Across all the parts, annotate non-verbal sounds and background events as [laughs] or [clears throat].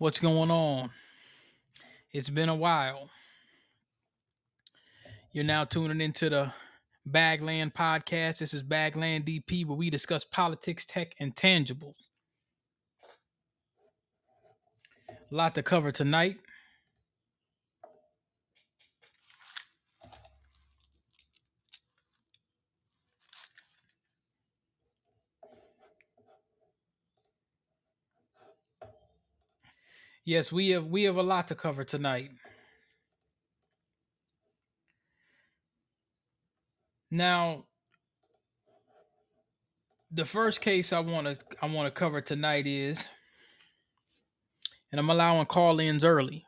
What's going on? It's been a while. You're now tuning into the Bagland podcast. This is Bagland DP, where we discuss politics, tech, and tangibles. A lot to cover tonight. Yes, we have we have a lot to cover tonight. Now, the first case I want to I want to cover tonight is, and I'm allowing call-ins early,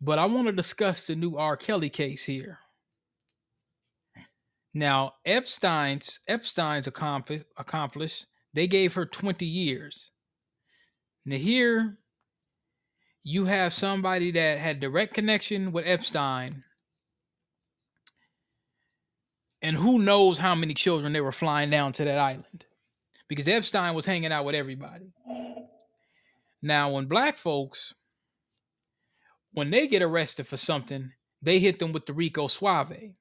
but I want to discuss the new R. Kelly case here. Now, Epstein's Epstein's accomplice accomplished. They gave her 20 years. Now here you have somebody that had direct connection with Epstein. And who knows how many children they were flying down to that island. Because Epstein was hanging out with everybody. Now, when black folks, when they get arrested for something, they hit them with the Rico Suave.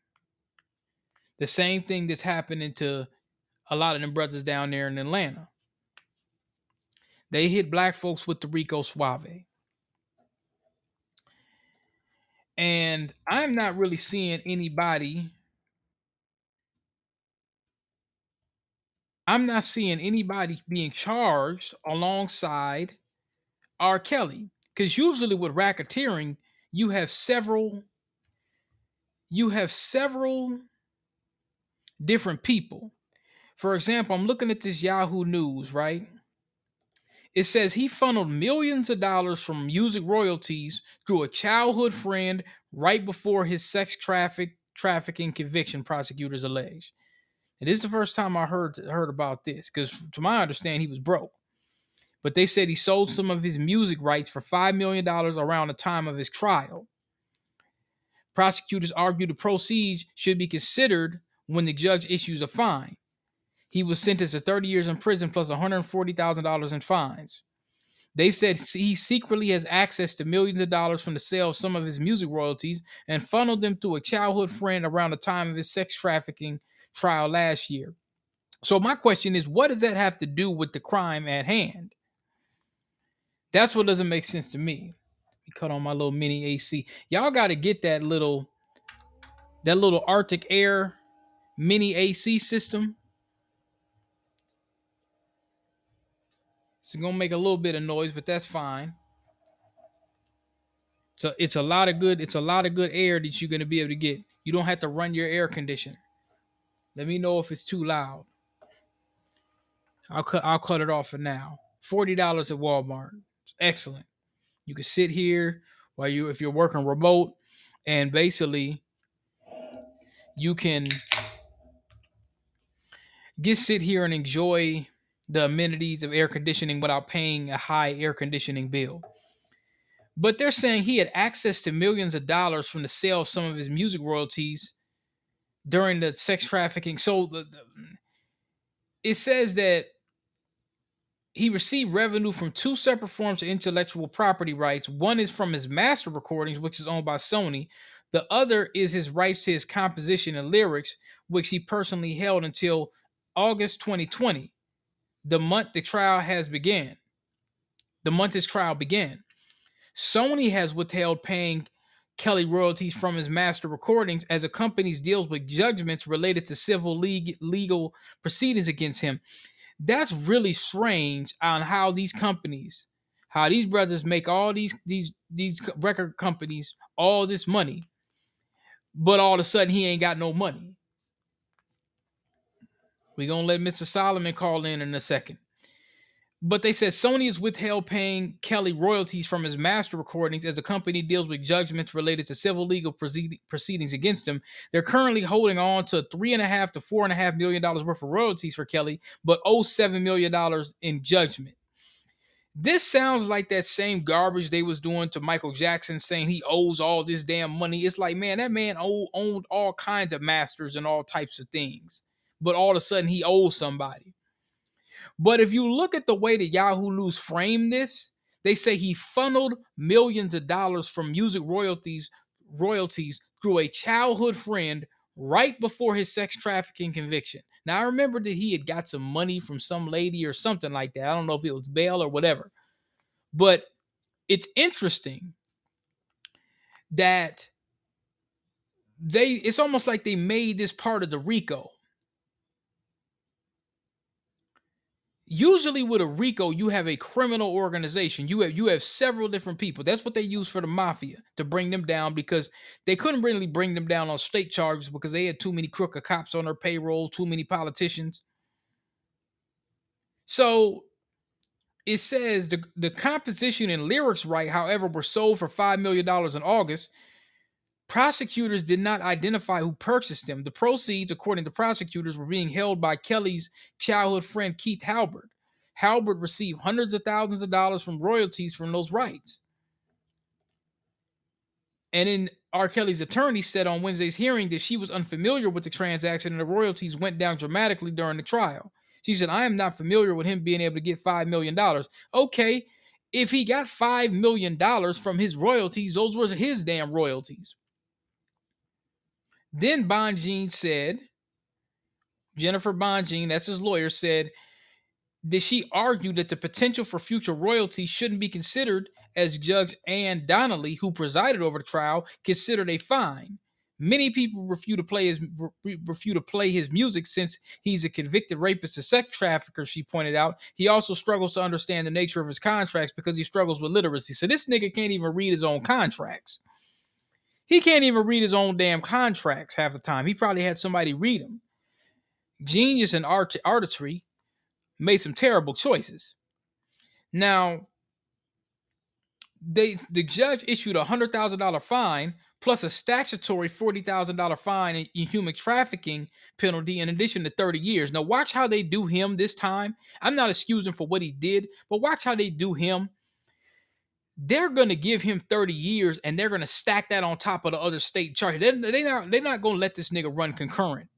The same thing that's happening to a lot of them brothers down there in Atlanta. They hit black folks with the Rico Suave. And I'm not really seeing anybody. I'm not seeing anybody being charged alongside R. Kelly. Because usually with racketeering, you have several, you have several different people. For example, I'm looking at this Yahoo News, right? It says he funneled millions of dollars from music royalties through a childhood friend right before his sex traffic trafficking conviction, prosecutors allege. And this is the first time I heard heard about this because, to my understanding, he was broke. But they said he sold some of his music rights for five million dollars around the time of his trial. Prosecutors argue the proceeds should be considered when the judge issues a fine. He was sentenced to 30 years in prison plus $140,000 in fines. They said he secretly has access to millions of dollars from the sale of some of his music royalties and funneled them to a childhood friend around the time of his sex trafficking trial last year. So, my question is what does that have to do with the crime at hand? That's what doesn't make sense to me. We cut on my little mini AC. Y'all got to get that little that little Arctic Air mini AC system It's gonna make a little bit of noise, but that's fine. So it's a lot of good. It's a lot of good air that you're gonna be able to get. You don't have to run your air conditioner. Let me know if it's too loud. I'll cut. I'll cut it off for now. Forty dollars at Walmart. It's excellent. You can sit here while you, if you're working remote, and basically you can just sit here and enjoy the amenities of air conditioning without paying a high air conditioning bill. But they're saying he had access to millions of dollars from the sale of some of his music royalties during the sex trafficking. So the, the, it says that he received revenue from two separate forms of intellectual property rights. One is from his master recordings, which is owned by Sony. The other is his rights to his composition and lyrics, which he personally held until August 2020 the month the trial has began. The month his trial began. Sony has withheld paying Kelly royalties from his master recordings as the company deals with judgments related to civil league, legal proceedings against him. That's really strange on how these companies, how these brothers make all these these these record companies all this money, but all of a sudden he ain't got no money. We're to let Mr. Solomon call in in a second. But they said Sony is withheld paying Kelly royalties from his master recordings as the company deals with judgments related to civil legal proceed- proceedings against him. They're currently holding on to three and a half to four and a half million dollars worth of royalties for Kelly, but owe seven million dollars in judgment. This sounds like that same garbage they was doing to Michael Jackson, saying he owes all this damn money. It's like, man, that man owned all kinds of masters and all types of things but all of a sudden he owes somebody. But if you look at the way that Yahoo News framed this, they say he funneled millions of dollars from music royalties royalties through a childhood friend right before his sex trafficking conviction. Now I remember that he had got some money from some lady or something like that. I don't know if it was bail or whatever. But it's interesting that they it's almost like they made this part of the RICO. Usually with a RICO, you have a criminal organization. You have you have several different people. That's what they use for the mafia to bring them down because they couldn't really bring them down on state charges because they had too many crooked cops on their payroll, too many politicians. So it says the, the composition and lyrics right, however, were sold for $5 million in August. Prosecutors did not identify who purchased them. The proceeds, according to prosecutors, were being held by Kelly's childhood friend Keith Halbert. Halbert received hundreds of thousands of dollars from royalties from those rights. And then R. Kelly's attorney said on Wednesday's hearing that she was unfamiliar with the transaction and the royalties went down dramatically during the trial. She said, I am not familiar with him being able to get $5 million. Okay, if he got $5 million from his royalties, those were his damn royalties. Then Bonjean said, Jennifer Bonjean, that's his lawyer, said, did she argue that the potential for future royalties shouldn't be considered as Judge Ann Donnelly, who presided over the trial, considered a fine. Many people refuse to play his refuse to play his music since he's a convicted rapist and sex trafficker. She pointed out he also struggles to understand the nature of his contracts because he struggles with literacy. So this nigga can't even read his own contracts. He can't even read his own damn contracts half the time. He probably had somebody read them. Genius and art- artistry made some terrible choices. Now, they the judge issued a hundred thousand dollar fine plus a statutory $40,000 fine in human trafficking penalty in addition to 30 years. Now, watch how they do him this time. I'm not excusing for what he did, but watch how they do him. They're going to give him 30 years and they're going to stack that on top of the other state charges. They're, they're not, they're not going to let this nigga run concurrent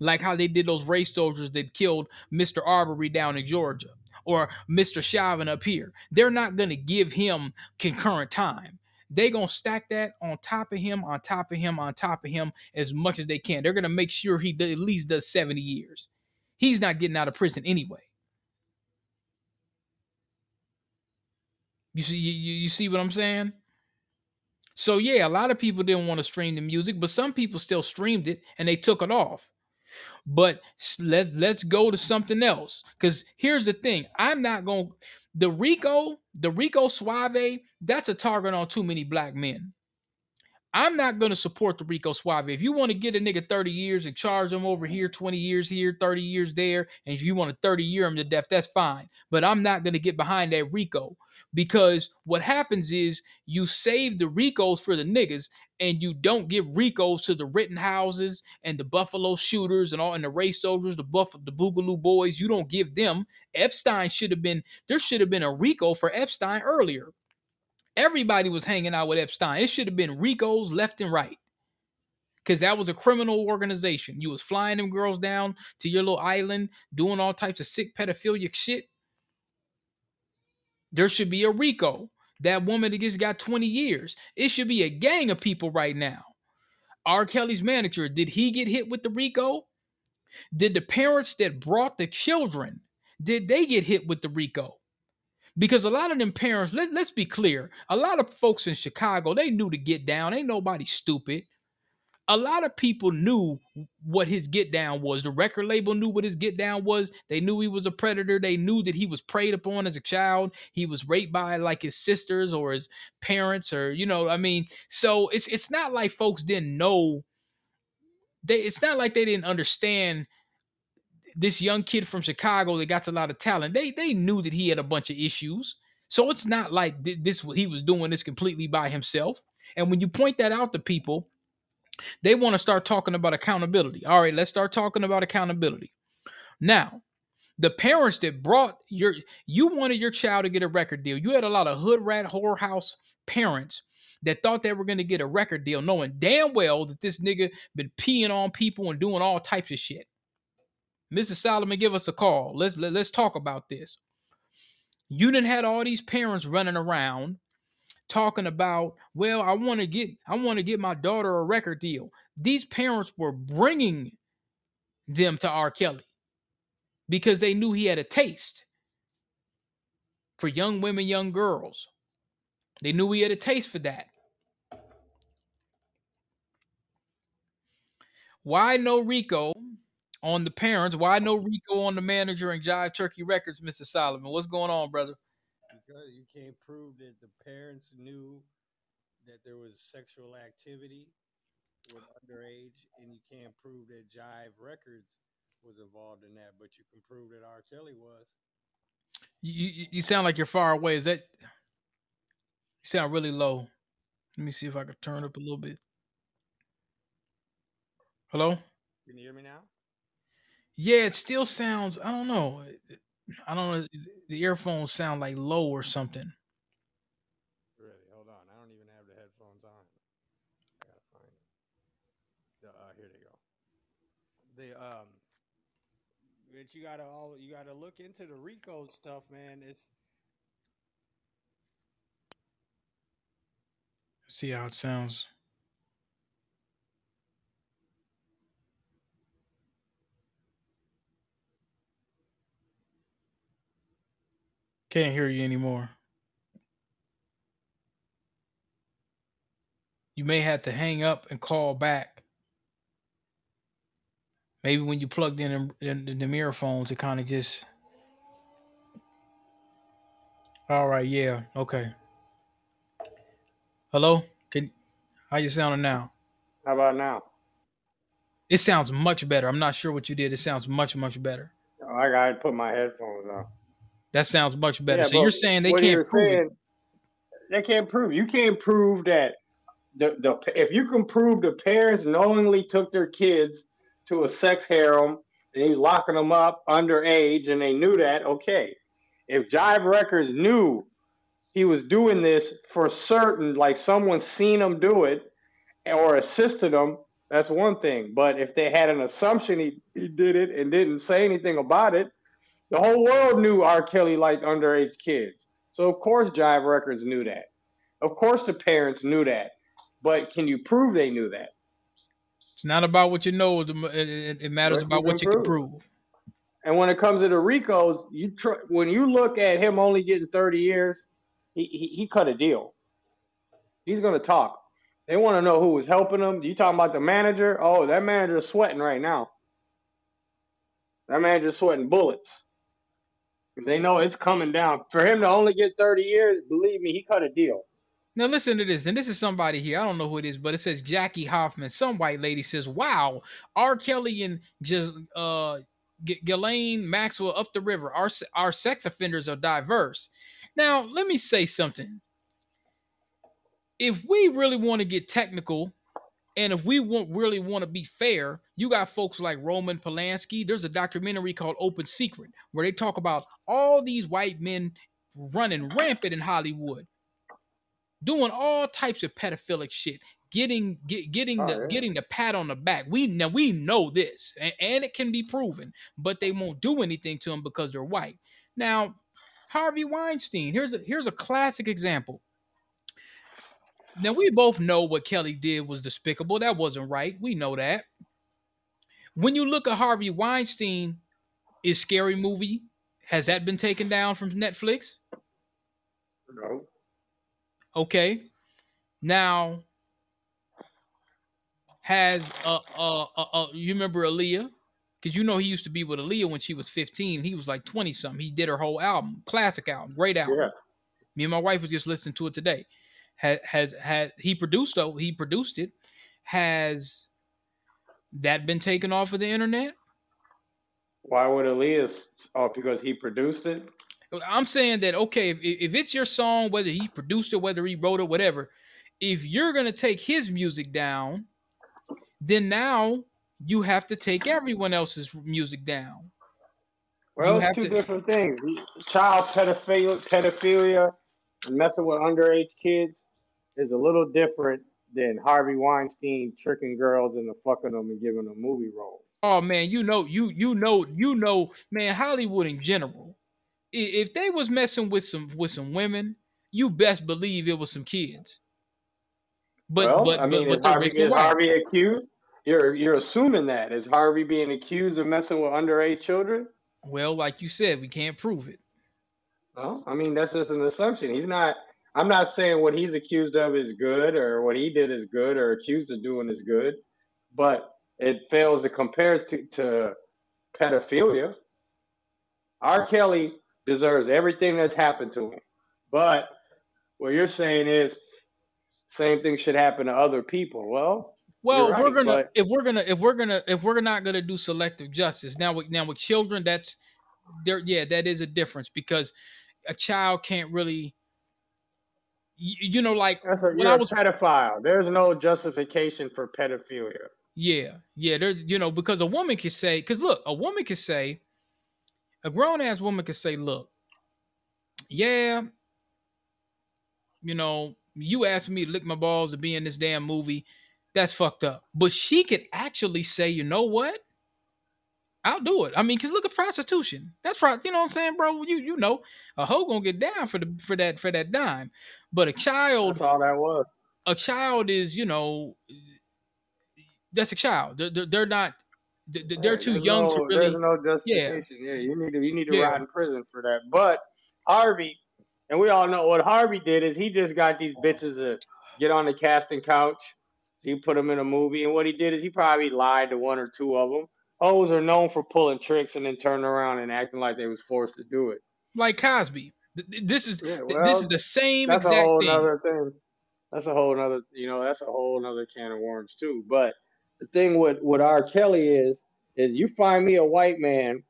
like how they did those race soldiers that killed Mr. Arbery down in Georgia or Mr. Chauvin up here. They're not going to give him concurrent time they gonna stack that on top of him, on top of him, on top of him as much as they can. They're gonna make sure he at least does 70 years. He's not getting out of prison anyway. You see, you, you see what I'm saying? So yeah, a lot of people didn't want to stream the music, but some people still streamed it and they took it off. But let's let's go to something else. Because here's the thing: I'm not gonna the Rico, the Rico Suave, that's a target on too many black men. I'm not going to support the Rico Suave. If you want to get a nigga 30 years and charge him over here, 20 years here, 30 years there, and you want to 30 year him to death, that's fine. But I'm not going to get behind that Rico because what happens is you save the Ricos for the niggas and you don't give Ricos to the Rittenhouses and the Buffalo shooters and all and the race soldiers, the Buff the Boogaloo boys. You don't give them. Epstein should have been there should have been a Rico for Epstein earlier. Everybody was hanging out with Epstein. It should have been Ricos left and right. Cause that was a criminal organization. You was flying them girls down to your little island, doing all types of sick pedophilic shit. There should be a Rico that woman that just got 20 years. It should be a gang of people right now. R. Kelly's manager, did he get hit with the RICO? Did the parents that brought the children, did they get hit with the RICO? Because a lot of them parents, let, let's be clear, a lot of folks in Chicago, they knew to get down. Ain't nobody stupid a lot of people knew what his get down was. The record label knew what his get down was. They knew he was a predator. They knew that he was preyed upon as a child. He was raped by like his sisters or his parents or you know, I mean, so it's it's not like folks didn't know they it's not like they didn't understand this young kid from Chicago that got a lot of talent. They they knew that he had a bunch of issues. So it's not like this he was doing this completely by himself. And when you point that out to people, they want to start talking about accountability. All right, let's start talking about accountability. Now, the parents that brought your you wanted your child to get a record deal. You had a lot of hood rat whorehouse parents that thought they were going to get a record deal, knowing damn well that this nigga been peeing on people and doing all types of shit. Mrs. Solomon, give us a call. Let's let, us let us talk about this. You didn't had all these parents running around talking about, well, I want to get I want to get my daughter a record deal. These parents were bringing them to R. Kelly because they knew he had a taste for young women, young girls. They knew he had a taste for that. Why no Rico on the parents? Why no Rico on the manager and Jive Turkey Records, Mr. Solomon? What's going on, brother? Because you can't prove that the parents knew that there was sexual activity with underage, and you can't prove that Jive Records was involved in that, but you can prove that R. Kelly was. You, you sound like you're far away. Is that you sound really low? Let me see if I can turn up a little bit. Hello? Can you hear me now? Yeah, it still sounds. I don't know. I don't know. The earphones sound like low or something. Really? Hold on. I don't even have the headphones on. I gotta find it. The, uh, here they go. The um, but you gotta all you gotta look into the recode stuff, man. It's see how it sounds. Can't hear you anymore. You may have to hang up and call back. Maybe when you plugged in the, the mirror phones, it kind of just. All right, yeah, okay. Hello, can how you sounding now? How about now? It sounds much better. I'm not sure what you did. It sounds much much better. Oh, I gotta put my headphones on. That sounds much better. Yeah, so you're saying they can't prove saying, it. They can't prove. You can't prove that the the if you can prove the parents knowingly took their kids to a sex harem and he's locking them up underage and they knew that, okay. If Jive Records knew he was doing this for certain, like someone seen him do it or assisted him, that's one thing. But if they had an assumption he, he did it and didn't say anything about it, the whole world knew R. Kelly liked underage kids. So of course Jive Records knew that. Of course the parents knew that. But can you prove they knew that? It's not about what you know. It, matters about what you prove. can prove. And when it comes to the Ricos, you tr- when you look at him only getting 30 years, he, he, he cut a deal. He's going to talk. They want to know who was helping him. You talking about the manager? Oh, that manager's sweating right now. That manager's sweating bullets. They know it's coming down. For him to only get 30 years, believe me, he cut a deal. Now listen to this, and this is somebody here. I don't know who it is, but it says Jackie Hoffman. Some white lady says, "Wow, R. Kelly and just uh Ghislaine Maxwell up the river. Our our sex offenders are diverse." Now let me say something. If we really want to get technical and if we want really want to be fair, you got folks like Roman Polanski. There's a documentary called Open Secret where they talk about all these white men running rampant in Hollywood, doing all types of pedophilic shit, getting get, getting oh, the yeah. getting the pat on the back. We now we know this, and, and it can be proven, but they won't do anything to them because they're white. Now, Harvey Weinstein. Here's a here's a classic example. Now we both know what Kelly did was despicable. That wasn't right. We know that. When you look at Harvey Weinstein, is Scary Movie has that been taken down from Netflix? No. Okay. Now has uh uh, uh, uh you remember Aaliyah? Because you know he used to be with Aaliyah when she was 15. He was like 20 something. He did her whole album, classic album, great album. Yeah. Me and my wife was just listening to it today has has had he produced though he produced it. Has that been taken off of the internet? Why would Aaliyah's oh because he produced it? I'm saying that okay if, if it's your song whether he produced it whether he wrote it whatever if you're going to take his music down then now you have to take everyone else's music down. Well it's two to... different things. Child pedophilia pedophilia messing with underage kids is a little different than Harvey Weinstein tricking girls into fucking them and giving them movie roles. Oh man, you know, you you know, you know, man, Hollywood in general. If they was messing with some with some women, you best believe it was some kids. But well, but I mean, but, is, Harvey, is Harvey accused? You're you're assuming that is Harvey being accused of messing with underage children? Well, like you said, we can't prove it. Well, I mean, that's just an assumption. He's not. I'm not saying what he's accused of is good or what he did is good or accused of doing is good, but it fails to compare to, to pedophilia. R. Kelly deserves everything that's happened to him. But what you're saying is same thing should happen to other people. Well, well, if right, we're gonna but... if we're gonna if we're gonna if we're not gonna do selective justice now with now with children, that's there. Yeah, that is a difference because a child can't really you, you know like that's a, you're I was, a pedophile. There's no justification for pedophilia. Yeah, yeah. There's you know because a woman can say because look, a woman can say a grown ass woman can say, look, yeah, you know, you asked me to lick my balls to be in this damn movie. That's fucked up. But she could actually say, you know what? I'll do it. I mean, cause look at prostitution. That's right. You know what I'm saying, bro? You you know, a hoe gonna get down for the for that for that dime. But a child, that's all that was. A child is, you know, that's a child. They're, they're, not. They're, too there's young no, to really. There's no justification. Yeah. yeah, you need to you need to yeah. rot in prison for that. But Harvey, and we all know what Harvey did is he just got these bitches to get on the casting couch. So he put them in a movie, and what he did is he probably lied to one or two of them. Hoes are known for pulling tricks and then turning around and acting like they was forced to do it. Like Cosby. This is yeah, well, this is the same that's exact a whole thing. Other thing. That's a whole other you know that's a whole other can of worms too. But the thing with with R. Kelly is is you find me a white man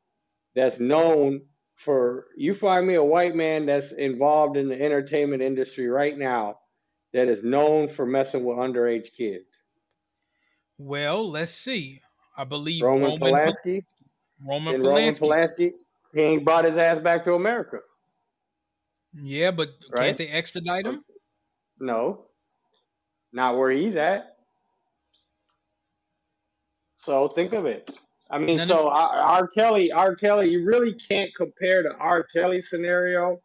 that's known for you find me a white man that's involved in the entertainment industry right now that is known for messing with underage kids. Well, let's see. I believe Roman, Roman Polanski. Roman Polanski. Roman Polanski. He ain't brought his ass back to America. Yeah, but right? can't they extradite him? No, not where he's at. So think of it. I mean, None so of- R-, R. Kelly, R. Kelly, you really can't compare the R. Kelly scenario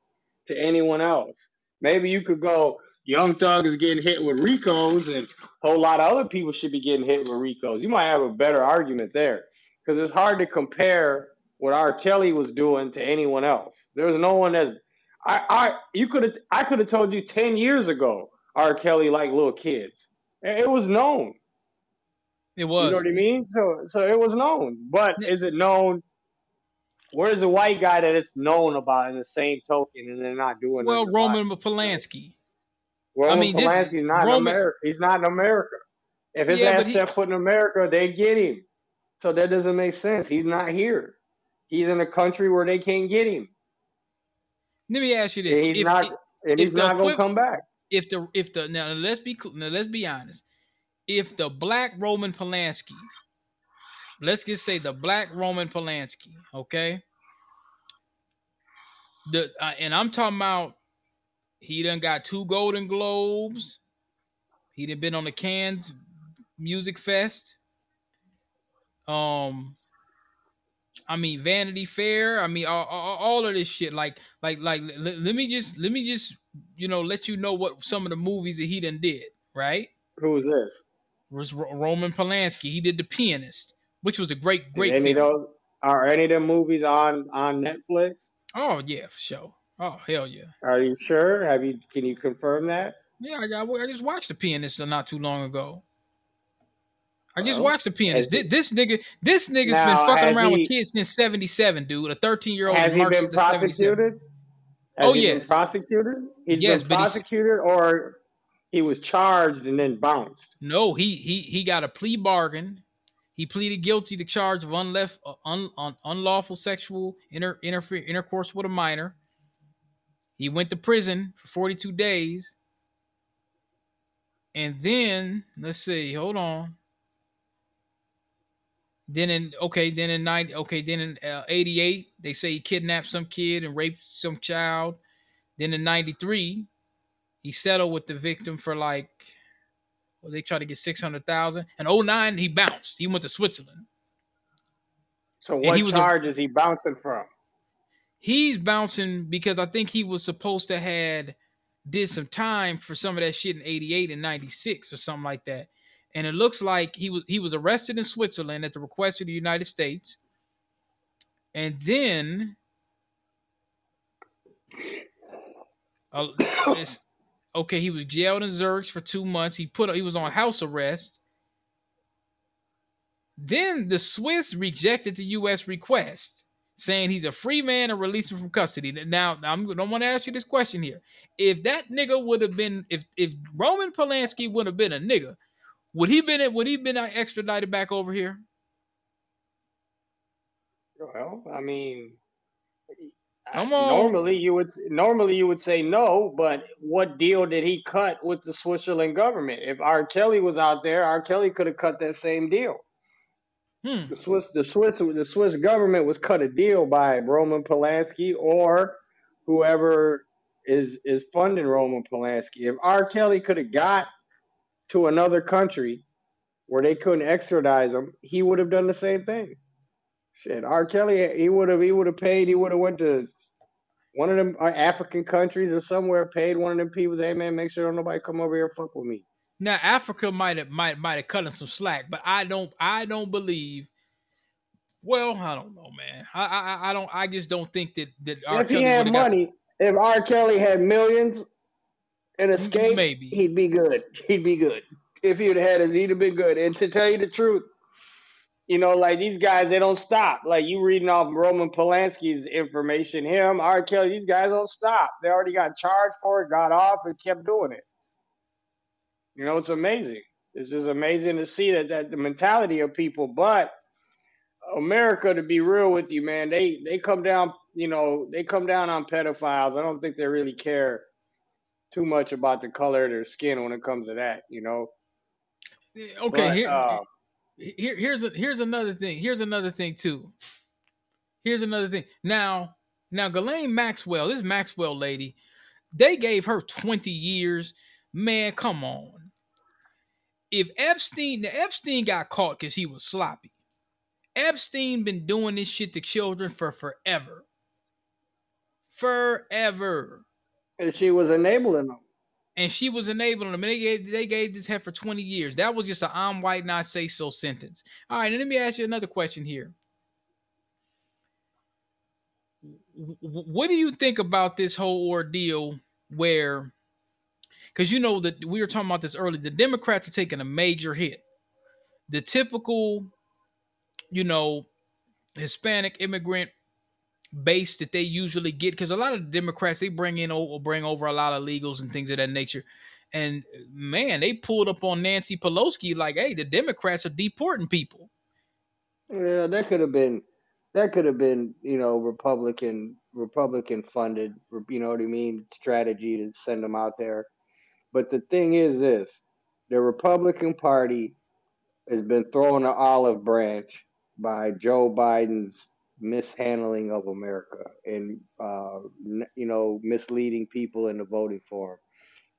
to anyone else. Maybe you could go, Young Thug is getting hit with Ricos, and a whole lot of other people should be getting hit with Ricos. You might have a better argument there because it's hard to compare what R. Kelly was doing to anyone else. There's no one that's I, I you could have I could have told you ten years ago R. Kelly like little kids. It was known. It was. You know what I mean? So so it was known. But is it known? Where's the white guy that it's known about in the same token and they're not doing Well, Roman Polanski. Roman I mean, Polanski's not Roman, in America. He's not in America. If his yeah, ass stepped foot in America, they get him. So that doesn't make sense. He's not here. He's in a country where they can't get him. Let me ask you this: and he's if, not, if, and he's not going to come back. If the if the now let's be now let's be honest if the black Roman Polanski, let's just say the black Roman Polanski, okay? The uh, and I'm talking about he done got two Golden Globes. He done been on the Cannes Music Fest. Um, I mean Vanity Fair. I mean all, all, all of this shit. Like like like let, let me just let me just you know let you know what some of the movies that he done did. Right? Who is this? was Roman Polanski. He did The Pianist, which was a great, great any film. Those, are any of the movies on on Netflix? Oh yeah, for sure. Oh hell yeah. Are you sure? Have you? Can you confirm that? Yeah, I, I just watched The Pianist not too long ago. I just watched The Pianist. This, this, nigga, this nigga's now, been fucking around he, with kids since '77, dude. A 13 year old. Has he been prosecuted? Has oh he yes. prosecuted. He's yes, been prosecuted, or he was charged and then bounced. No, he he he got a plea bargain. He pleaded guilty to charge of unleft, uh, un, un, unlawful sexual inter, interfer, intercourse with a minor. He went to prison for 42 days. And then, let's see, hold on. Then in okay, then in 90 okay, then in uh, 88, they say he kidnapped some kid and raped some child. Then in 93, he settled with the victim for like, well, they tried to get 600,000. And 09, he bounced. He went to Switzerland. So what charge a, is he bouncing from? He's bouncing because I think he was supposed to had did some time for some of that shit in 88 and 96 or something like that. And it looks like he was he was arrested in Switzerland at the request of the United States. And then uh, okay, he was jailed in Zurich for two months. He put he was on house arrest. Then the Swiss rejected the U.S. request, saying he's a free man and release him from custody. Now, I'm, I don't want to ask you this question here. If that nigga would have been, if if Roman Polanski would have been a nigga, would he been would he been extradited back over here? Well, I mean, Come on. Normally you would normally you would say no, but what deal did he cut with the Switzerland government? If R. Kelly was out there, R. Kelly could have cut that same deal. Hmm. The Swiss, the Swiss, the Swiss government was cut a deal by Roman Polanski or whoever is is funding Roman Polanski. If R. Kelly could have got to another country where they couldn't extradite him, he would have done the same thing. Shit, R. Kelly, he would have he would have paid. He would have went to one of them uh, African countries or somewhere, paid one of them people. Hey man, make sure don't nobody come over here fuck with me. Now Africa might have might might have cut him some slack, but I don't I don't believe. Well, I don't know, man. I I, I don't. I just don't think that that R. If Kelly he had money, if R. Kelly had millions and escape, maybe he'd be good. [laughs] He'd be good if he'd had his. He'd have been good. And to tell you the truth, you know, like these guys, they don't stop. Like you reading off Roman Polanski's information, him, R. Kelly, these guys don't stop. They already got charged for it, got off, and kept doing it. You know, it's amazing. It's just amazing to see that that the mentality of people. But America, to be real with you, man, they they come down. You know, they come down on pedophiles. I don't think they really care too much about the color of their skin when it comes to that. You know. Okay. But, here, uh, here, here's a, here's another thing. Here's another thing too. Here's another thing. Now, now, Ghislaine Maxwell, this Maxwell lady, they gave her 20 years. Man, come on if Epstein, the Epstein got caught because he was sloppy. Epstein been doing this shit to children for forever. Forever. And she was enabling them. And she was enabling them. And they gave they gave this head for 20 years. That was just an I'm white, not say so sentence. All right, and let me ask you another question here. What do you think about this whole ordeal where because you know that we were talking about this earlier. The Democrats are taking a major hit. The typical, you know, Hispanic immigrant base that they usually get, because a lot of the Democrats they bring in or bring over a lot of legals and things of that nature. And man, they pulled up on Nancy Pelosi like, "Hey, the Democrats are deporting people." Yeah, that could have been that could have been, you know, Republican Republican funded, you know what I mean, strategy to send them out there. But the thing is this the Republican Party has been thrown an olive branch by Joe Biden's mishandling of America and, uh, you know, misleading people into voting for him.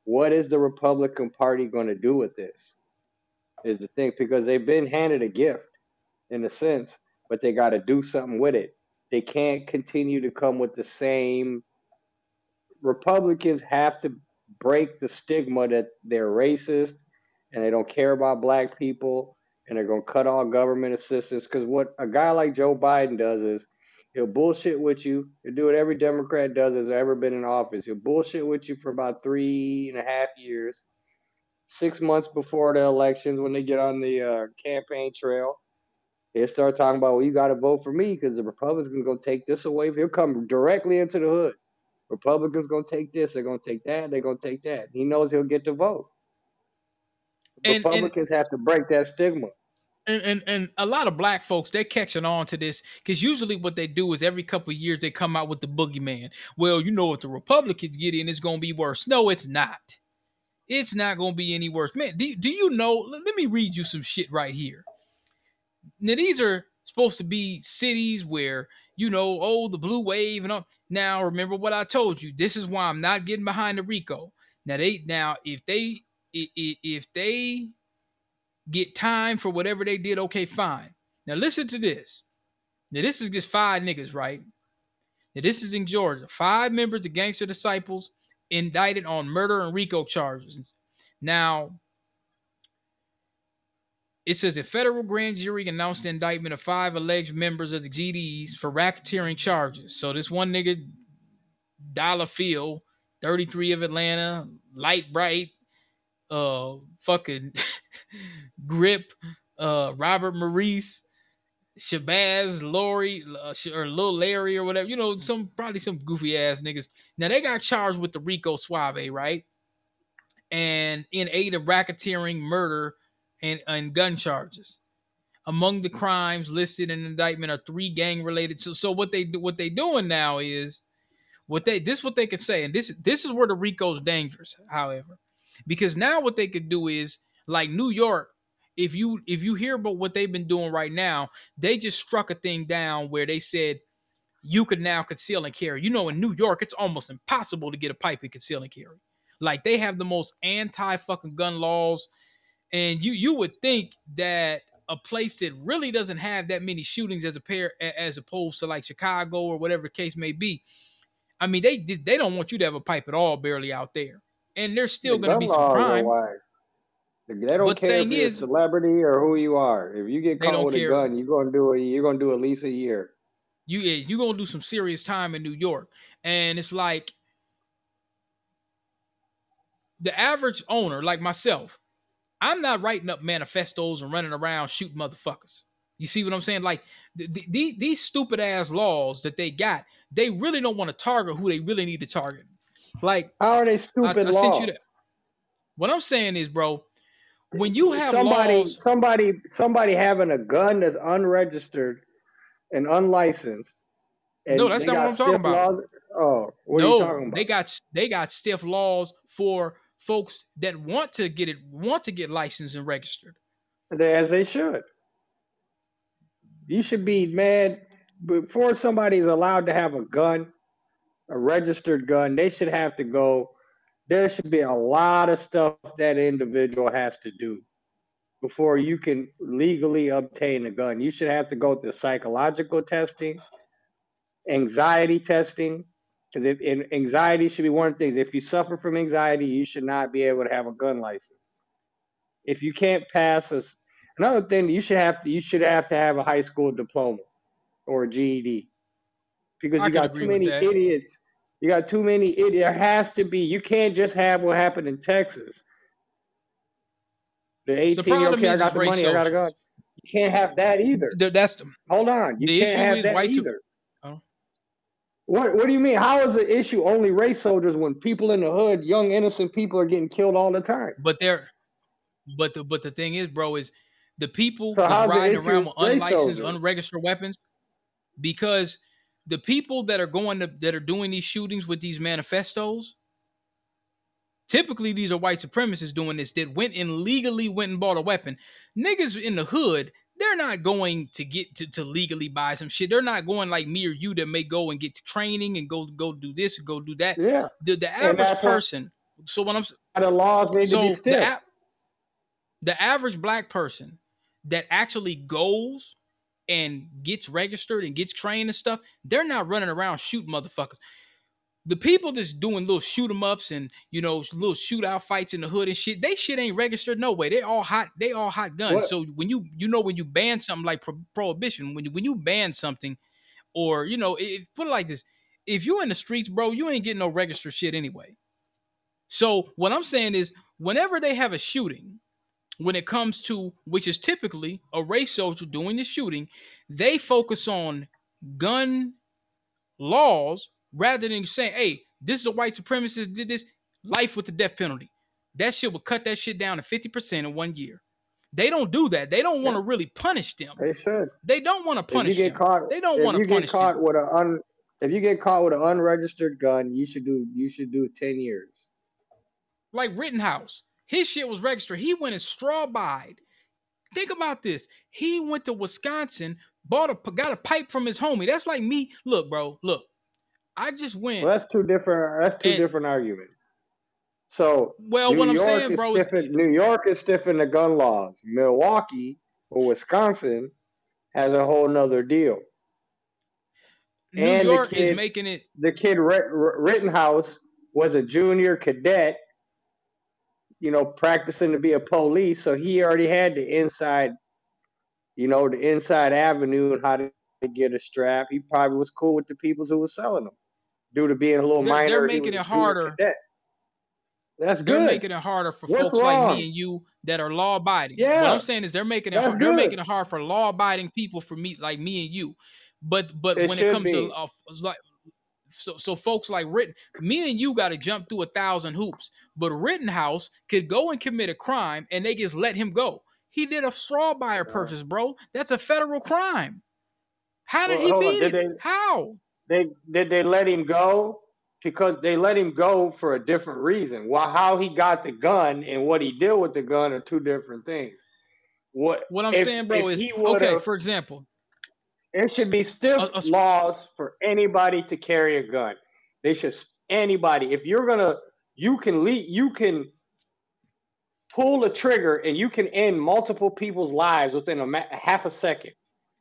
What is the Republican Party going to do with this? Is the thing because they've been handed a gift in a sense, but they got to do something with it. They can't continue to come with the same. Republicans have to break the stigma that they're racist and they don't care about black people and they're going to cut all government assistance. Because what a guy like Joe Biden does is he'll bullshit with you. He'll do what every Democrat does that's ever been in office. He'll bullshit with you for about three and a half years, six months before the elections when they get on the uh, campaign trail. He'll start talking about, well, you got to vote for me because the Republicans going to take this away. He'll come directly into the hoods. Republicans gonna take this, they're gonna take that, they're gonna take that. He knows he'll get the vote. And, Republicans and, have to break that stigma. And, and and a lot of black folks they're catching on to this because usually what they do is every couple of years they come out with the boogeyman. Well, you know if the Republicans get in, it's gonna be worse. No, it's not. It's not gonna be any worse. Man, do, do you know? Let me read you some shit right here. Now these are supposed to be cities where you know, oh, the blue wave and all. Now, remember what I told you. This is why I'm not getting behind the RICO. Now they now if they if they get time for whatever they did, okay, fine. Now listen to this. Now this is just five niggas, right? Now this is in Georgia. Five members of Gangster Disciples indicted on murder and RICO charges. Now, it says a federal grand jury announced the indictment of five alleged members of the GDs for racketeering charges. So this one nigga, Dollar Field, 33 of Atlanta, light bright, uh, fucking [laughs] grip, uh, Robert Maurice, Shabazz, Lori, uh, or Lil Larry, or whatever. You know, some probably some goofy ass niggas. Now they got charged with the Rico Suave, right? And in aid of racketeering, murder, and, and gun charges. Among the crimes listed in indictment are three gang related. So, so what they what they doing now is what they this what they could say, and this this is where the Rico's dangerous. However, because now what they could do is like New York if you if you hear about what they've been doing right now, they just struck a thing down where they said you could now conceal and carry. You know, in New York, it's almost impossible to get a pipe and conceal and carry. Like they have the most anti fucking gun laws, and you you would think that a place that really doesn't have that many shootings as a pair as opposed to like Chicago or whatever the case may be. I mean, they they don't want you to have a pipe at all, barely out there, and there's still going to be some crime. They don't but care if you're is, a celebrity or who you are. If you get caught with care. a gun, you're gonna do it. You're gonna do at least a year. You you're gonna do some serious time in New York, and it's like the average owner, like myself, I'm not writing up manifestos and running around shooting motherfuckers. You see what I'm saying? Like the, the, these stupid ass laws that they got, they really don't want to target who they really need to target. Like how are they stupid I, I laws? What I'm saying is, bro, when you have somebody laws, somebody somebody having a gun that's unregistered and unlicensed. And no, that's not what I'm talking about. Laws, oh, what no, are you talking about? They got they got stiff laws for folks that want to get it want to get licensed and registered. As they should. You should be mad before somebody's allowed to have a gun, a registered gun. They should have to go there should be a lot of stuff that individual has to do before you can legally obtain a gun. You should have to go through psychological testing, anxiety testing, because anxiety should be one of the things. If you suffer from anxiety, you should not be able to have a gun license. If you can't pass a, another thing, you should have to you should have to have a high school diploma or a GED because you got too many idiots you got too many. It, there has to be. You can't just have what happened in Texas. The 18 the okay, I got the money, I gotta go. You can't have that either. The, that's the, hold on. You the can't have that white, either. What What do you mean? How is the issue only race soldiers when people in the hood, young innocent people, are getting killed all the time? But they're, but the but the thing is, bro, is the people so riding around with unlicensed, unregistered weapons because the people that are going to that are doing these shootings with these manifestos typically these are white supremacists doing this that went and legally went and bought a weapon niggas in the hood they're not going to get to, to legally buy some shit they're not going like me or you that may go and get training and go go do this go do that yeah the, the average person what, so what i'm the laws need so to be stiff. The, the average black person that actually goes and gets registered and gets trained and stuff, they're not running around shooting motherfuckers. The people that's doing little shoot 'em ups and you know little shootout fights in the hood and shit, they shit ain't registered no way. They all hot. They all hot guns. What? So when you you know when you ban something like pro- prohibition, when you, when you ban something, or you know, if, put it like this: if you in the streets, bro, you ain't getting no registered shit anyway. So what I'm saying is, whenever they have a shooting, when it comes to which is typically a race soldier doing the shooting, they focus on gun laws rather than saying, "Hey, this is a white supremacist did this, life with the death penalty." That shit will cut that shit down to fifty percent in one year. They don't do that. They don't want to yeah. really punish them. They should. They don't want to punish if you get them. Caught, they don't want to punish caught them. With an un, if you get caught with an unregistered gun, you should do you should do ten years. Like Rittenhouse. His shit was registered. He went and straw buyed. Think about this. He went to Wisconsin, bought a got a pipe from his homie. That's like me. Look, bro. Look, I just went. Well, that's two different. That's two and, different arguments. So, well, New what York I'm saying, bro, is New York is stiffing the gun laws. Milwaukee or Wisconsin has a whole nother deal. New And York kid- is making it. the kid Rittenhouse was a junior cadet, you know, practicing to be a police, so he already had the inside, you know, the inside avenue and how to get a strap. He probably was cool with the people who was selling them, due to being a little They're- minor. they're making it harder. That's They're good. making it harder for What's folks like me and you that are law abiding. Yeah. What I'm saying is they're making it That's hard, they're making it hard for law abiding people for me like me and you. But but It when it comes be. to uh, like so so folks like Ritten, me and you got to jump through a thousand hoops. But Rittenhouse could go and commit a crime and they just let him go. He did a straw buyer Yeah. purchase, bro. That's a federal crime. How did Well, he on, beat did it? they- How? They did they let him go because they let him go for a different reason. Well, how he got the gun and what he did with the gun are two different things. What What I'm if- saying, bro, is okay. For example, There should be stiff A- a- laws for anybody to carry a gun. They should anybody. If you're gonna, you can lead, you can pull the trigger and you can end multiple people's lives within a ma- half a second.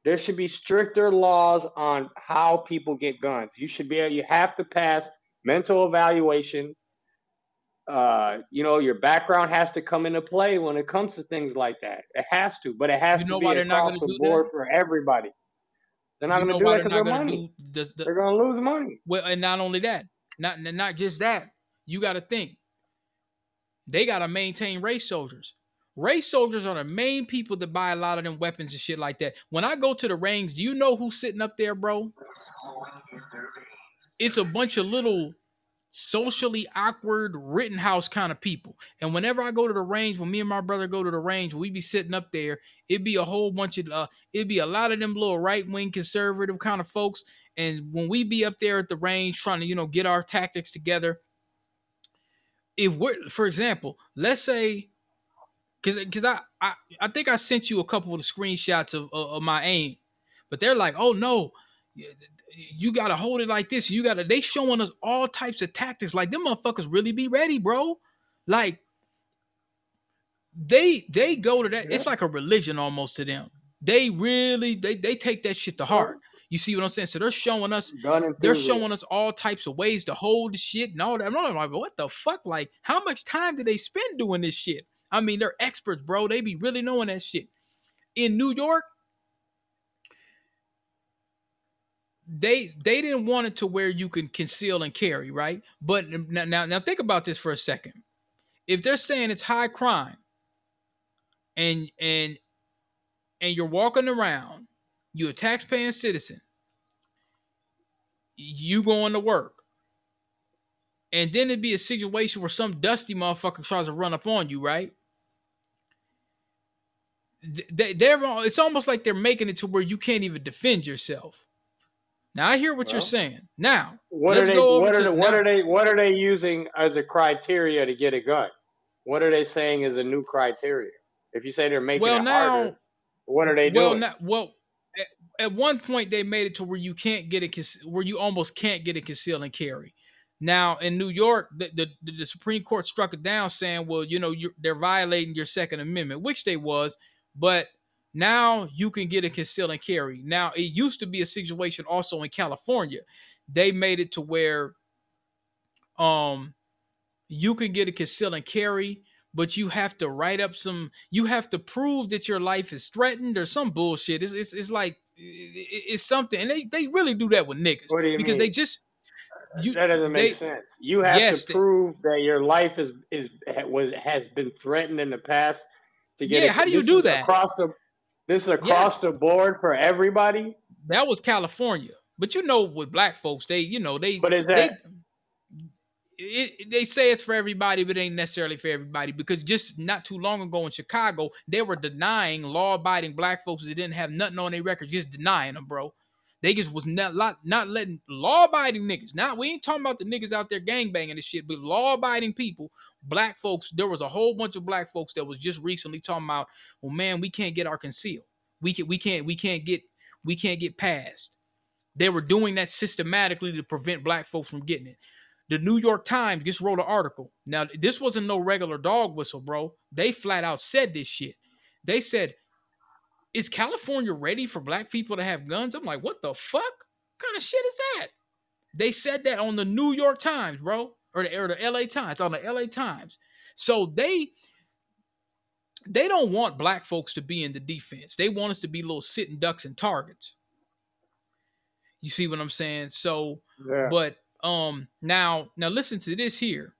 There should be stricter laws on how people get guns. You should be. You have to pass mental evaluation. Uh, you know, your background has to come into play when it comes to things like that. It has to, but it has You to be across the do that? board for everybody. They're not going to do that they're because they're money. do does the, They're going to lose money. Well, and not only that, not not just that. You got to think. They got to maintain race soldiers. Race soldiers are the main people that buy a lot of them weapons and shit like that. When I go to the range, do you know who's sitting up there, bro? It's a bunch of little socially awkward Rittenhouse kind of people. And whenever I go to the range, when me and my brother go to the range, we be sitting up there. It'd be a whole bunch of uh, it'd be a lot of them little right wing conservative kind of folks. And when we be up there at the range trying to, you know, get our tactics together, if we're, for example, let's say, because because I, I I think I sent you a couple of the screenshots of, of of my aim, but they're like, oh no, you- gotta hold it like this. You gotta. They showing us all types of tactics. Like them motherfuckers really be ready, bro. Like they they go to that. It's like a religion almost to them. They really they they take that shit to heart. You see what I'm saying? So they're showing us they're showing us all types of ways to hold the shit and all that. I'm like, what the fuck? Like, how much time do they spend doing this shit? I mean, they're experts, bro. They be really knowing that shit. In New York, they they didn't want it to where you can conceal and carry, right? But now now, now think about this for a second. If they're saying it's high crime, and and and you're walking around, you're a taxpaying citizen, you going to work. And then it'd be a situation where some dusty motherfucker tries to run up on you, right? Th- They, they're all- it's almost like they're making it to where you can't even defend yourself. Now I hear what you're saying. Now What let's are they? go over What are to they, what now- are they? What are they using as a criteria to get a gun? What are they saying is a new criteria? If you say they're making well it now harder, what are they well doing? now well at, at one point they made it to where you can't get a where you almost can't get a conceal and carry. Now in New York, the, the, the Supreme Court struck it down, saying, "Well, you know, you're, they're violating your Second Amendment," which they was. But now you can get a conceal and carry. Now it used to be a situation also in California. They made it to where, um, you can get a conceal and carry, but you have to write up some. You have to prove that your life is threatened or some bullshit. It's it's, it's like it's something, and they they really do that with niggas What do you because mean? they just you that doesn't make they- sense. You have Yes, to prove that your life is is was has been threatened in the past to get. Yeah, a- how do you this do that? across the? This is across the board for everybody. that was California. But you know, with black folks, they you know they But is they that it, they say it's for everybody, but it ain't necessarily for everybody because just not too long ago in Chicago, they were denying law-abiding black folks that didn't have nothing on their record, just denying them, bro. They just was not not, letting law-abiding niggas. Now we ain't talking about the niggas out there gangbanging and this shit, but law-abiding people, black folks. There was a whole bunch of black folks that was just recently talking about, well, man, we can't get our conceal. We can we can't we can't get we can't get past. They were doing that systematically to prevent black folks from getting it. The New York Times just wrote an article. Now, this wasn't no regular dog whistle, bro. They flat out said this shit. They said, Is California ready for black people to have guns? I'm like, what the fuck? What kind of shit is that? They said that on the New York Times, bro, or the, or the LA Times, on the LA Times. So they they don't want black folks to be in the defense. They want us to be little sitting ducks and targets. You see what I'm saying? So, yeah. but um now now listen to this here.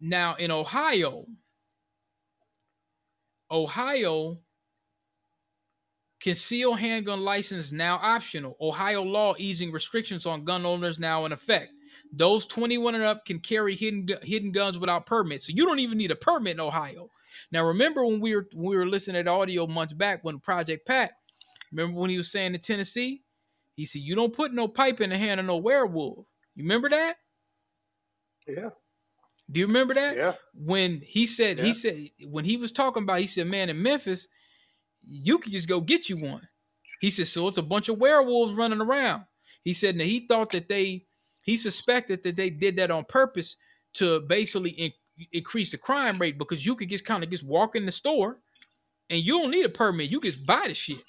Now in Ohio, Ohio concealed handgun license now optional. Ohio law easing restrictions on gun owners now in effect. Those 21 and up can carry hidden hidden guns without permits. So you don't even need a permit in Ohio. Now remember when we were when we were listening to audio months back when Project Pat, remember when he was saying in Tennessee, he said you don't put no pipe in the hand of no werewolf. You remember that? Yeah. Do you remember that? Yeah. When he said yeah. he said when he was talking about he said man in Memphis, you could just go get you one. He said so it's a bunch of werewolves running around. He said that he thought that they he suspected that they did that on purpose to basically in, increase the crime rate because you could just kind of just walk in the store and you don't need a permit. You just buy the shit.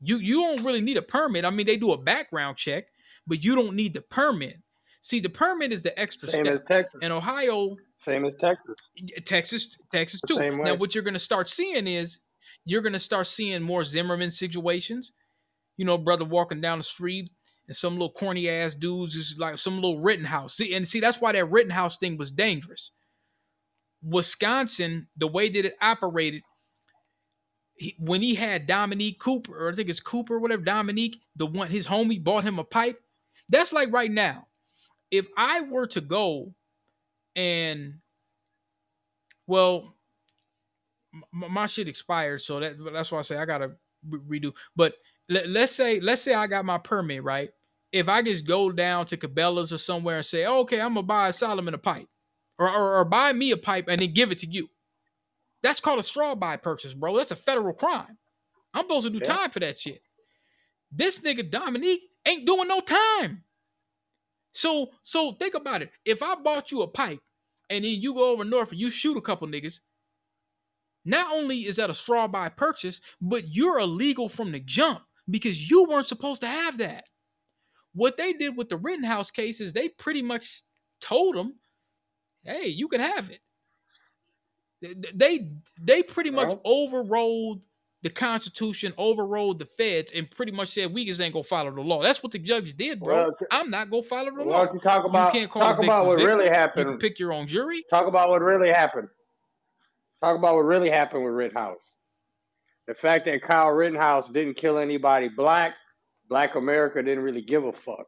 You you don't really need a permit. I mean, they do a background check, but you don't need the permit. See, the permit is the extra Same step. as Texas. In Ohio, same as Texas. Texas, Texas too. Now, what you're going to start seeing is you're going to start seeing more Zimmerman situations. You know, brother walking down the street and some little corny ass dudes is like some little Rittenhouse. See, and see, that's why that Rittenhouse thing was dangerous. Wisconsin, the way that it operated, he, when he had Dominique Cooper, or I think it's Cooper, whatever, Dominique, the one his homie bought him a pipe. That's like right now. If I were to go and well, my, my shit expired, so that that's why I say I gotta redo. But let, let's say let's say I got my permit right. If I just go down to Cabela's or somewhere and say, oh, okay, I'm gonna buy Solomon a pipe, or, or or buy me a pipe and then give it to you, that's called a straw buy purchase, bro. That's a federal crime. I'm supposed to do yeah. time for that shit. This nigga Dominique ain't doing no time. So so think about it. If I bought you a pipe and then you go over north and you shoot a couple niggas, not only is that a straw buy purchase, but you're illegal from the jump because you weren't supposed to have that. What they did with the Rittenhouse case is they pretty much told them, "Hey, you can have it." They they pretty much overrode the Constitution, overrode the feds, and pretty much said we just ain't gonna follow the law. That's what the judge did, bro. Well, I'm not gonna follow the law. Why don't you talk about you can't call talk about what victim. really happened? You can pick your own jury. Talk about what really happened. Talk about what really happened with Rittenhouse. The fact that Kyle Rittenhouse didn't kill anybody black, black America didn't really give a fuck.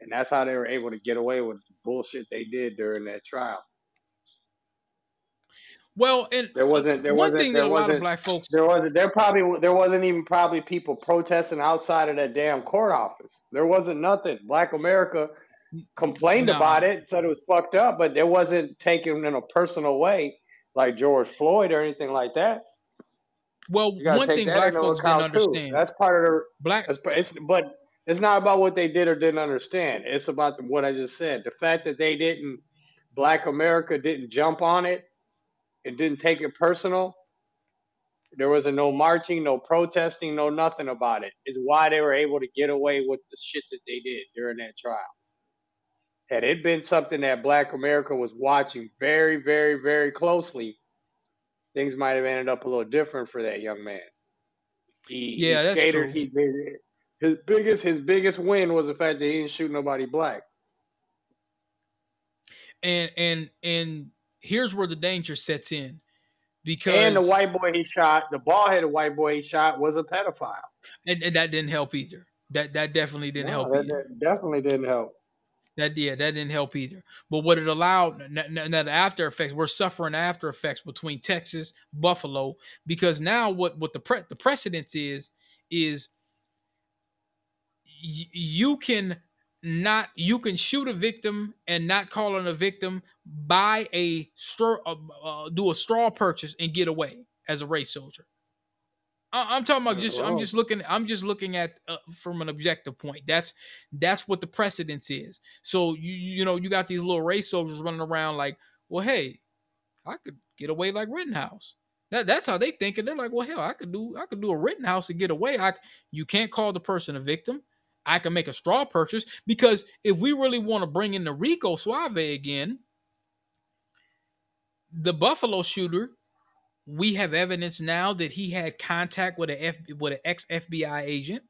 And that's how they were able to get away with the bullshit they did during that trial. Well, and there wasn't there one wasn't, thing there that a wasn't, lot of black folks there wasn't there probably there wasn't even probably people protesting outside of that damn court office. There wasn't nothing. Black America complained no. about it, said it was fucked up, but it wasn't taken in a personal way like George Floyd or anything like that. Well, one thing black folks didn't understand. Too. That's part of the black. It's, but it's not about what they did or didn't understand. It's about the, what I just said. The fact that they didn't, Black America didn't jump on it, it didn't take it personal. There was no marching, no protesting, no nothing about it. Is why they were able to get away with the shit that they did during that trial. Had it been something that Black America was watching very, very, very closely, things might have ended up a little different for that young man. He, yeah, he that's skated, true. He did his biggest his biggest win was the fact that he didn't shoot nobody black. And and and here's where the danger sets in. Because and the white boy he shot, the bald headed white boy he shot was a pedophile. And, and that didn't help either. That that definitely didn't no, help. That, that, definitely didn't help. That yeah, that didn't help either. But what it allowed now the after effects, we're suffering after effects between Texas, Buffalo, because now what what the pre, the precedence is is y- you can not you can shoot a victim and not call on a victim, buy a straw, uh, uh, do a straw purchase and get away as a race soldier. I'm talking about just. I'm just looking. I'm just looking at uh, from an objective point. That's that's what the precedence is. So you you know you got these little race soldiers running around like, well, hey, I could get away like Rittenhouse. That, that's how they think, and they're like, well, hell, I could do I could do a Rittenhouse and get away. I you can't call the person a victim. I can make a straw purchase because if we really want to bring in the Rico Suave again, the Buffalo shooter, we have evidence now that he had contact with a F, with an ex FBI agent.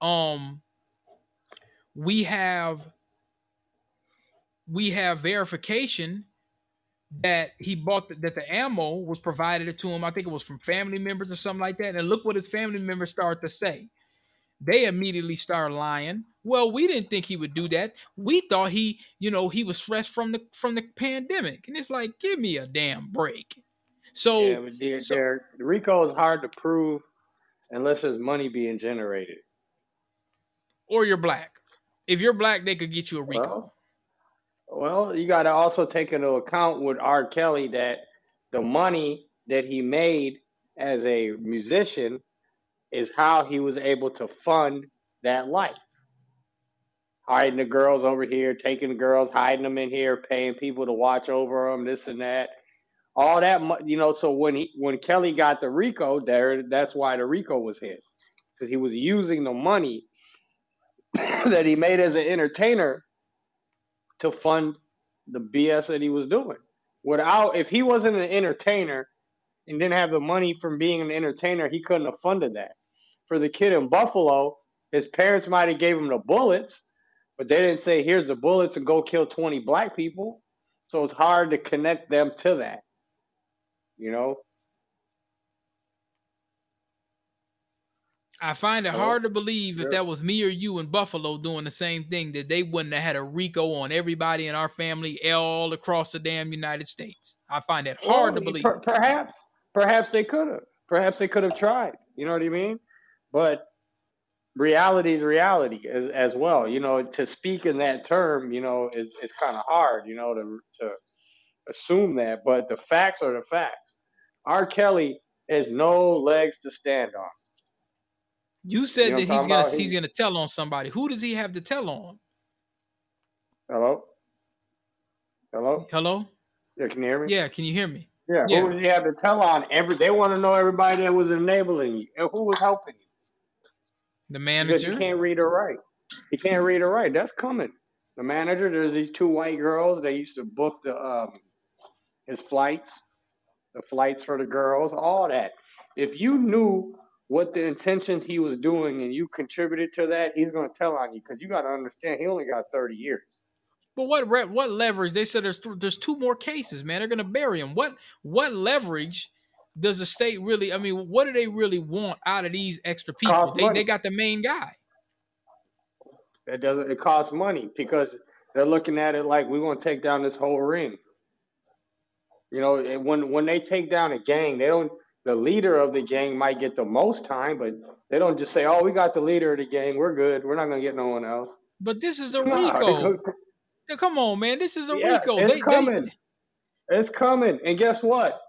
Um, we have we have verification that he bought the, that the ammo was provided to him. I think it was from family members or something like that. And look what his family members start to say. They immediately start lying. Well, we didn't think he would do that. We thought he, you know, he was stressed from the from the pandemic. And it's like, give me a damn break. So, yeah, dear, so Rico is hard to prove unless there's money being generated. Or you're black. If you're black, they could get you a Rico. Well, well, you got to also take into account with R. Kelly that the money that he made as a musician is how he was able to fund that life. Hiding the girls over here, taking the girls, hiding them in here, paying people to watch over them, this and that. All that, you know. So when he when Kelly got the Rico, there, that's why the Rico was hit because he was using the money [coughs] that he made as an entertainer to fund the BS that he was doing. Without, if he wasn't an entertainer and didn't have the money from being an entertainer, he couldn't have funded that. For the kid in Buffalo, his parents might have gave him the bullets, but they didn't say, "Here's the bullets and go kill 20 black people." So it's hard to connect them to that. You know, I find it hard to believe if that was me or you in Buffalo doing the same thing that they wouldn't have had a RICO on everybody in our family all across the damn United States. I find it hard well, to believe. Per- perhaps, perhaps they could have. Perhaps they could have tried. You know what I mean? But reality is reality as, as well. You know, to speak in that term, you know, is it's kind of hard. You know, to to assume that. But the facts are the facts. R. Kelly has no legs to stand on. You said you know that he's gonna about? he's gonna tell on somebody. Who does he have to tell on? Hello. Hello. Hello. Yeah, can you hear me? Yeah, can you hear me? Yeah. yeah. Who does he have to tell on? Every they want to know everybody that was enabling you and who was helping you. The manager. Because you can't read or write. He can't read or write. That's coming. The manager. There's these two white girls. They used to book the um his flights, the flights for the girls, all that. If you knew what the intentions he was doing and you contributed to that, he's going to tell on you because you got to understand he only got 30 years. But what what leverage? They said there's there's two more cases, man. They're going to bury him. What what leverage does the state really? I mean, what do they really want out of these extra people? They, they got the main guy. It doesn't. It costs money because they're looking at it like we're going to take down this whole ring. You know, eh, when when they take down a gang, they don't the leader of the gang might get the most time, but they don't just say, "Oh, we got the leader of the gang. We're good. We're not gonna get no one else." But this is a [laughs] Rico. Come on, man. This is a yeah, Rico. It's they, coming. They... It's coming. And guess what?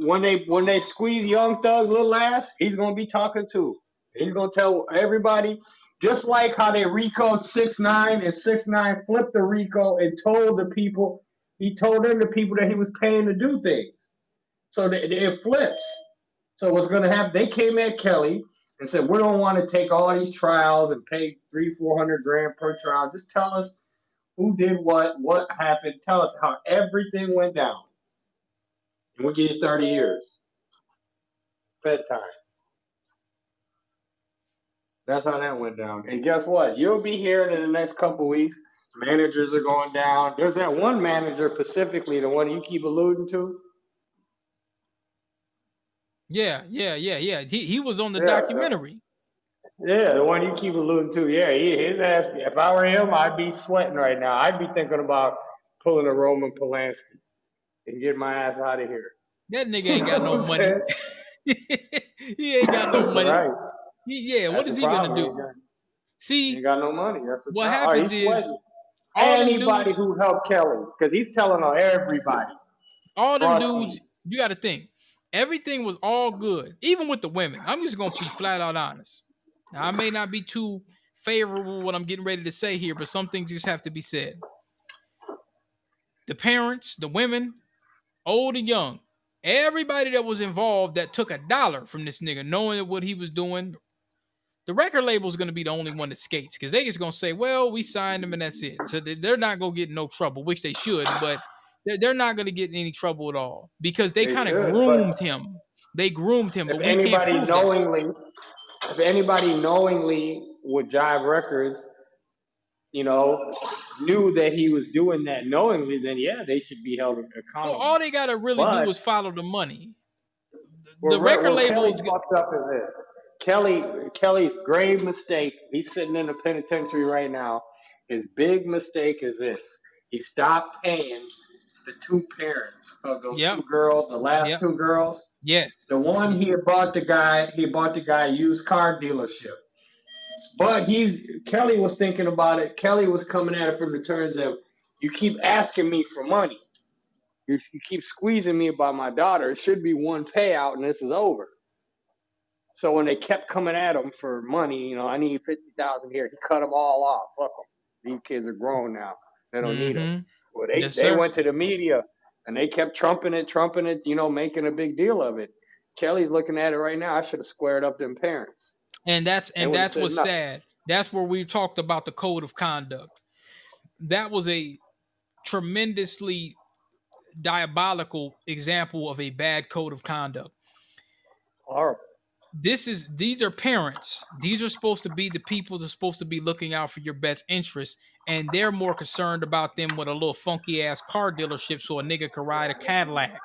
When they when they squeeze Young Thug's little ass, he's gonna be talking too. He's gonna tell everybody, just like how they Rico six nine and six nine flipped the Rico and told the people, he told them the people that he was paying to do things. So it flips. So what's going to happen? They came at Kelly and said, "We don't want to take all these trials and pay three, four hundred grand per trial. Just tell us who did what, what happened. Tell us how everything went down, and we'll give you thirty years. Fed time. That's how that went down. And guess what? You'll be hearing in the next couple weeks. Managers are going down. There's that one manager specifically, the one you keep alluding to yeah, yeah, yeah, yeah. He he was on the yeah, documentary. Yeah, the one you keep alluding to. Yeah, he, his ass. If I were him, I'd be sweating right now. I'd be thinking about pulling a Roman Polanski and getting my ass out of here. That nigga ain't got [laughs] no money. [laughs] he ain't got no money. Right. He, yeah, That's what is he problem. gonna do? Got, See, he ain't got no money. That's what problem. happens oh, is anybody dudes, who helped Kelly because he's telling on everybody. All them dudes, you got to think everything was all good, even with the women. I'm just gonna be flat out honest. Now, I may not be too favorable what I'm getting ready to say here, but some things just have to be said. The parents, the women, old and young, Everybody that was involved that took a dollar from this nigga, knowing what he was doing, the record label is going to be the only one that skates because they just going to say, well, we signed him and that's it. So they're not going to get no trouble, which they should, but they're not going to get in any trouble at all because they, they kind of groomed him. They groomed him. If anybody knowingly, that. if anybody knowingly with Jive Records, you know, knew that he was doing that knowingly, then yeah, they should be held accountable. Well, all they got to really but, do is follow the money. The, record label is fucked up as this. Kelly Kelly's grave mistake. He's sitting in the penitentiary right now. His big mistake is this: he stopped paying the two parents of those yep. two girls, the last yep. two girls. Yes. The one he bought the guy, he bought the guy used car dealership. But he's Kelly was thinking about it. Kelly was coming at it from the terms of you keep asking me for money. You, you keep squeezing me about my daughter. It should be one payout and this is over. So when they kept coming at him for money, you know, I need fifty thousand here. He cut them all off. Fuck them. These kids are grown now. They don't mm-hmm. need them. Well, they yes, they went to the media and they kept trumping it, trumping it. You know, making a big deal of it. Kelly's looking at it right now. I should have squared up them parents. And that's and that's what's nothing. sad. That's where we talked about the code of conduct. That was a tremendously diabolical example of a bad code of conduct. Horrible. This is these are parents. These are supposed to be the people that's supposed to be looking out for your best interest, and they're more concerned about them with a little funky ass car dealership so a nigga could ride a Cadillac.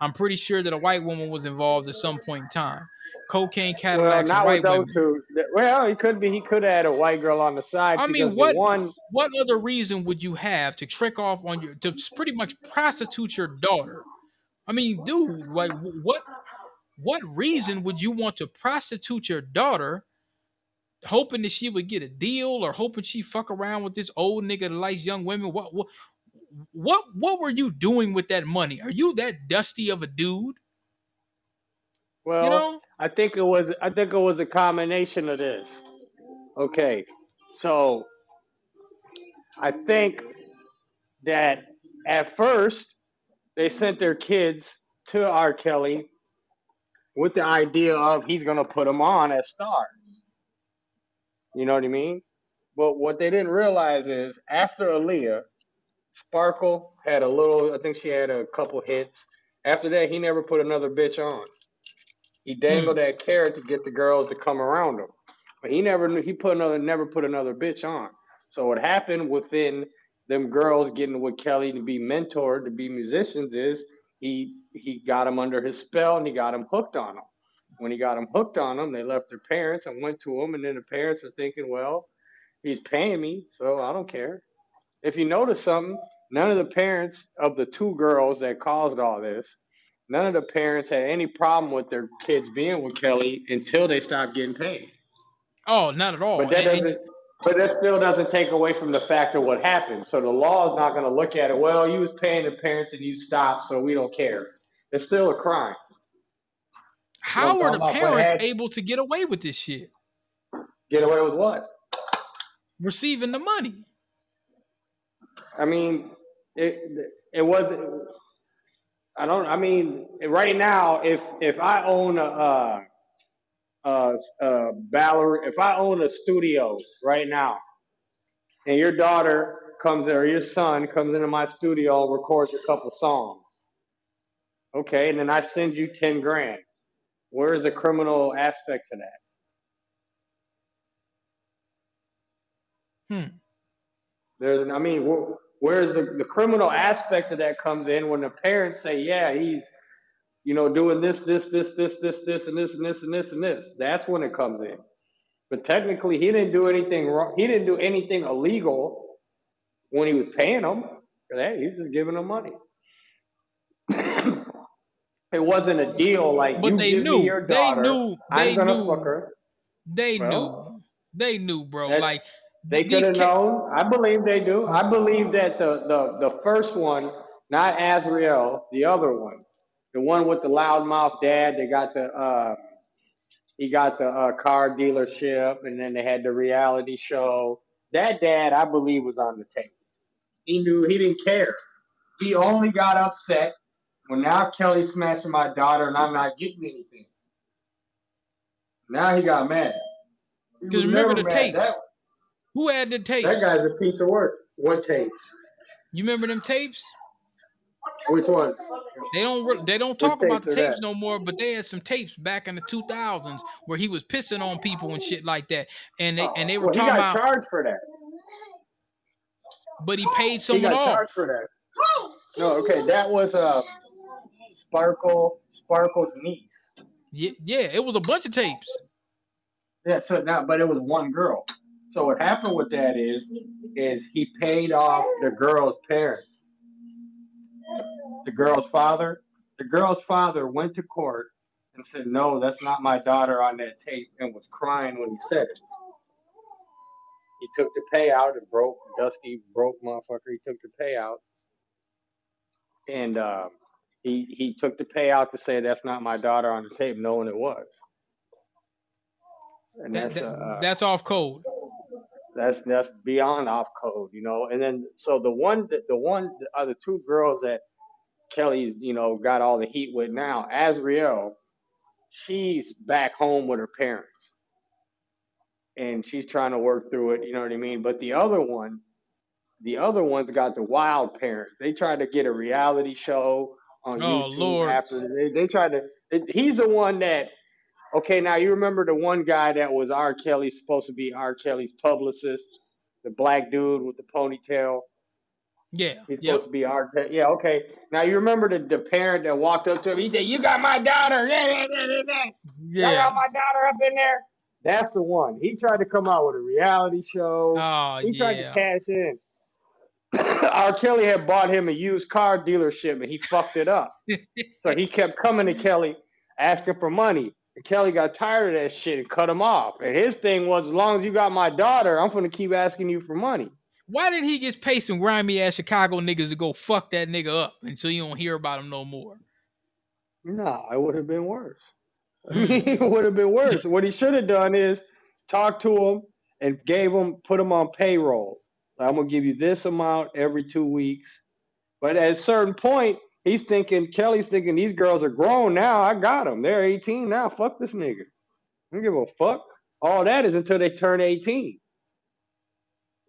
I'm pretty sure that a white woman was involved at some point in time. Cocaine Cadillacs well, not with those women. two. Well, he could be. He could have had a white girl on the side. I mean, what one? What other reason would you have to trick off on your to pretty much prostitute your daughter? I mean, dude, like what? What reason would you want to prostitute your daughter? Hoping that she would get a deal, or hoping she fuck around with this old nigga that likes young women. What? What? what what were you doing with that money? Are you that dusty of a dude? Well, you know? I think it was I think it was a combination of this. Okay. So I think that at first they sent their kids to R. Kelly with the idea of he's going to put them on as stars. You know what I mean? But what they didn't realize is after Aaliyah, Sparkle had a little. I think she had a couple hits. After that, he never put another bitch on. He dangled mm. that carrot to get the girls to come around him, but he never he put another never put another bitch on. So what happened within them girls getting with Kelly to be mentored to be musicians is he he got them under his spell and he got them hooked on them. When he got them hooked on them, they left their parents and went to him, and then the parents are thinking, well, he's paying me, so I don't care if you notice something, none of the parents of the two girls that caused all this, none of the parents had any problem with their kids being with Kelly until they stopped getting paid. Oh, not at all. But that doesn't. But that still doesn't take away from the fact of what happened. So the law is not going to look at it. Well, you was paying the parents and you stopped, so we don't care. It's still a crime. How are the parents able to get away with this shit? Get away with what? Receiving the money. I mean, it it wasn't. I don't. I mean, right now, if if I own a uh, uh, uh, ballerina, if I own a studio right now, and your daughter comes or your son comes into my studio and records a couple songs, okay, and then I send you ten grand. Where is the criminal aspect to that? Hmm. There's, I mean, where is the, the criminal aspect of that comes in when the parents say, yeah, he's, you know, doing this, this, this, this, this, this, and this, and this, and this, and this. That's when it comes in. But technically, he didn't do anything wrong. He didn't do anything illegal when he was paying them for that. He was just giving them money. It wasn't a deal like but you they give knew. me your daughter. They knew. They I'm gonna knew. fuck her. They well, knew. They knew, bro. Like they could have known. I believe they do. I believe that the, the, the first one, not Azriel, the other one, the one with the loudmouth dad, they got the uh, he got the uh, car dealership, and then they had the reality show. That dad, I believe, was on the table. He knew he didn't care. He only got upset Well, now Kelly smashing my daughter, and I'm not getting anything. Now he got mad. Because remember the tapes. That, Who had the tapes? That guy's a piece of work. What tapes? You remember them tapes? Which one? They don't. They don't talk about the tapes no more. But they had some tapes back in the 2000s where he was pissing on people and shit like that. And they and they were well, talking he got about charged for that. But he paid someone he got off. charged for that. No, okay, that was uh Sparkle Sparkle's niece. Yeah, yeah, it was a bunch of tapes. Yeah, so now, but it was one girl. So what happened with that is, is he paid off the girl's parents. The girl's father. The girl's father went to court and said, "No, that's not my daughter on that tape," and was crying when he said it. He took the payout and broke Dusty broke motherfucker. He took the payout, and uh, he he took the payout to say that's not my daughter on the tape, knowing it was. And that, that's that, uh, that's off code. That's that's beyond off code, you know. And then so the one that the one are the two girls that Kelly's you know got all the heat with now. Azriel, she's back home with her parents, and she's trying to work through it. You know what I mean? But the other one, the other one's got the wild parents. They tried to get a reality show on oh, YouTube Lord. after they, they tried to. He's the one that. Okay, now you remember the one guy that was R. Kelly supposed to be R. Kelly's publicist, the black dude with the ponytail. Yeah, he's yep. supposed to be R. Kelly. Yeah, okay. Now you remember the, the parent that walked up to him. He said, "You got my daughter." Yeah, yeah, yeah, yeah. yeah. I got my daughter up in there. That's the one. He tried to come out with a reality show. Oh, he tried yeah. to cash in. [laughs] R. Kelly had bought him a used car dealership and he fucked it up. [laughs] so he kept coming to Kelly asking for money. And Kelly got tired of that shit and cut him off. And his thing was, as long as you got my daughter, I'm gonna keep asking you for money. Why did he get paid some grimy ass Chicago niggas to go fuck that nigga up and so you don't hear about him no more? No, it would have been worse. I [laughs] mean, it would have been worse. what he should have done is talk to him and gave him, put him on payroll. I'm gonna give you this amount every two weeks. But at a certain point, he's thinking Kelly's thinking these girls are grown now. I got them. They're 18 now. Fuck this nigga. I don't give a fuck. All that is until they turn 18.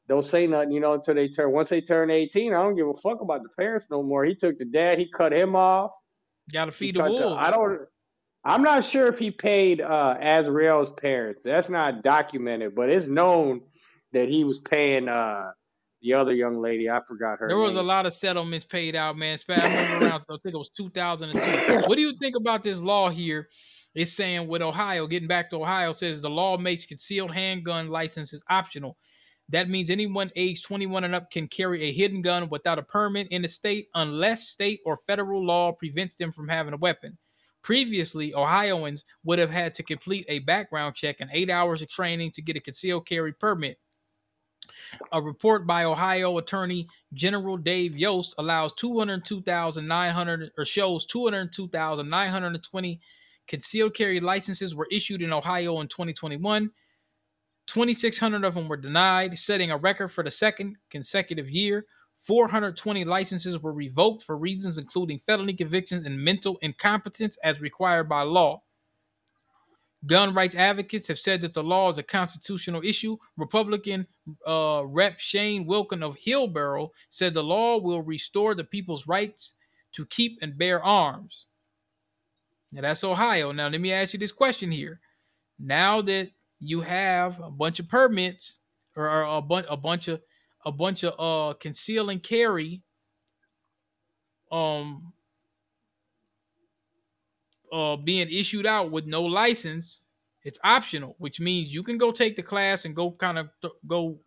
Don't say nothing, you know, until they turn. Once they turn 18, I don't give a fuck about the parents no more. He took the dad. He cut him off. Got to feed the wolves. The, I don't. I'm not sure if he paid uh, Azriel's parents. That's not documented, but it's known that he was paying uh, the other young lady. I forgot her. There was name. a lot of settlements paid out, man. I around, I think it was 2002. [coughs] what do you think about this law here? It's saying with Ohio, getting back to Ohio, says the law makes concealed handgun licenses optional. That means anyone age 21 and up can carry a hidden gun without a permit in the state unless state or federal law prevents them from having a weapon. Previously, Ohioans would have had to complete a background check and eight hours of training to get a concealed carry permit. A report by Ohio Attorney General Dave Yost allows 202,900 or shows 202,920 concealed carry licenses were issued in Ohio in 2021. 2,600 of them were denied, setting a record for the second consecutive year. 420 licenses were revoked for reasons including felony convictions and mental incompetence as required by law. Gun rights advocates have said that the law is a constitutional issue. Republican uh, Rep. Shane Wilkin of Hillsboro said the law will restore the people's rights to keep and bear arms. Now that's Ohio. Now let me ask you this question here. Now that you have a bunch of permits or, or a bunch a bunch of a bunch of uh conceal and carry um uh, being issued out with no license, it's optional, which means you can go take the class and go kind of th- go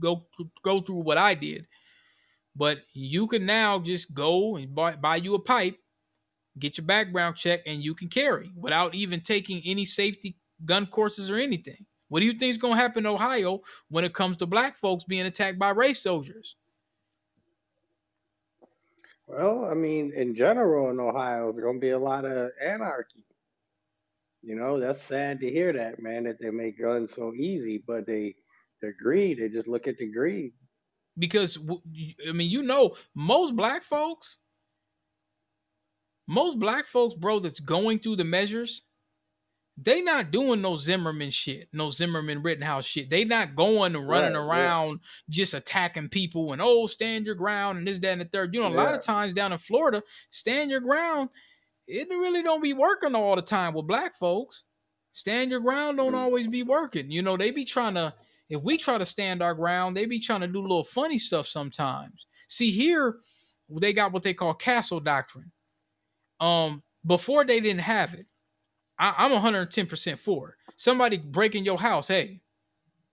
go go through what I did. But you can now just go and buy, buy you a pipe, get your background check, and you can carry without even taking any safety gun courses or anything. What do you think is going to happen in Ohio when it comes to black folks being attacked by race soldiers? Well, I mean, in general, in Ohio, there's going to be a lot of anarchy. You know, that's sad to hear that, man, that they make guns so easy, but they, the greed, they just look at the greed. Because, I mean, you know, most black folks, most black folks, bro, that's going through the measures, they not doing no Zimmerman shit, no Zimmerman Rittenhouse shit. They not going and running Right, yeah. around just attacking people and oh, stand your ground and this, that, and the third. You know, a lot of times down in Florida, stand your ground. It really don't be working all the time with black folks. Stand your ground don't Mm. always be working. You know, they be trying to. If we try to stand our ground, they be trying to do little funny stuff sometimes. See here, they got what they call castle doctrine. Um, before they didn't have it. I, I'm 110% for. Somebody breaking your house, hey,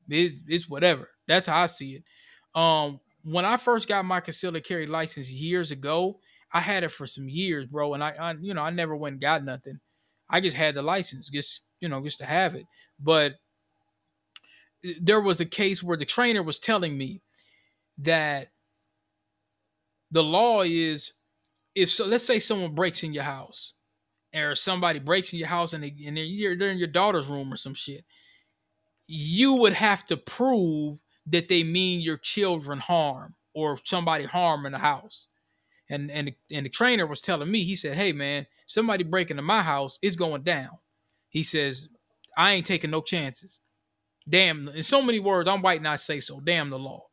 it's, it's whatever. That's how I see it. Um, when I first got my concealed carry license years ago, I had it for some years, bro, and I, I, you know, I never went and got nothing. I just had the license, just you know, just to have it. But there was a case where the trainer was telling me that the law is if so let's say someone breaks in your house or somebody breaks in your house and, they, and they're, you're- they're in your daughter's room or some shit you would have to prove that they mean your children harm or somebody harm in the house. And and the, and the trainer was telling me he said hey man somebody breaking into my house is going down. He says i ain't taking no chances. Damn in so many words i'm white and i say so. Damn the law.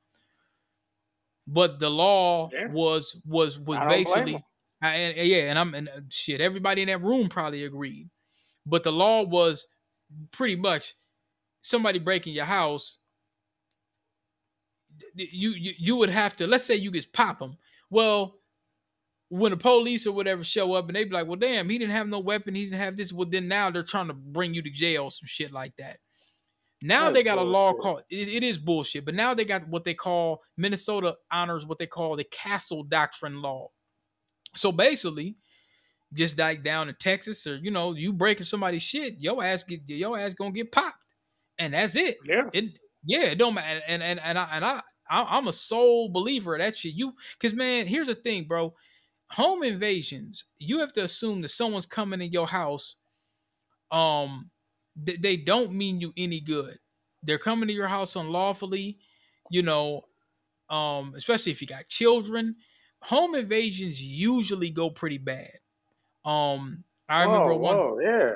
But the law Yeah. was was was basically. I, and, yeah and i'm and uh, shit everybody in that room probably agreed. But the law was pretty much somebody breaking your house you you, you would have to let's say you just pop them well when the police or whatever show up and they be like well damn he didn't have no weapon he didn't have this well then now they're trying to bring you to jail some shit like that. Now That's they got a law called it, it is bullshit but now they got what they call minnesota honors what they call the castle doctrine law so basically just like down in texas or you know you breaking somebody's shit your ass get your ass gonna get popped and that's it Yeah. it yeah it don't matter and and and I, and I I- I'm a sole believer of that shit. You because man, here's the thing, bro. Home invasions, you have to assume that someone's coming in your house. Um, th- they don't mean you any good. They're coming to your house unlawfully. You know, um, especially if you got children. Home invasions usually go pretty bad. Um, I remember whoa, one. whoa, yeah.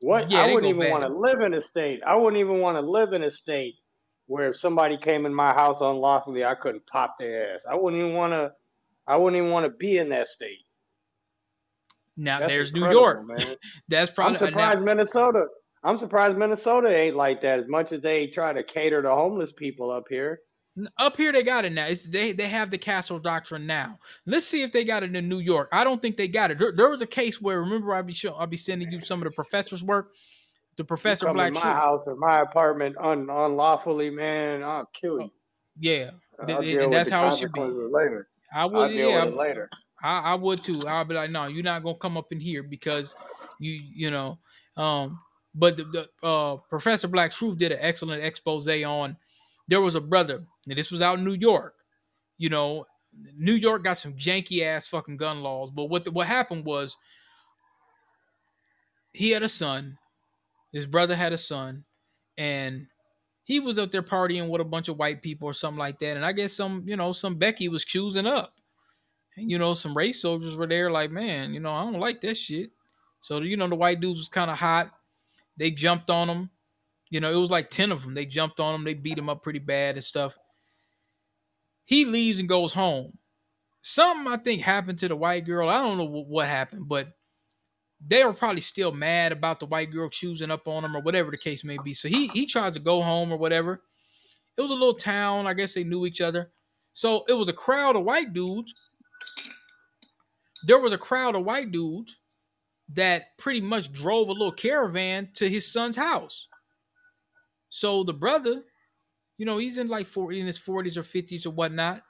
What? Yeah, I wouldn't even want to live in a state. I wouldn't even want to live in a state where if somebody came in my house unlawfully, I couldn't pop their ass. I wouldn't even want to. I wouldn't even want to be in that state. Now That's there's New York. man. [laughs] That's probably. I'm uh, now- surprised Minnesota. I'm surprised Minnesota ain't like that as much as they try to cater to homeless people up here. Up here they got it now. It's, they they have the castle doctrine now. Let's see if they got it in New York. I don't think they got it. There, there was a case where remember I'll be show, I'll be sending you some of the professor's work. The professor Black my house or my apartment un, unlawfully, man, I'll kill you. Yeah, I'll with that's how it should be. later. I I'll would yeah, later. I, I would too. I'll be like, no, you're not gonna come up in here because you you know. Um, but the, the uh, Professor Black Truth did an excellent expose on. There was a brother, and this was out in New York. You know, New York got some janky ass fucking gun laws. But what the, what happened was, he had a son. His brother had a son, and he was up there partying with a bunch of white people or something like that. And I guess some, you know, some Becky was choosing up. And, you know, some race soldiers were there, like, man, you know, I don't like that shit. So, you know, the white dudes was kind of hot. They jumped on him. You know, it was like 10 of them. They jumped on him. They beat him up pretty bad and stuff. He leaves and goes home. Something I think happened to the white girl. I don't know what, happened, but they were probably still mad about the white girl choosing up on him or whatever the case may be. So he he tries to go home or whatever. It was a little town. I guess they knew each other. So it was a crowd of white dudes. There was a crowd of white dudes that pretty much drove a little caravan to his son's house. So the brother, you know, he's in like 40 in his 40s or 50s or whatnot.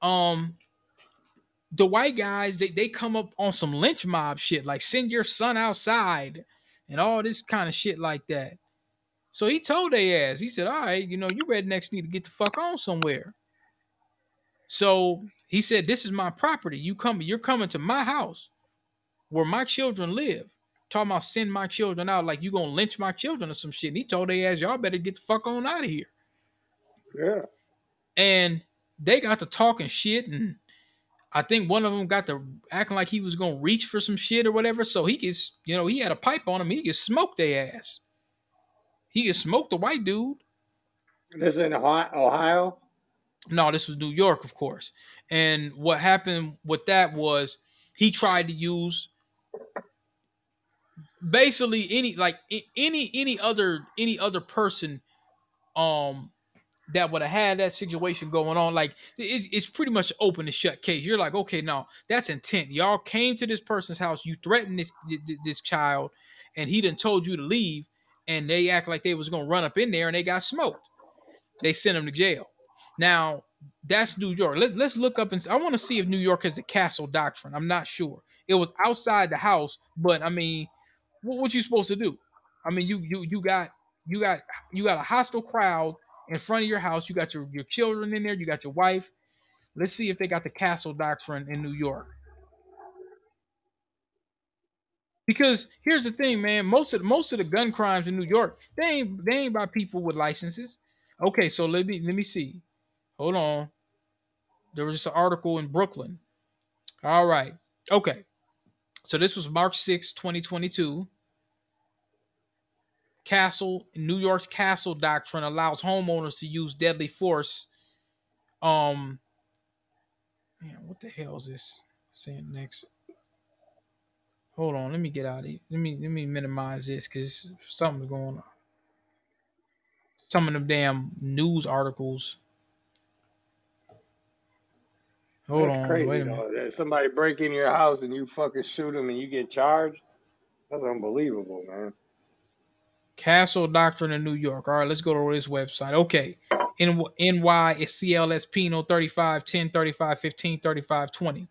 Um, the white guys, they, they come up on some lynch mob shit, like send your son outside and all this kind of shit like that. So he told they ass, he said, All right, you know, you rednecks need to get the fuck on somewhere. So he said, This is my property. You coming, you're coming to my house where my children live. Talking about send my children out like you gonna lynch my children or some shit. And he told they ass, y'all better get the fuck on out of here. Yeah. And they got to talking shit and I think one of them got to acting like he was gonna reach for some shit or whatever. So he gets, you know, he had a pipe on him. He gets smoked their ass. He gets smoked the white dude. This is in Ohio. No, this was New York, of course. And what happened with that was he tried to use basically any like any any other any other person um that would have had that situation going on like it, it's pretty much open to shut case you're like okay no that's intent y'all came to this person's house you threatened this this child and he didn't told you to leave and they act like they was gonna run up in there and they got smoked they sent him to jail now that's New York. Let, us look up and I want to see if New York has the castle doctrine. I'm not sure. It was outside the house, but I mean, what, what you supposed to do? I mean, you you you got you got you got a hostile crowd in front of your house. You got your your children in there. You got your wife. Let's see if they got the castle doctrine in New York. Because here's the thing, man. Most of most of the gun crimes in New York, they ain't they ain't by people with licenses. Okay, so let me let me see. Hold on. There was just an article in Brooklyn. All right. Okay. So this was March 6, 2022. Castle, New York's castle doctrine allows homeowners to use deadly force. Um, man, what the hell is this saying next? Hold on, let me get out of here. Let me let me minimize this because something's going on. Some of them damn news articles. Hold That's on, crazy, wait a minute. Somebody break in your house and you fucking shoot them and you get charged. That's unbelievable, man. Castle Doctrine in New York. All right, let's go to this website. Okay. N- NY CLS Penal 35, 10, 35, 15, 35, 20.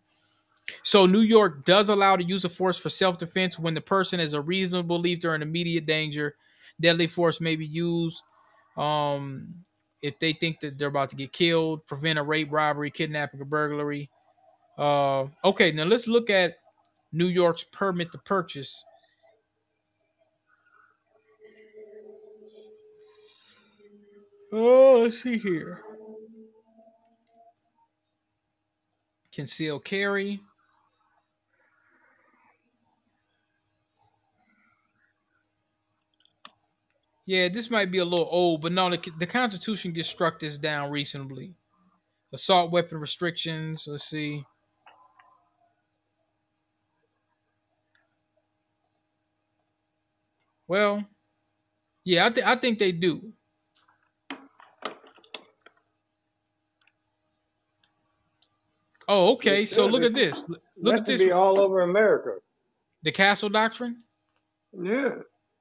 So New York does allow the use of force for self-defense when the person is a reasonable belief they're in immediate danger. Deadly force may be used um, if they think that they're about to get killed, prevent a rape, robbery, kidnapping, or burglary. Uh, okay, now let's look at New York's permit to purchase. Oh, let's see here. Conceal carry. Yeah, this might be a little old, but no, the, the Constitution gets struck this down recently. Assault weapon restrictions. Let's see. Well, yeah, I, th- I think they do. Oh, okay. So look at this. Look at this. Be all over America. The Castle Doctrine. Yeah.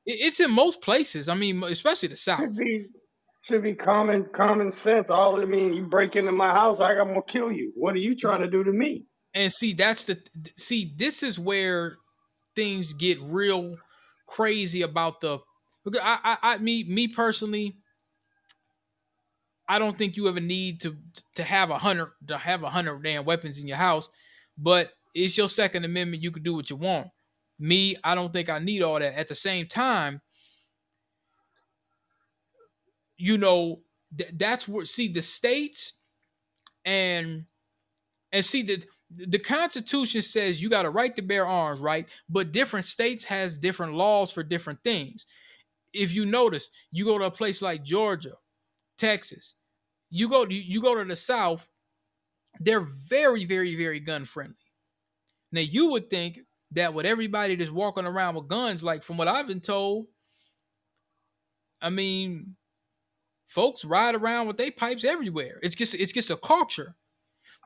It's in most places. I mean, especially the South. Should be, should be common common sense. All I mean, you break into my house, I'm gonna kill you. What are you trying to do to me? And see, that's the see. This is where things get real crazy about the. Because I, I, I, me, me personally, I don't think you ever need to to have a hundred to have a hundred damn weapons in your house, but it's your Second Amendment. You can do what you want. Me, I don't think I need all that. At the same time, you know, th- that's where see the states and and see the the Constitution says you got a right to bear arms, right? But different states has different laws for different things. If you notice, you go to a place like Georgia, Texas, you go you, you go to the South, they're very, very, very gun friendly. Now you would think that with everybody that's walking around with guns, like from what I've been told, I mean, folks ride around with their pipes everywhere. It's just it's just a culture.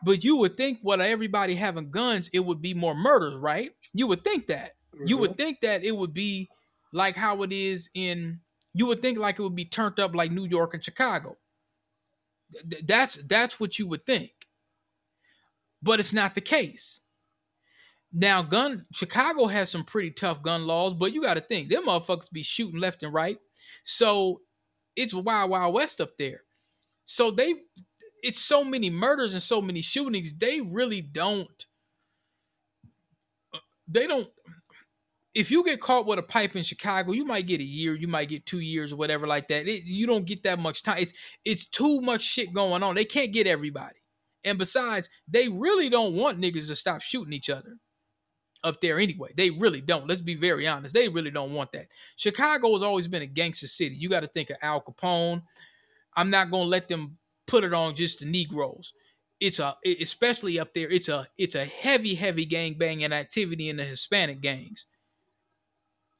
But you would think what everybody having guns, it would be more murders, right? You would think that. Mm-hmm. You would mm-hmm. think that it would be like how it is in you would think like it would be turned up like New York and Chicago. That's that's what you would think. But it's not the case. Now, gun Chicago has some pretty tough gun laws, but you got to think them motherfuckers be shooting left and right. So it's wild, wild west up there. So they, it's so many murders and so many shootings. They really don't. Uh, they don't. If you get caught with a pipe in Chicago, you might get a year, you might get two years or whatever like that. It, you don't get that much time. It's it's too much shit going on. They can't get everybody, And besides, they really don't want niggas to stop shooting each other up there anyway. They really don't. Let's be very honest. They really don't want that. Chicago has always been a gangster city. You got to think of Al Capone. I'm not gonna let them put it on just the Negroes. It's a especially up there. It's a it's a heavy heavy gang banging activity in the Hispanic gangs.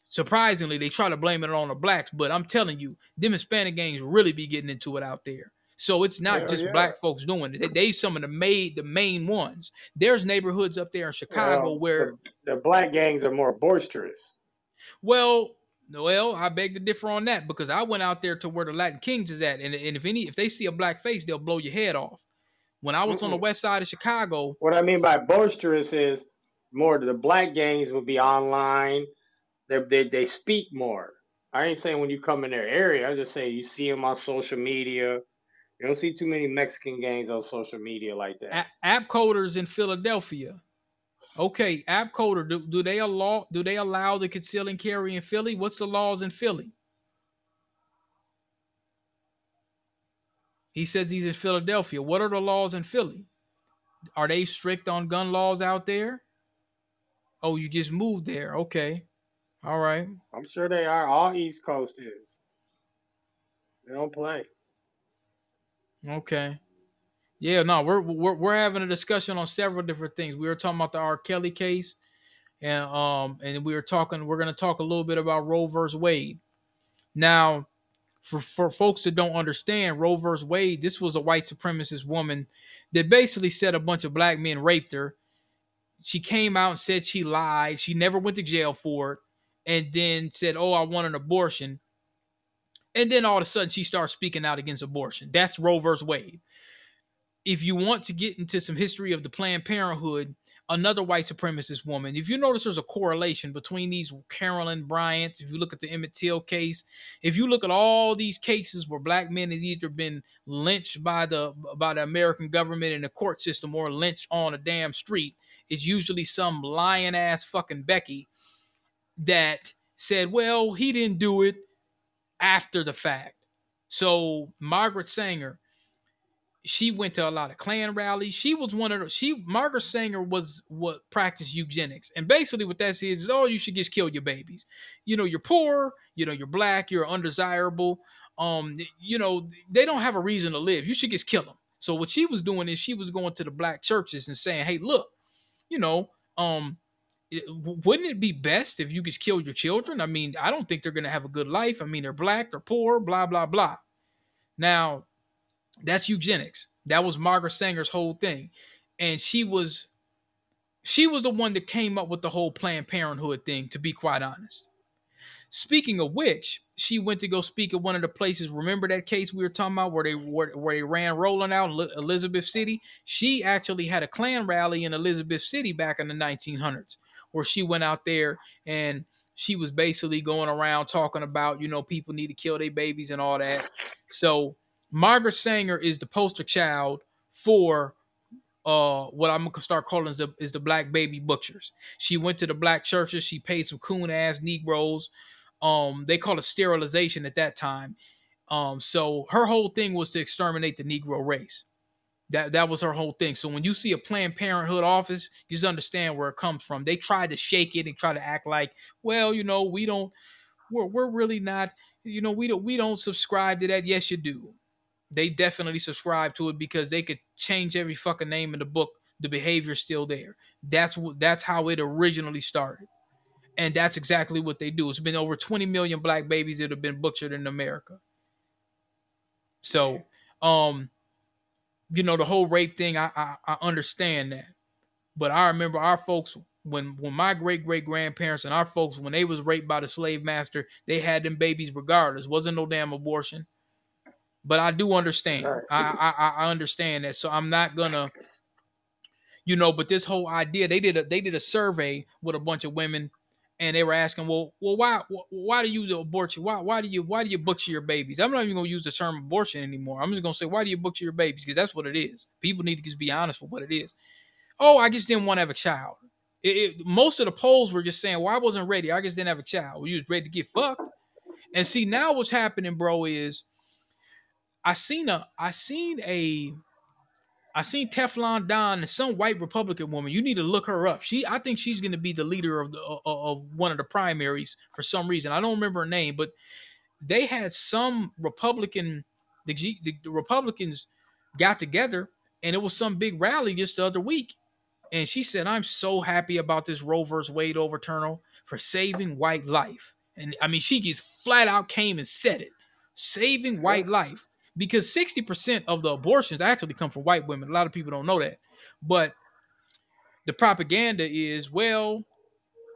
Surprisingly, they try to blame it on the blacks, but I'm telling you, them Hispanic gangs really be getting into it out there. So it's not Hell just yeah. black folks doing it. They, they some of the made the main ones. There's neighborhoods up there in Chicago Well, where the, the black gangs are more boisterous. Well, well, I beg to differ on that because I went out there to where the Latin Kings is at, and, and if any if they see a black face, they'll blow your head off. When I was on the west side of Chicago, What I mean by boisterous is more the black gangs would be online. They, they they speak more. I ain't saying when you come in their area. I just say you see them on social media. You don't see too many Mexican gangs on social media like that. app coders in Philadelphia. Okay, app coder, do, do they allow do they allow the conceal and carry in Philly? What's the laws in Philly? He says he's in Philadelphia. What are the laws in Philly? Are they strict on gun laws out there? Oh, you just moved there. Okay. All right. I'm sure they are. All East Coast is. They don't play. Okay. Yeah, no, we're we're we're having a discussion on several different things. We were talking about the R. Kelly case, and um, and we were talking. We're gonna talk a little bit about Roe versus Wade. Now, for for folks that don't understand Roe versus Wade, this was a white supremacist woman that basically said a bunch of black men raped her. She came out and said she lied. She never went to jail for it, and then said, "Oh, I want an abortion." And then all of a sudden, she starts speaking out against abortion. That's Roe versus Wade if you want to get into some history of the Planned Parenthood, another white supremacist woman, if you notice there's a correlation between these Carolyn Bryant, if you look at the Emmett Till case, if you look at all these cases where black men have either been lynched by the by the American government in the court system or lynched on a damn street, it's usually some lying ass fucking Becky that said, well, he didn't do it after the fact. So Margaret Sanger, she went to a lot of Klan rallies. She was one of the she Margaret Sanger was what practiced eugenics. And basically what that says is oh you should just kill your babies. You know, you're poor, you know, you're black, you're undesirable. Um, you know, they don't have a reason to live. You should just kill them. So what she was doing is she was going to the black churches and saying, "Hey, look, you know, um wouldn't it be best if you just kill your children? I mean, I don't think they're going to have a good life. I mean, they're black, they're poor, blah blah blah. Now, that's eugenics. That was Margaret Sanger's whole thing. And she was she was the one that came up with the whole Planned Parenthood thing, to be quite honest. Speaking of which, she went to go speak at one of the places. Remember that case we were talking about where they where, where they ran rolling out in Elizabeth City? She actually had a Klan rally in Elizabeth City back in the 1900s, where she went out there and she was basically going around talking about, you know, people need to kill their babies and all that. So Margaret Sanger is the poster child for uh what I'm gonna start calling is the, is the black baby butchers. She went to the black churches, she paid some coon ass Negroes. Um, they call it sterilization at that time. Um, so her whole thing was to exterminate the Negro race. That that was her whole thing. So when you see a Planned Parenthood office, you just understand where it comes from. They tried to shake it and try to act like, well, you know, we don't, we're we're really not, you know, we don't we don't subscribe to that. Yes, you do. They definitely subscribe to it because they could change every fucking name in the book. The behavior's still there. That's what that's how it originally started. And that's exactly what they do. It's been over 20 million black babies that have been butchered in America. So, um, you know, the whole rape thing, I, I I understand that. But I remember our folks when when my great great grandparents and our folks when they was raped by the slave master, they had them babies regardless. Wasn't no damn abortion. But I do understand. Right. I, I I understand that. So I'm not gonna, you know. But this whole idea, they did a they did a survey with a bunch of women, and they were asking, well, well, why wh- why do you abort? Why why do you why do you butcher your babies? I'm not even gonna use the term abortion anymore. I'm just gonna say why do you butcher your babies? Because that's what it is. People need to just be honest with what it is. Oh, I just didn't want to have a child. It, it- most of the polls were just saying, well, I wasn't ready. I just didn't have a child. Well, you was ready to get fucked. And see, now what's happening, bro, is I seen a I seen a I seen Teflon Don and some white Republican woman. You need to look her up. She, I think she's going to be the leader of the of, one of the primaries for some reason. I don't remember her name, but they had some Republican, the, the, the Republicans got together, and it was some big rally just the other week, and she said, "I'm so happy about this Roe versus Wade overturn for saving white life." And I mean, she just flat out came and said it, saving white life because 60% of the abortions actually come from white women. A lot of people don't know that. But the propaganda is, well,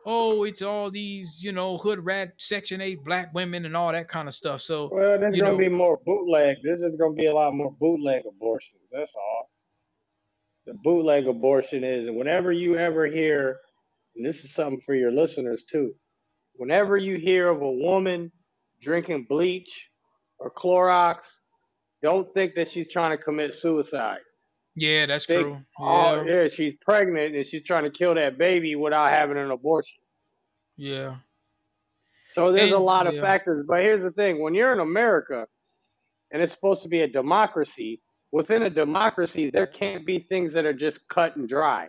oh, it's all these, you know, hood rat section 8 black women and all that kind of stuff. So Well, there's gonna know, be more bootleg. There's just gonna be a lot more bootleg abortions. That's all. The bootleg abortion is, and whenever you ever hear, and this is something for your listeners too, whenever you hear of a woman drinking bleach or Clorox, don't think that she's trying to commit suicide. yeah, that's Think, true. oh, Yeah. yeah, she's pregnant and she's trying to kill that baby without having an abortion. Yeah. So there's a lot of yeah. factors. But here's the thing when you're in America and it's supposed to be a democracy, within a democracy, there can't be things that are just cut and dry.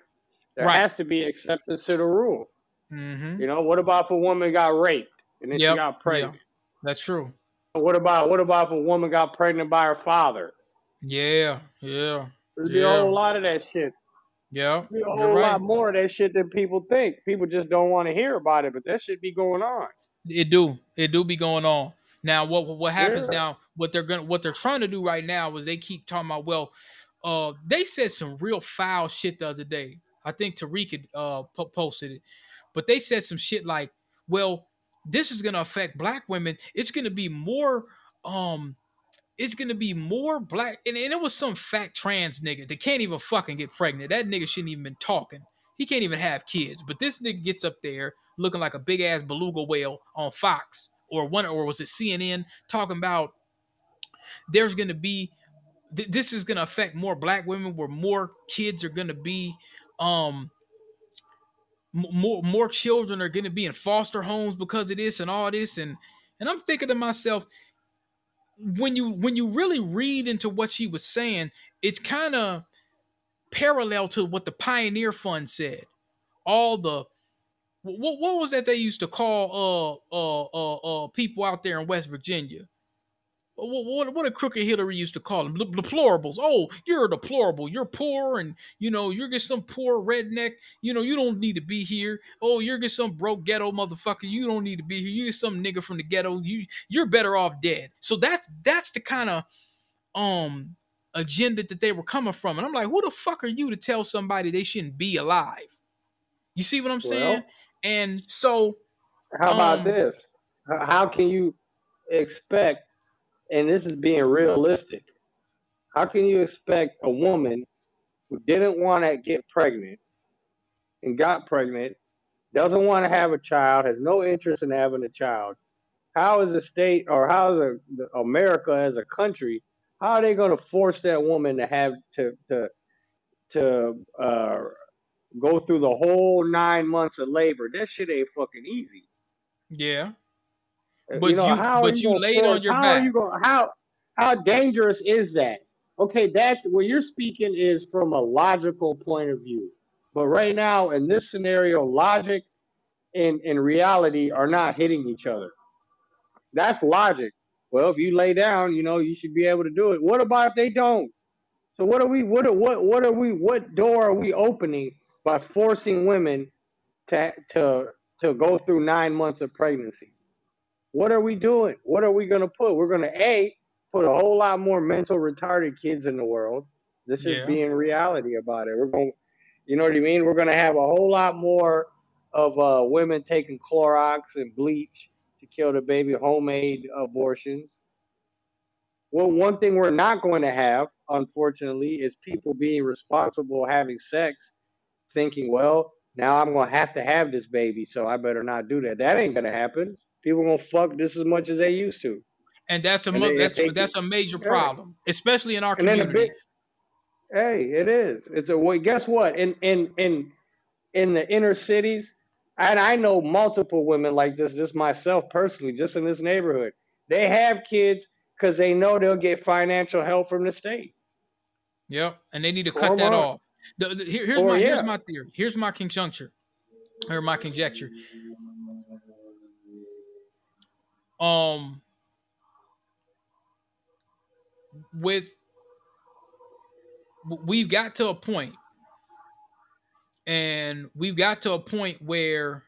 There Right. has to be exceptions to the rule. Mm-hmm. You know, what about if a woman got raped and then she Yep. got Yeah. pregnant? That's true. What about what about if a woman got pregnant by her father? Yeah. Yeah. There'd be a whole lot of that shit. Yeah. There'd be a whole right. lot more of that shit than people think. People just don't want to hear about it, but that should be going on. It do. It do be going on. Now what what happens Yeah. now, what they're gonna what they're trying to do right now is they keep talking about, well, uh they said some real foul shit the other day. I think Tariq had uh posted it. But they said some shit like, well, this is gonna affect black women. It's gonna be more um it's gonna be more black and, and it was some fat trans nigga that can't even fucking get pregnant. That nigga shouldn't even been talking. He can't even have kids. But this nigga gets up there looking like a big ass beluga whale on Fox or one or was it CNN talking about there's gonna be th- this is gonna affect more black women where more kids are gonna be um more more children are gonna be in foster homes because of this and all this. And and I'm thinking to myself when you when you really read into what she was saying it's kind of parallel to what the pioneer fund said. All the what, what was that they used to call uh uh uh, uh people out there in west virginia what, what, what a crooked Hillary used to call them De- deplorables. Oh, you're a deplorable. You're poor, and you know you're just some poor redneck. You know you don't need to be here. Oh, you're just some broke ghetto motherfucker. You don't need to be here. You're just some nigga from the ghetto. You you're better off dead. So that's that's the kind of um agenda that they were coming from, and I'm like, who the fuck are you to tell somebody they shouldn't be alive? You see what I'm saying? Well, And so how about um this? How can you expect, and this is being realistic, how can you expect a woman who didn't want to get pregnant and got pregnant, doesn't want to have a child, has no interest in having a child? How is the state or how is a, America as a country? How are they going to force that woman to have to to to uh, go through the whole nine months of labor? That shit ain't fucking easy. yeah, Uh, but You know you how but you you gonna laid on your How are back. you going? How how dangerous is that? Okay, that's what you're speaking is from a logical point of view. But right now in this scenario, logic and and reality are not hitting each other. That's logic. Well, if you lay down, you know you should be able to do it. What about if they don't? So what are we? What are what what are we? What door are we opening by forcing women to to to go through nine months of pregnancy? What are we doing? What are we going to put? We're going to a put a whole lot more mental retarded kids in the world. This is Yeah. being reality about it. We're going, you know what I mean? We're going to have a whole lot more of uh, women taking Clorox and bleach to kill the baby, homemade abortions. Well, one thing we're not going to have, unfortunately, is people being responsible having sex, thinking, well, now I'm going to have to have this baby, so I better not do that. That ain't going to happen. People going to fuck just as much as they used to. and that's a And they, that's they that's a major yeah. problem, especially in our And community. big, hey, it is. It's a well. Guess what? In in in in the inner cities, and I know multiple women like this. Just myself personally, just in this neighborhood, they have kids because they know they'll get financial help from the state. Yep, and they need to cut that off. The, the, here, here's my yeah. here's my theory. Here's my conjuncture, or my conjecture. Um, with we've got to a point, and we've got to a point where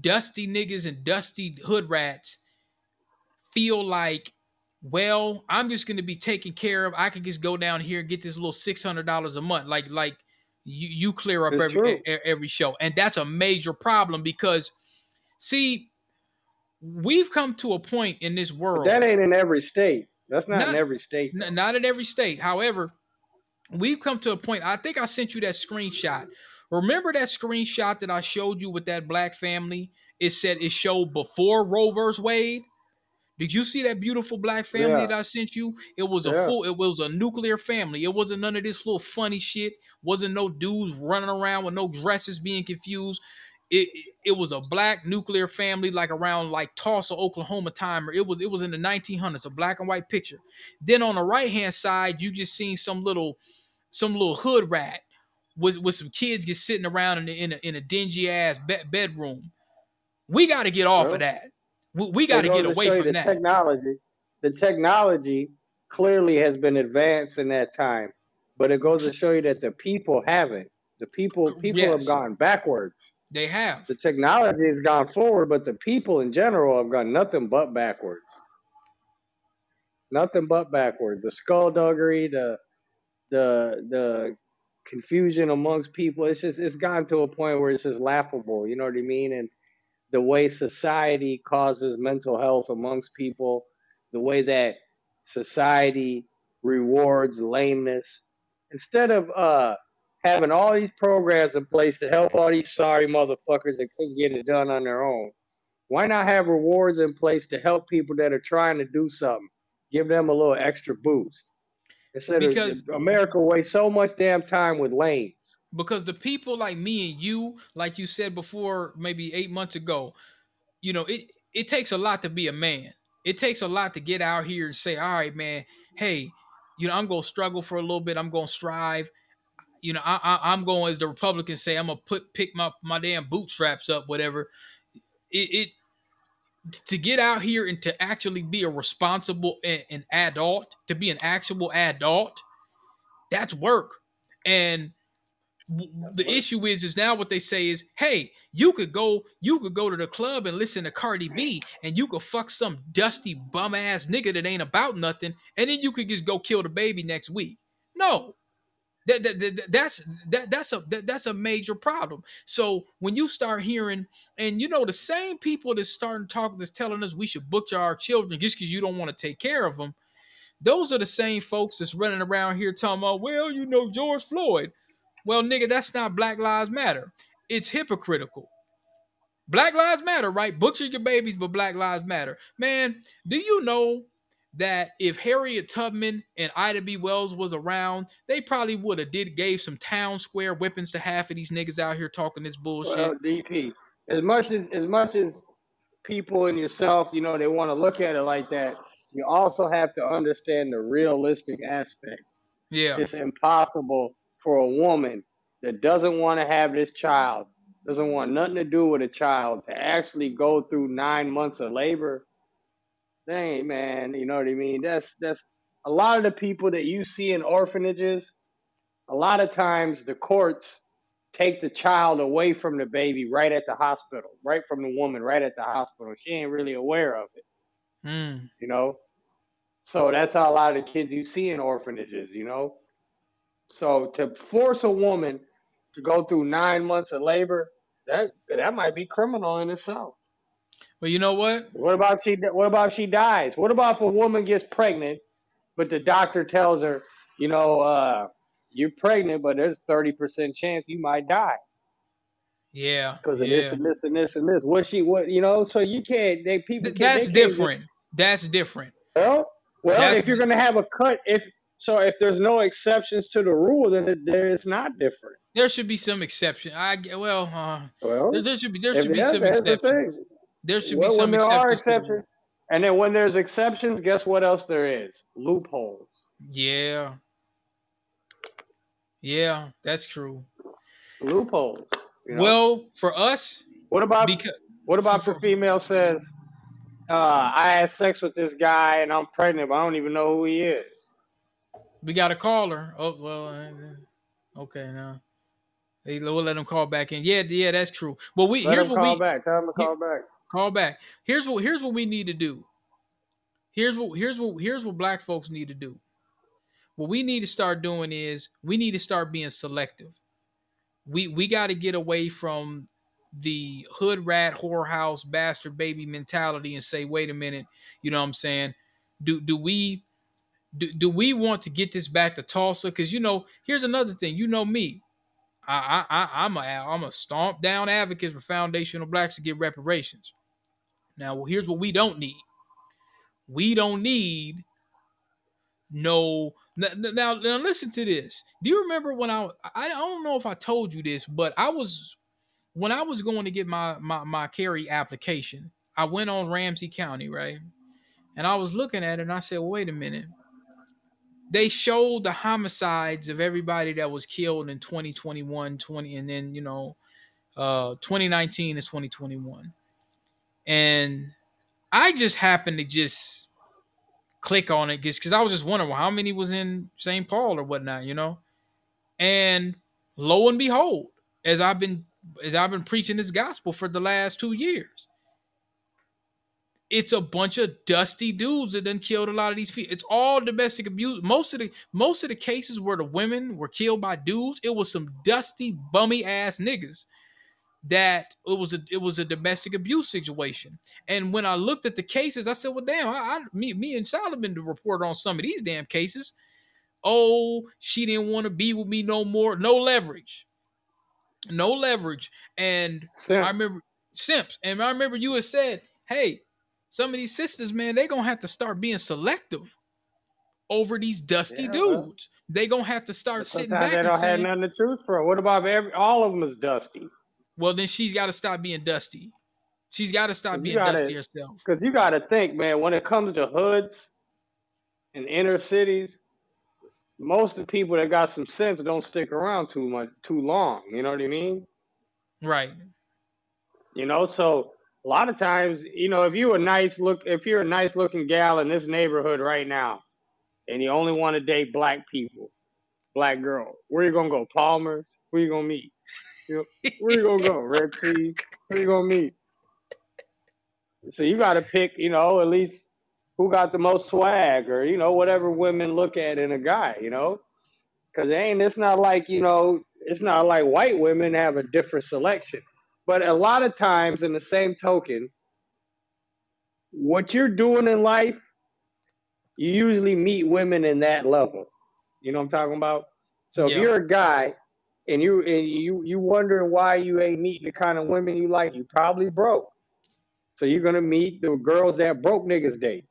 dusty niggas and dusty hood rats feel like well, I'm just going to be taken care of. I can just go down here and get this little six hundred dollars a month, like like you you clear up it's every true. every show, and that's a major problem because see, we've come to a point in this world but that ain't in every state. That's not, not in every state. N- not in every state. However, we've come to a point. I think I sent you that screenshot. Remember that screenshot that I showed you with that black family? It said it showed before Roe versus Wade. Did you see that beautiful black family yeah. that I sent you? It was a yeah. full, it was a nuclear family. It wasn't none of this little funny shit. Wasn't no dudes running around with no dresses being confused. It, it, was a black nuclear family, like around like Tulsa, Oklahoma time. Or it was it was in the 1900s, a black and white picture. Then on the right hand side, you just seen some little some little hood rat with with some kids just sitting around in a, in a, in a dingy ass be- bedroom. We got to get off of that. We, we got to get away from the that. Technology, the technology clearly has been advanced in that time, but it goes to show you that the people haven't. The people people yes. have gone backwards. They have. The technology has gone forward, but the people in general have gone nothing but backwards. Nothing but backwards. The skullduggery, the the the confusion amongst people. It's just it's gotten to a point where it's just laughable. You know what I mean? And the way society causes mental health amongst people, the way that society rewards lameness. Instead of uh, having all these programs in place to help all these sorry motherfuckers that couldn't get it done on their own, why not have rewards in place to help people that are trying to do something? Give them a little extra boost. Instead because of America wastes so much damn time with lanes because the people like me and you, like you said before, maybe eight months ago, you know, it it takes a lot to be a man. It takes a lot to get out here and say, all right, man, hey, you know, I'm gonna struggle for a little bit. I'm gonna strive. You know, I, I am going as the Republicans say, I'm gonna put pick my my damn bootstraps up, whatever. It, it to get out here and to actually be a responsible an adult, to be an actual adult, that's work. And the issue is is now what they say is hey you could go you could go to the club and listen to cardi b and you could fuck some dusty bum ass nigga that ain't about nothing and then you could just go kill the baby next week no that, that, that that's that that's a that, that's a major problem so when you start hearing and you know the same people that's starting talking that's telling us we should butcher our children just because you don't want to take care of them those are the same folks that's running around here talking about well you know george floyd well, nigga, that's not Black Lives Matter. It's hypocritical. Black Lives Matter, right? Butcher your babies, but Black Lives Matter. Man, do you know that if Harriet Tubman and Ida B. Wells was around, they probably would have did gave some town square whippings to half of these niggas out here talking this bullshit. Well, DP, as much as as much as people and yourself, you know, they want to look at it like that, you also have to understand the realistic aspect. Yeah. It's impossible for a woman that doesn't want to have this child, doesn't want nothing to do with a child, to actually go through nine months of labor, dang man, you know what I mean? That's that's a lot of the people that you see in orphanages. A lot of times, the courts take the child away from the baby right at the hospital, right from the woman, right at the hospital. She ain't really aware of it, mm. you know. So that's how a lot of the kids you see in orphanages, you know. So to force a woman to go through nine months of labor, that that might be criminal in itself. Well, you know what? What about she? What about she dies? What about if a woman gets pregnant, but the doctor tells her, you know, uh, you're pregnant, but there's thirty percent chance you might die. Yeah, because of yeah. this and this and this and this. What she? What you know? So you can't. They people. Can't, That's they different. Just, That's different. Well, well, That's if you're gonna have a cut, if so if there's no exceptions to the rule, then it, there is not different. There should be some exception. I well, uh, well, there, there, should be there should be some exceptions. The there should well, be some when there exceptions. are exceptions, and then when there's exceptions, guess what else there is? Loopholes. Yeah. Yeah, that's true. Loopholes. You know? Well, for us, what about because what about for- the female says, uh, I had sex with this guy and I'm pregnant, but I don't even know who he is. we got a caller. Oh well, uh, okay now. Hey, we'll let him call back in. Yeah, yeah, that's true. Well, we Let here's him what call we back. Tell to call back. Call back. Here's what here's what we need to do. Here's what here's what here's what black folks need to do. What we need to start doing is we need to start being selective. We we got to get away from the hood rat whorehouse bastard baby mentality and say, wait a minute, you know what I'm saying? Do do we do, do we want to get this back to Tulsa? Because you know, here's another thing. You know me. I, I, I'm a I'm a stomp down advocate for foundational blacks to get reparations. Now, well, here's what we don't need. We don't need no. Now, now, listen to this. Do you remember when I I don't know if I told you this, but I was when I was going to get my my my carry application. I went on Ramsey County, right? And I was looking at it and I said, wait a minute. They showed the homicides of everybody that was killed in 2021, 20, and then, you know, uh 2019 and 2021. And I just happened to just click on it just because I was just wondering how many was in St. Paul or whatnot, you know. And lo and behold, as I've been as I've been preaching this gospel for the last two years, it's a bunch of dusty dudes that done killed a lot of these people. It's all domestic abuse. Most of the most of the cases where the women were killed by dudes, it was some dusty, bummy ass niggas that it was a it was a domestic abuse situation. And when I looked at the cases, I said, "Well, damn, I, I me me and Solomon to report on some of these damn cases. Oh, she didn't want to be with me no more. No leverage, no leverage. And Simps. I remember simps, and I remember you had said, "Hey, some of these sisters, man, they're gonna have to start being selective." Over these dusty Yeah, dudes, they gonna have to start sitting back they and don't have saying, nothing to choose from. What about every all of them is dusty? Well, then she's got to stop being dusty. She's got to stop being gotta- dusty herself. Because you got to think, man, when it comes to hoods and inner cities, most of the people that got some sense don't stick around too much, too long. You know what I mean? Right. You know, so a lot of times, you know, if you a nice look, if you're a nice looking gal in this neighborhood right now, and you only want to date black people, black girl, where you gonna go? Palmer's? Where you gonna meet? Where you gonna go? Red Sea? Where you gonna meet? So you got to pick, you know, at least who got the most swag, or you know, whatever women look at in a guy, you know, because it ain't. It's not like you know, it's not like white women have a different selection. But a lot of times, in the same token, what you're doing in life, you usually meet women in that level. You know what I'm talking about? So if you're a guy and you and you you wondering why you ain't meeting the kind of women you like, you probably broke. So you're gonna meet the girls that broke niggas date.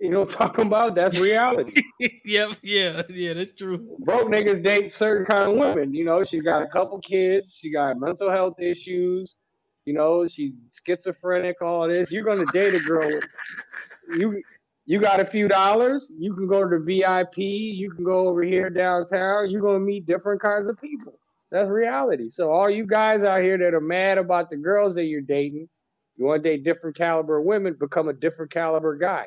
You know talking about? That's reality. [laughs] yep. Yeah. Yeah. That's true. broke niggas date certain kind of women. You know, she's got a couple kids, she got mental health issues, you know, she's schizophrenic, all this. You're gonna date a girl. You you got a few dollars, you can go to the VIP, you can go over here downtown, you're gonna meet different kinds of people. That's reality. So all you guys out here that are mad about the girls that you're dating, you want to date different caliber women, become a different caliber guy.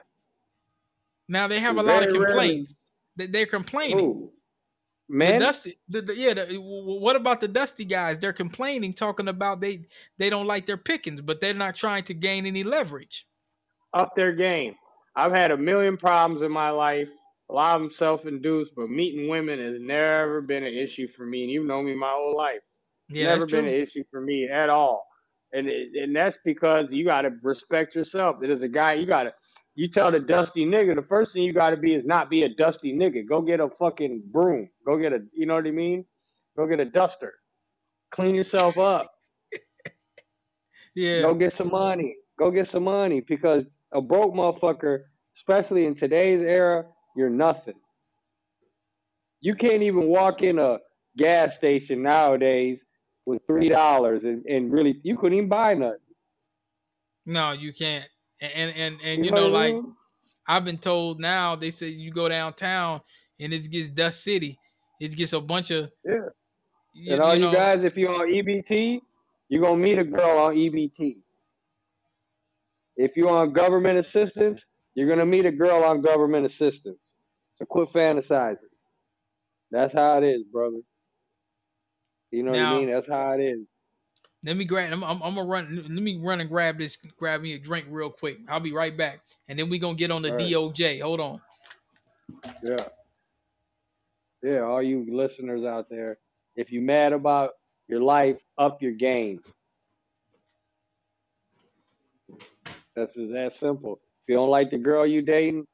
Now they have a lot of complaints. They- They're complaining. Ooh. The dusty, the, the- yeah. The, w- w- what about the dusty guys? They're complaining, talking about they they don't like their pickings, but they're not trying to gain any leverage. up their game. I've had a million problems in my life. A lot of them self-induced, but meeting women has never been an issue for me. And you've known me my whole life. Yeah, never been an issue for me at all. And it, and that's because you got to respect yourself. There's a guy you got to. You tell the dusty nigga the first thing you got to be is not be a dusty nigga. Go get a fucking broom. Go get a. You know what I mean? Go get a duster. Clean yourself up. [laughs] Yeah, Go get some money. Go get some money because a broke motherfucker, especially in today's era, you're nothing. You can't even walk in a gas station nowadays with three dollars and, and really you couldn't even buy nothing. no, you can't. And and and you, know know, like mean? I've been told now, they say you go downtown and it gets dust city, It gets a bunch of yeah. You, and all you, know, you guys, if you're on EBT, you're gonna meet a girl on EBT. If you're on government assistance, you're gonna meet a girl on government assistance. So quit fantasizing. That's how it is, brother. You know now, what I mean? That's how it is. Let me grab. I'm, I'm, I'm, gonna run. Let me run and grab this. Grab me a drink real quick. I'll be right back, and then we gonna get on the. DOJ. Hold on. Yeah. Yeah, all you listeners out there, if you mad about your life, up your game. That's that simple. You don't like the girl you dating,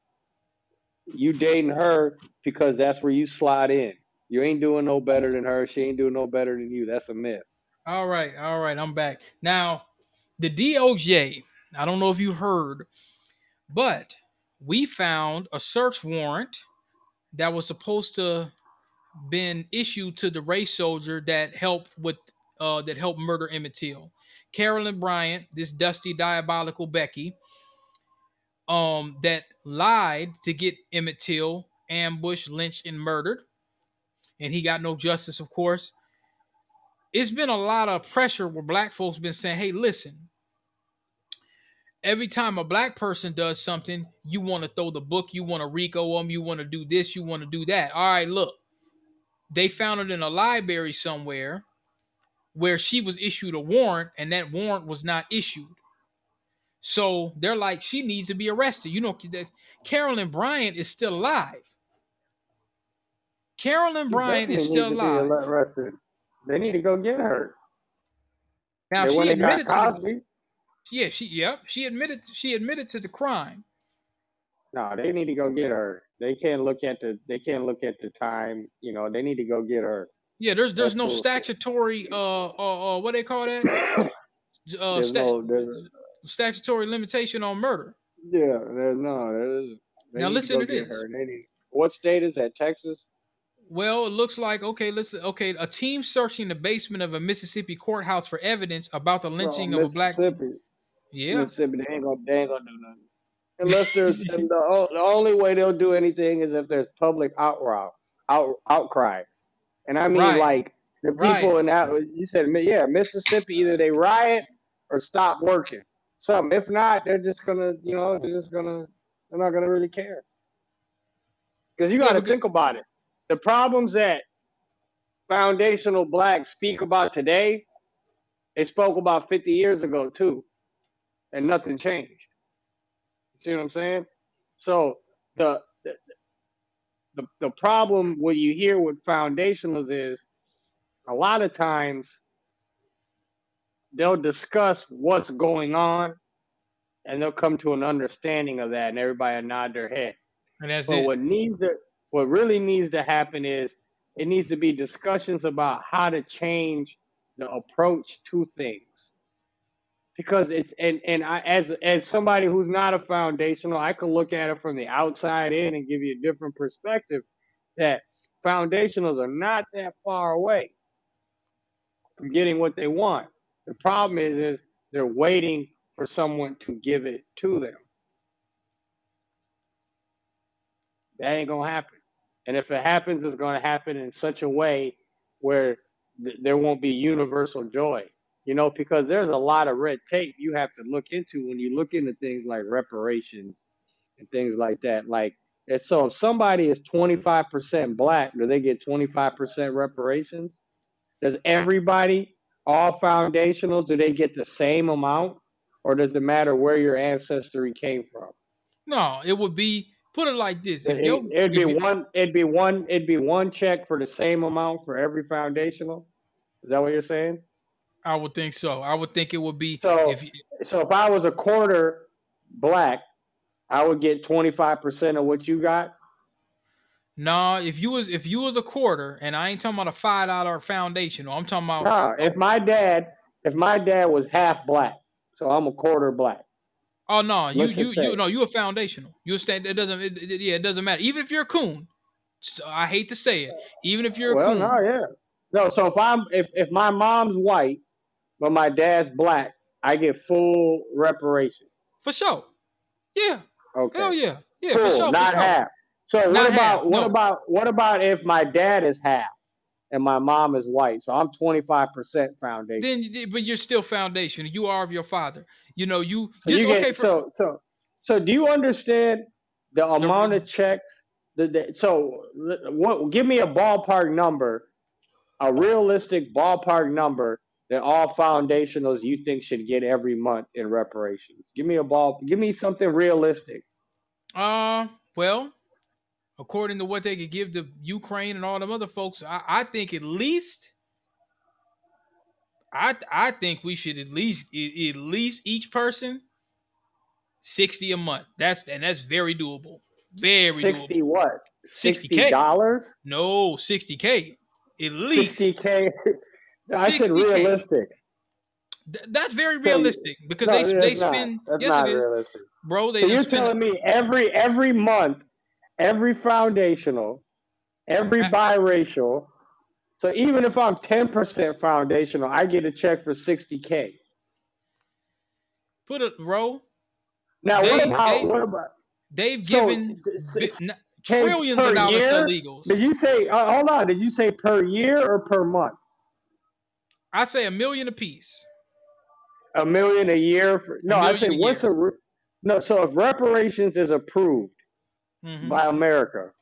you dating her because that's where you slide in. You ain't doing no better than her. She ain't doing no better than you. That's a myth. All right, all right. I'm back now. The DOJ. I don't know if you heard, but we found a search warrant that was supposed to been issued to the race soldier that helped with uh, that helped murder Emmett Till. Carolyn Bryant, this dusty diabolical Becky, um, that lied to get Emmett Till ambushed, lynched, and murdered, and he got no justice, of course. It's been a lot of pressure where black folks been saying, "Hey, listen, every time a black person does something, you want to throw the book, you want to RICO them, you want to do this, you want to do that. All right, look, they found it in a library somewhere where she was issued a warrant and that warrant was not issued. So they're like, she needs to be arrested. You know, Carolyn Bryant is still alive. Carolyn Bryant is still alive. Arrested. They need to go get her. Now they she admitted to the, yeah, she yep, she admitted she admitted to the crime. No, they need to go get her. They can't look at the they can't look at the time. You know, they need to go get her. Yeah, there's there's That's no cool. statutory uh, uh uh what they call that? [coughs] uh, there's no, there's statutory limitation on murder. Yeah, no. There's, now listen to, to this. Need, what state is that? Texas. Well, it looks like okay. Listen, okay. A team searching the basement of a Mississippi courthouse for evidence about the lynching Bro, of a black. Mississippi. Yeah, Mississippi. They ain't gonna, they ain't gonna do nothing unless there's the, the only way they'll do anything is if there's public outrow, out, outcry, and I mean right. like the people right. in that you said yeah Mississippi either they riot or stop working something. If not they're just gonna you know they're just gonna they're not gonna really care. Because you got to think about it. The problems that foundational blacks speak about today they spoke about 50 years ago too and nothing changed. See what I'm saying? So the the the, the problem what you hear with foundationals is a lot of times they'll discuss what's going on and they'll come to an understanding of that and everybody will nod their head. And that's but it. what needs to what really needs to happen is it needs to be discussions about how to change the approach to things because it's and and I as as somebody who's not a foundational, I can look at it from the outside in and give you a different perspective that foundationals are not that far away from getting what they want. The problem is is they're waiting for someone to give it to them. That ain't gonna happen. And if it happens, it's gonna happen in such a way where th- there won't be universal joy you know, because there's a lot of red tape you have to look into when you look into things like reparations and things like that. Like, and so if somebody is 25% black, do they get 25% reparations? Does everybody, all foundationals, do they get the same amount? Or does it matter where your ancestry came from? No, it would be put it like this. It, would be one it'd be one it'd be one check for the same amount for every foundational. Is that what you're saying? I would think so. I would think it would be so. If you, so if I was a quarter black, I would get twenty five percent of what you got. Nah, if you was if you was a quarter, and I ain't talking about a five dollar foundation. I'm talking about. Nah, if my dad, if my dad was half black, so I'm a quarter black. Oh no, you you you no, you a foundational. You stand. It doesn't. It, it, yeah, it doesn't matter. Even if you're a coon, so I hate to say it. Even if you're a well, coon. no, yeah, no. So if I'm if if my mom's white but my dad's black, I get full reparations. For sure. Yeah. Okay. Hell yeah. Yeah, full, for sure. Not for half. So what Not about half, what no. about what about if my dad is half and my mom is white? So I'm 25% foundation. Then, but you're still foundation. You are of your father. You know, you So just you get okay for so so so. Do you understand the amount of checks? The, the, so what? Give me a ballpark number, a realistic ballpark number that all foundationals you think should get every month in reparations. Give me a ball. Give me something realistic. Uh, well, according to what they could give to Ukraine and all them other folks, I, I think at least, I I think we should at least at least each person sixty a month. That's and that's very doable. Very Sixty doable. what? 60K. Dollars. No, sixty k at least. Sixty k. [laughs] I said 60K. realistic. Th- that's very So- realistic because No, they they not. spend. That's yes, not it is, realistic. bro. they so you're spend- telling me every every month, every foundational, every biracial. So even if I'm 10% foundational, I get a check for 60k. put a bro. Now what They- about they- what about They've so given s- bi- s- n- K trillions of dollars year? to illegals. did you say uh, hold on, did you say per year or per month? I say a million apiece. A million a year for No, I million say a what's a re- No, so if reparations is approved Mhm. by America.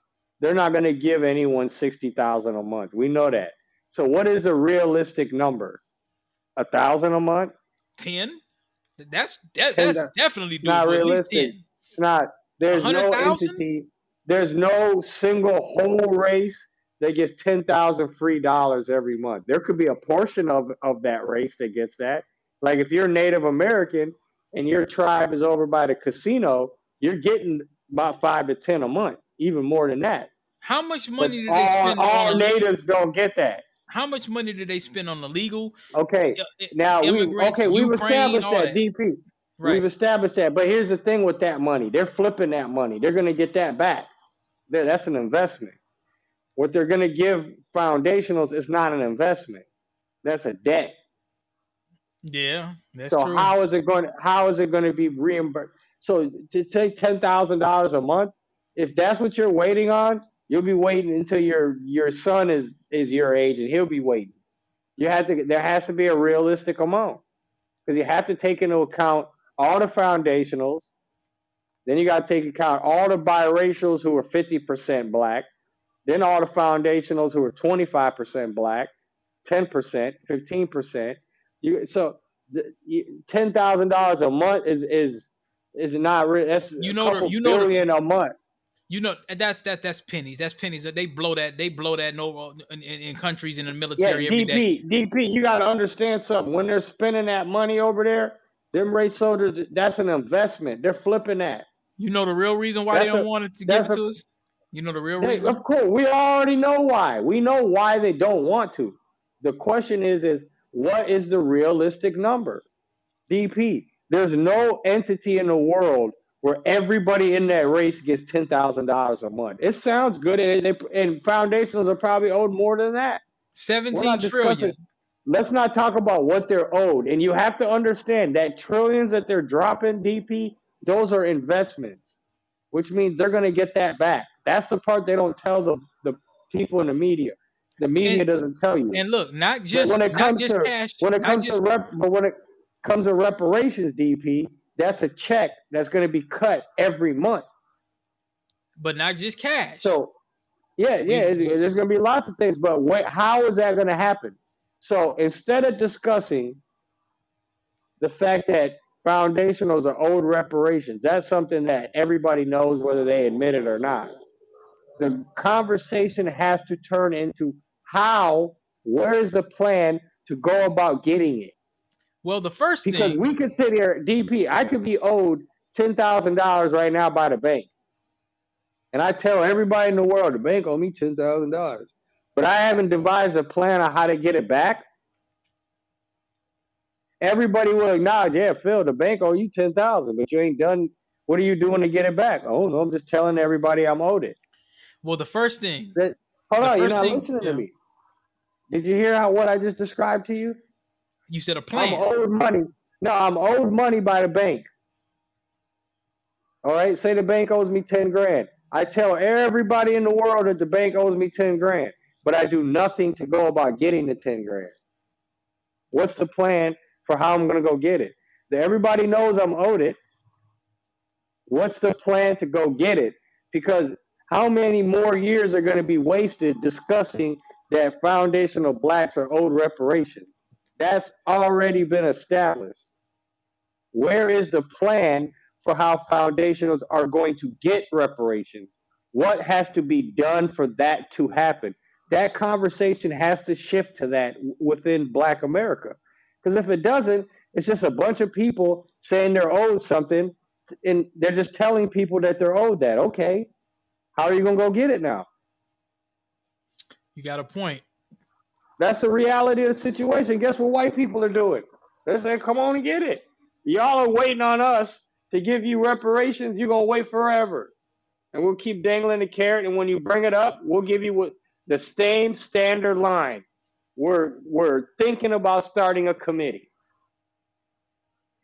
They're not going to give anyone sixty thousand a month. We know that. So what is a realistic number? A thousand a month? Ten. That's that, Ten that's definitely doable. not realistic. It's not. There's no entity. There's no single whole race that gets ten thousand free dollars every month. There could be a portion of of that race that gets that. Like if you're Native American and your tribe is over by the casino, you're getting about five to ten a month, even more than that. How much money did they spend all on? natives don't get that. How much money did they spend on illegal Okay. uh, uh, Now we okay we've Ukraine, established that, that. DP. Right. We've established that. But here's the thing with that money. They're flipping that money. They're gonna get that back. That's an investment. What they're gonna give foundationals is not an investment. That's a debt. Yeah, that's so true. how is it going to how is it going to be reimbursed? So to say ten thousand dollars a month, if that's what you're waiting on, you'll be waiting until your your son is is your age and he'll be waiting. You have to there has to be a realistic amount because you have to take into account all the foundationals. Then you got to take account all the biracials who are fifty percent black. Then all the foundationals who are twenty five percent black, ten percent, fifteen percent. You so ten thousand dollars a month is is is not real. That's You know the- you know the- billion a month. You know that's that that's pennies. That's pennies. They blow that. They blow that no in, in, in countries in the Yeah, military every day. DP, DP, you got to understand something. When they're spending that money over there, them race soldiers, that's an investment. They're flipping that. You know the real reason why they don't a- want it to give that's it a- to us. You know the real They, reason. of course, we already know why. We know why they don't want to. The question is, is what is the realistic number? DP. There's no entity in the world where everybody in that race gets ten thousand dollars a month. It sounds good, and, they, and foundations are probably owed more than that. Seventeen trillion. Let's not talk about what they're owed. And you have to understand that trillions that they're dropping, DP, those are investments, which means they're going to get that back. That's the part they don't tell the, the people in the media. The media And- doesn't tell you. And look, not But just when it not comes just to cash. when it comes just, to rep, but when it comes a reparations, DP, that's a check that's going to be cut every month. but not just cash. So, yeah, yeah, there's going to be lots of things, but what, how is that going to happen? So instead of discussing the fact that foundationals are owed reparations, that's something that everybody knows whether they admit it or not. The conversation has to turn into how, where is the plan to go about getting it? Well, the first Because thing. we could sit here, DP, I could be owed $10,000 right now by the bank. And I tell everybody in the world, the bank owe me $10,000. But I haven't devised a plan on how to get it back. Everybody will acknowledge, yeah, Phil, the bank owe you 10000 but you ain't done, what are you doing to get it back? Oh, no, I'm just telling everybody I'm owed it. well, the first thing. That, hold on, you're not thing- listening yeah. to me. Did you hear how what I just described to you? You said a plan. I'm owed money. No, I'm owed money by the bank. All right, say the bank owes me ten grand. I tell everybody in the world that the bank owes me 10 grand, but I do nothing to go about getting the 10 grand. What's the plan for how I'm going to go get it? Everybody knows I'm owed it. What's the plan to go get it? Because how many more years are going to be wasted discussing that foundational blacks are owed reparations? That's already been established. Where is the plan for how foundationals are going to get reparations? What has to be done for that to happen? That conversation has to shift to that within Black America. Because if it doesn't, it's just a bunch of people saying they're owed something, and they're just telling people that they're owed that. Okay, how are you gonna go get it now? You got a point. That's the reality of the situation. Guess what white people are doing? They're saying, "Come on and get it." Y'all are waiting on us to give you reparations. You're gonna wait forever, and we'll keep dangling the carrot. And when you bring it up, we'll give you the same standard line. We're we're thinking about starting a committee.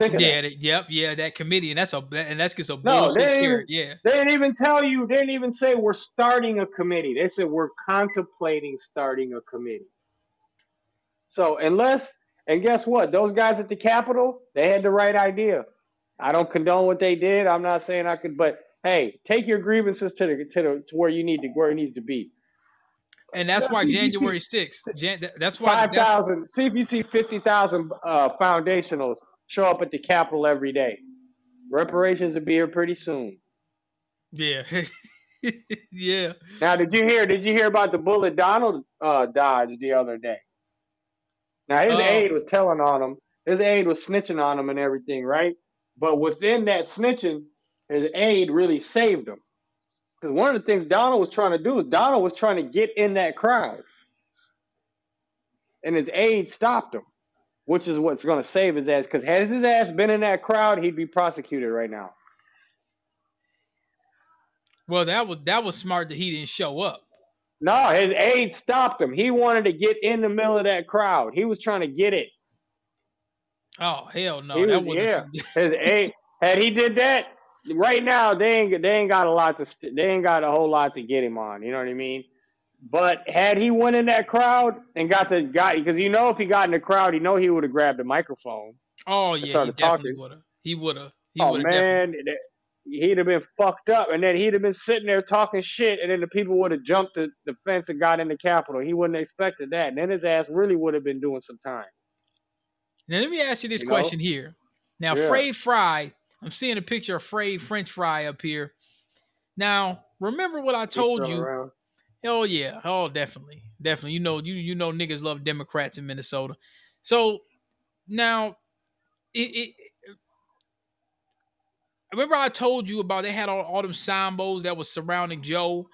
Think yeah, that. yep, yeah, that committee, and that's a and that's just a no, they didn't even, yeah. They didn't even tell you. They didn't even say we're starting a committee. They said we're contemplating starting a committee. So unless and guess what, those guys at the Capitol, they had the right idea. I don't condone what they did. I'm not saying I could, but hey, take your grievances to the to the to where you need to where it needs to be. And that's why January 6th. Jan, that's why five thousand. See if you see fifty thousand uh, foundationals show up at the Capitol every day. Reparations will be here pretty soon. Yeah. [laughs] yeah. Now, did you hear? Did you hear about the bullet Donald uh, dodged the other day? Now his oh. aide was telling on him. His aide was snitching on him and everything, right? But within that snitching, his aide really saved him. Because one of the things Donald was trying to do is Donald was trying to get in that crowd, and his aide stopped him which is what's going to save his ass. Because had his ass been in that crowd, he'd be prosecuted right now. Well, that was that was smart that he didn't show up. No, his aide stopped him. He wanted to get in the middle of that crowd. He was trying to get it. Oh hell no! He that was, yeah. [laughs] his aide had he did that right now, they ain't they ain't got a lot to they ain't got a whole lot to get him on. You know what I mean? But had he went in that crowd and got the guy, because you know if he got in the crowd, you know he would have grabbed the microphone. Oh yeah, he definitely would have. He would have. Oh man, definitely... he'd have been fucked up, and then he'd have been sitting there talking shit, and then the people would have jumped the, the fence and got in the Capitol. He wouldn't have expected that, and then his ass really would have been doing some time. Now let me ask you this you question know? here. Now, yeah. Frey Fry, I'm seeing a picture of Frey French Fry up here. Now, remember what I told you around. Oh yeah, oh definitely, definitely. You know, you you know, niggas love Democrats in Minnesota. So now, it, it remember I told you about they had all, all them signboards that was surrounding Joe,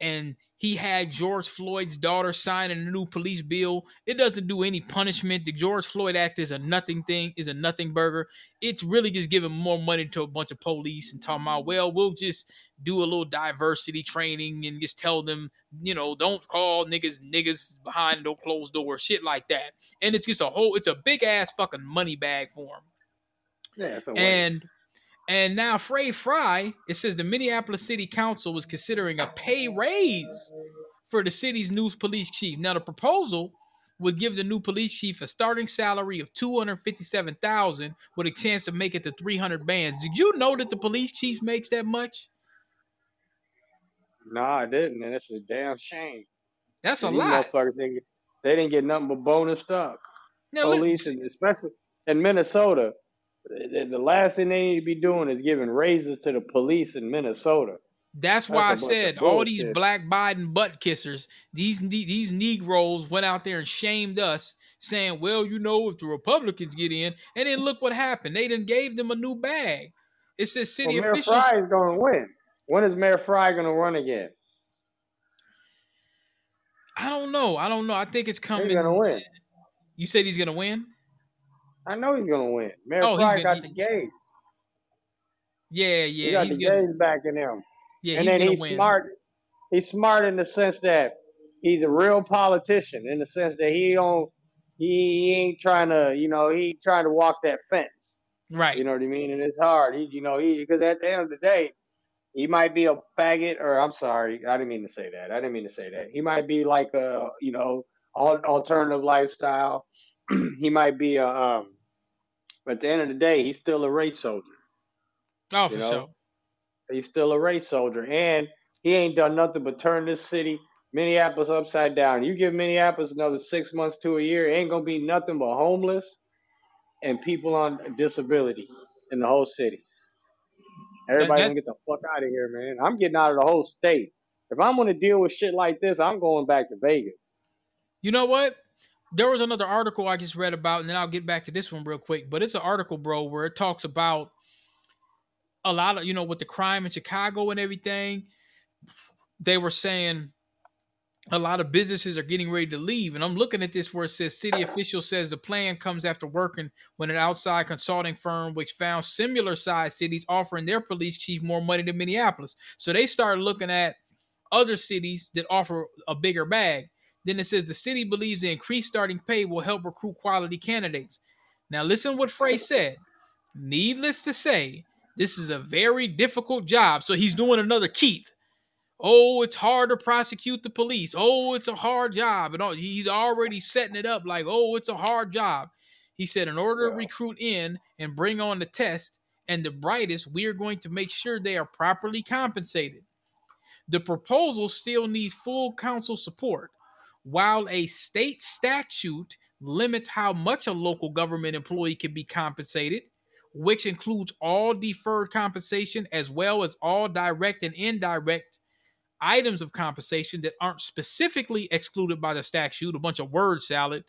and he had George Floyd's daughter signing a new police bill. It doesn't do any punishment. The George Floyd Act is a nothing thing, is a nothing burger. It's really just giving more money to a bunch of police and talking about, well, we'll just do a little diversity training and just tell them, you know, don't call niggas niggas behind no closed door, shit like that. And it's just a whole, it's a big ass fucking money bag for them. Yeah, and. Waste and now Frey Fry, it says the Minneapolis City Council was considering a pay raise for the city's new police chief. Now the proposal would give the new police chief a starting salary of 257,000 with a chance to make it to 300 bands. Did you know that the police chief makes that much? No, I didn't, and it's a damn shame. That's a lot. They didn't get nothing but bonus stuff. Now, Police, and especially in Minnesota, the last thing they need to be doing is giving raises to the police in Minnesota. That's why That's I said all these black Biden butt kissers, these these Negroes went out there and shamed us, saying, "Well, you know, if the Republicans get in," and then look what happened. They didn't gave them a new bag. It says city well, Mayor officials. Mayor Frey is going to win. When is Mayor Frey going to run again? I don't know. I don't know. I think it's coming. He's going to win. You said he's going to win. I know he's gonna win. Mayor oh, Frey got he, the gauge. Yeah, yeah. He got the gonna, gauge back in him. Yeah, and then he's win. smart. He's smart in the sense that he's a real politician. In the sense that he don't, he, he ain't trying to, you know, he trying to walk that fence. Right. You know what I mean? And it's hard. He, you know, he because at the end of the day, he might be a faggot, or I'm sorry, I didn't mean to say that. I didn't mean to say that. He might be like a, you know, alternative lifestyle. [clears throat] he might be a, um, but at the end of the day, he's still a race soldier. Oh, for know? sure. He's still a race soldier, and he ain't done nothing but turn this city, Minneapolis, upside down. You give Minneapolis another six months to a year, ain't gonna be nothing but homeless and people on disability in the whole city. Everybody gonna get the fuck out of here, man. I'm getting out of the whole state. If I'm gonna deal with shit like this, I'm going back to Vegas. You know what? There was another article I just read about, and then I'll get back to this one real quick. But it's an article, bro, where it talks about a lot of you know with the crime in Chicago and everything. They were saying a lot of businesses are getting ready to leave. And I'm looking at this where it says city official says the plan comes after working when an outside consulting firm which found similar sized cities offering their police chief more money than Minneapolis. So they started looking at other cities that offer a bigger bag. Then it says the city believes the increased starting pay will help recruit quality candidates. Now listen what Frey said. Needless to say, this is a very difficult job. So he's doing another Keith. Oh, it's hard to prosecute the police. Oh, it's a hard job. And all, he's already setting it up like, oh, it's a hard job. He said, in order to recruit in and bring on the test and the brightest, we are going to make sure they are properly compensated. The proposal still needs full council support. While a state statute limits how much a local government employee can be compensated, which includes all deferred compensation as well as all direct and indirect items of compensation that aren't specifically excluded by the statute, a bunch of word salad.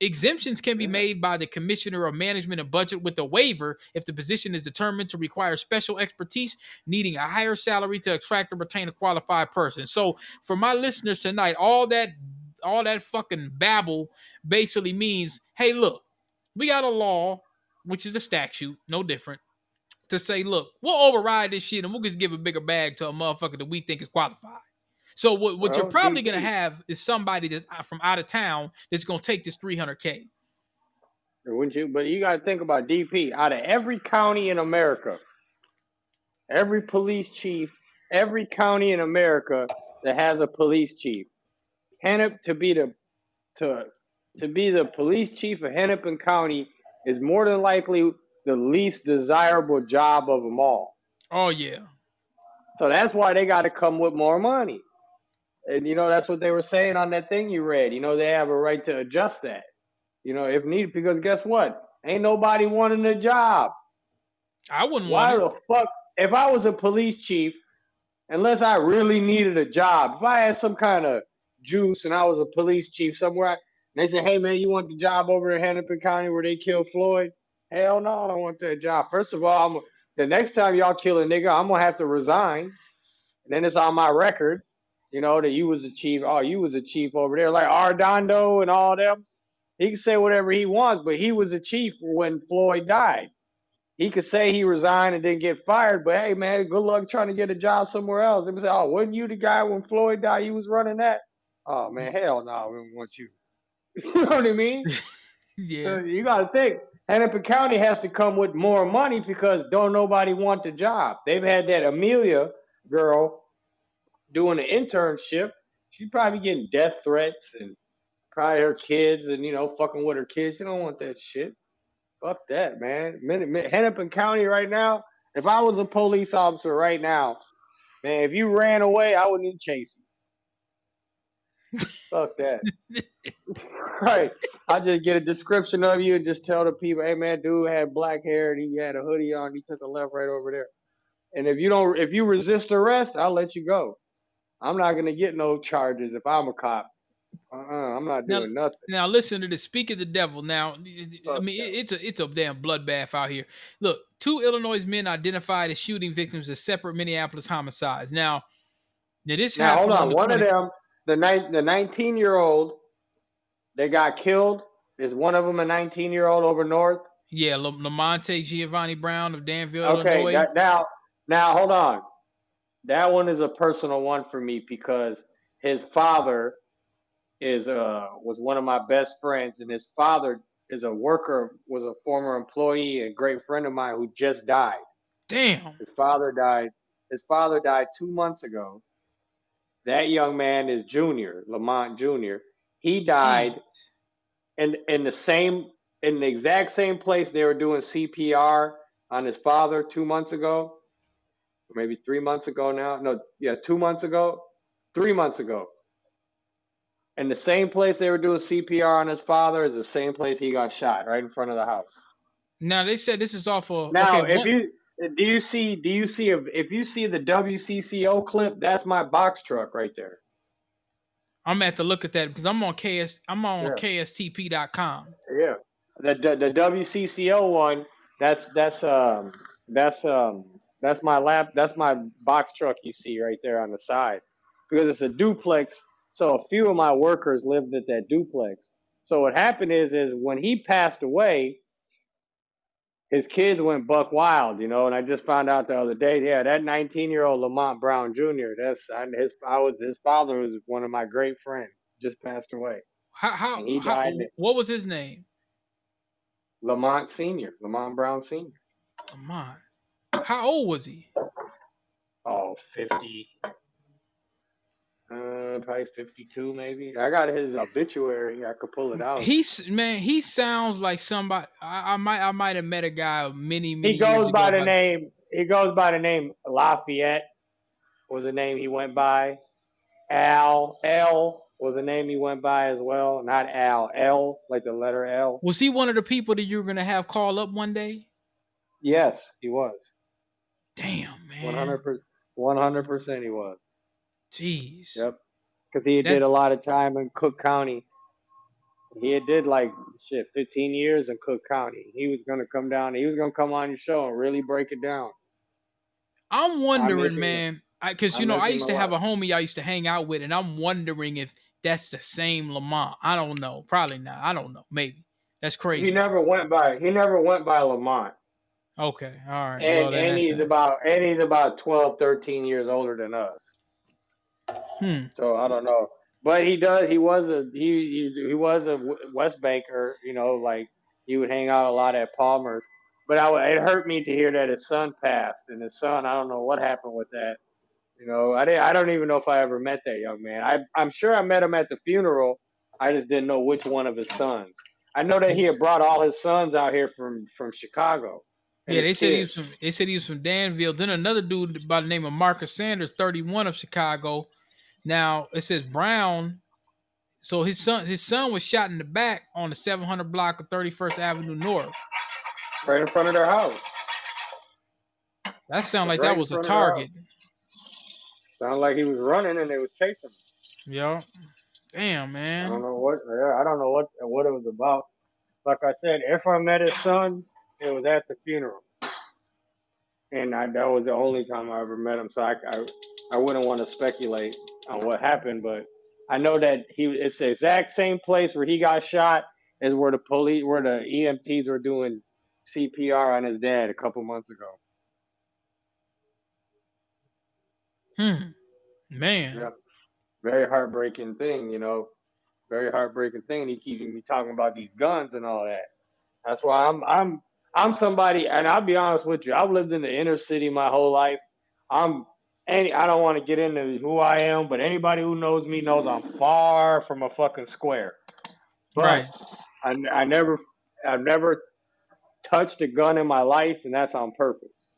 Exemptions can be made by the Commissioner of Management and Budget with a waiver if the position is determined to require special expertise, needing a higher salary to attract or retain a qualified person. So, for my listeners tonight, all that all that fucking babble basically means, hey, look, we got a law, which is a statute, no different to say, look, we'll override this shit and we'll just give a bigger bag to a motherfucker that we think is qualified. So what, what well, you're probably gonna have is somebody that's from out of town that's gonna take this 300k. Wouldn't you? But you got to think about DP. Out of every county in America, every police chief, every county in America that has a police chief, Hennep to be the to to be the police chief of Hennepin County is more than likely the least desirable job of them all. Oh yeah. So that's why they got to come with more money. And you know that's what they were saying on that thing you read. You know they have a right to adjust that. You know if needed because guess what? Ain't nobody wanting a job. I wouldn't why want. Why the fuck? If I was a police chief, unless I really needed a job, if I had some kind of juice and I was a police chief somewhere, and they said, "Hey man, you want the job over in Hennepin County where they killed Floyd?" Hell no, I don't want that job. First of all, I'm, the next time y'all kill a nigga, I'm gonna have to resign. And then it's on my record, you know, that you was a chief. Oh, you was a chief over there, like Arradondo and all them. He can say whatever he wants, but he was a chief when Floyd died. He could say he resigned and didn't get fired, but hey, man, good luck trying to get a job somewhere else. They would say, oh, wasn't you the guy when Floyd died? You was running that. Oh man, mm-hmm. hell no, we don't want you. [laughs] you know what I mean? [laughs] yeah. So you got to think Hennepin County has to come with more money because don't nobody want the job. They've had that Amelia girl doing an internship. She's probably getting death threats and probably her kids and you know fucking with her kids. She don't want that shit. Fuck that, man. Hennepin County right now. If I was a police officer right now, man, if you ran away, I wouldn't even chase you. Fuck that. [laughs] right. I just get a description of you and just tell the people, hey man, dude had black hair and he had a hoodie on. He took a left right over there. And if you don't, if you resist arrest, I'll let you go. I'm not gonna get no charges if I'm a cop. Uh-uh, I'm not doing now, nothing. Now listen to this. Speak of the devil. Now, I mean, it's a it's a damn bloodbath out here. Look, two Illinois men identified as shooting victims of separate Minneapolis homicides. Now, now this now hold on. on one 20- of them, the ni- the 19 year old they got killed. Is one of them a 19 year old over north? Yeah, Lamonte Giovanni Brown of Danville, okay, Illinois. That, now, now hold on. That one is a personal one for me because his father is uh was one of my best friends, and his father is a worker, was a former employee, a great friend of mine who just died. Damn. His father died. His father died two months ago. That young man is Junior, Lamont Junior. He died in in the same in the exact same place they were doing CPR on his father two months ago, or maybe three months ago now. No, yeah, two months ago, three months ago. And the same place they were doing CPR on his father is the same place he got shot, right in front of the house. Now they said this is of. Now, okay, if one- you do you see do you see if, if you see the WCCO clip, that's my box truck right there. I'm at to look at that because I'm on KS. I'm on Yeah. KSTP.com. Yeah. The, the the WCCO one, that's that's um that's um that's my lap that's my box truck you see right there on the side. Because it's a duplex, so a few of my workers lived at that duplex. So what happened is is when he passed away, his kids went buck wild, you know, and I just found out the other day, yeah, that 19 year old Lamont Brown Jr. That's I, his I was his father was one of my great friends, just passed away. How, how, he how died- what was his name? Lamont Senior, Lamont Brown Senior. Lamont. How old was he? Oh, 50. Uh, probably 52, maybe. I got his obituary. I could pull it out. He's man. He sounds like somebody. I, I might. I might have met a guy many. many He goes years by ago the name. He goes by the name Lafayette. Was the name he went by. Al L was the name he went by as well. Not Al L like the letter L. Was he one of the people that you were gonna have call up one day? Yes, he was. Damn man. 100 percent. 100 percent he was. Jeez. Yep. Because he did a lot of time in Cook County. He had did like shit, 15 years in Cook County. He was gonna come down. He was gonna come on your show and really break it down. I'm wondering, man, because you know I used to have a homie I used to hang out with, and I'm wondering if that's the same Lamont. I don't know. Probably not. I don't know. Maybe that's crazy. He never went by. He never went by Lamont. okay. All right. And well, and he's it. about and he's about 12, 13 years older than us. Hmm. So I don't know. But he does. He was a he he, he was a West Banker. You know, like he would hang out a lot at Palmer's. But I, it hurt me to hear that his son passed, and his son. I don't know what happened with that. You know, I didn't, I don't even know if I ever met that young man. I I'm sure I met him at the funeral. I just didn't know which one of his sons. I know that he had brought all his sons out here from from Chicago. Yeah, they said he was from. They said he was from Danville. Then another dude by the name of Marcus Sanders, 31 of Chicago. Now it says Brown. So his son, his son was shot in the back on the 700 block of 31st Avenue North. right in front of their house. That sounded like Right that was a front of their target. Sounded like he was running and they was chasing him. Yeah. Damn, man. I don't know what. I don't know what what it was about. Like I said, if I met his son, it was at the funeral, and I, that was the only time I ever met him. So I, I, I wouldn't want to speculate on what happened, but I know that he. It's the exact same place where he got shot as where the police, where the EMTs were doing CPR on his dad a couple months ago. Hmm. Man. Yeah. very heartbreaking thing, you know, very heartbreaking thing. And he keeps me talking about these guns and all that. That's why I'm I'm I'm somebody, and I'll be honest with you. I've lived in the inner city my whole life. I'm any. I don't want to get into who I am, but anybody who knows me knows I'm far from a fucking square. But Right. I, I never I've never touched a gun in my life, and that's on purpose.